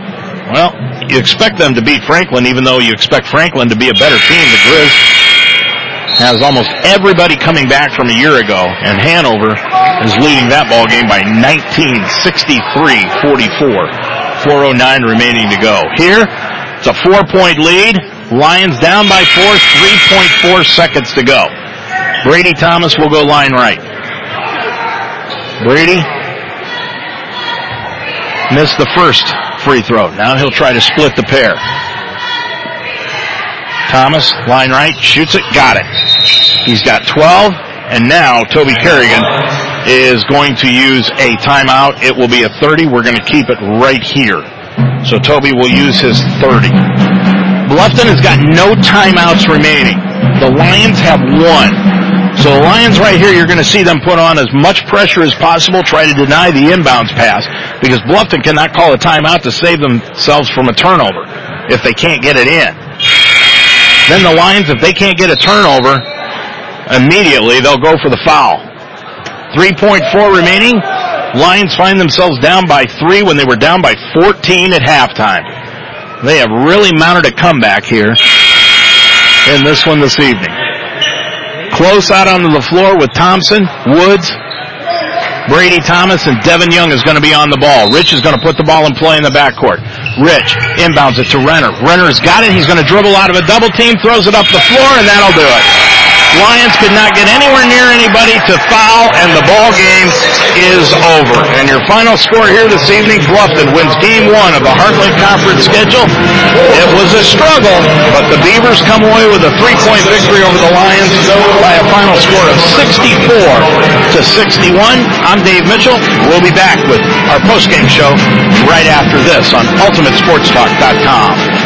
well, you expect them to beat Franklin, even though you expect Franklin to be a better team. The Grizz has almost everybody coming back from a year ago, and Hanover is leading that ball game by 19, 63-44. 409 remaining to go. Here, it's a four-point lead. Lions down by four, 3.4 seconds to go. Brady Thomas will go line right. Brady missed the first free throw. Now he'll try to split the pair. Thomas, line right, shoots it, got it. He's got 12, and now Toby Carrigan is going to use a timeout. It will be a 30. We're going to keep it right here. So Toby will use his 30. Bluffton has got no timeouts remaining. The Lions have one. So the Lions right here, you're going to see them put on as much pressure as possible, try to deny the inbounds pass, because Bluffton cannot call a timeout to save themselves from a turnover if they can't get it in. Then the Lions, if they can't get a turnover, immediately they'll go for the foul. 3.4 remaining. Lions find themselves down by three when they were down by 14 at halftime. They have really mounted a comeback here in this one this evening. Close out onto the floor with Thompson, Woods, Brady Thomas, and Devin Young is going to be on the ball. Rich is going to put the ball in play in the backcourt. Rich inbounds it to Renner. Renner's got it. He's going to dribble out of a double team, throws it up the floor, and that'll do it. Lions could not get anywhere near anybody to foul, and the ball game is over. And your final score here this evening, Bluffton wins game one of the Heartland Conference schedule. It was a struggle, but the Beavers come away with a three-point victory over the Lions by a final score of 64 to 61. I'm Dave Mitchell. We'll be back with our post-game show right after this on UltimateSportsTalk.com.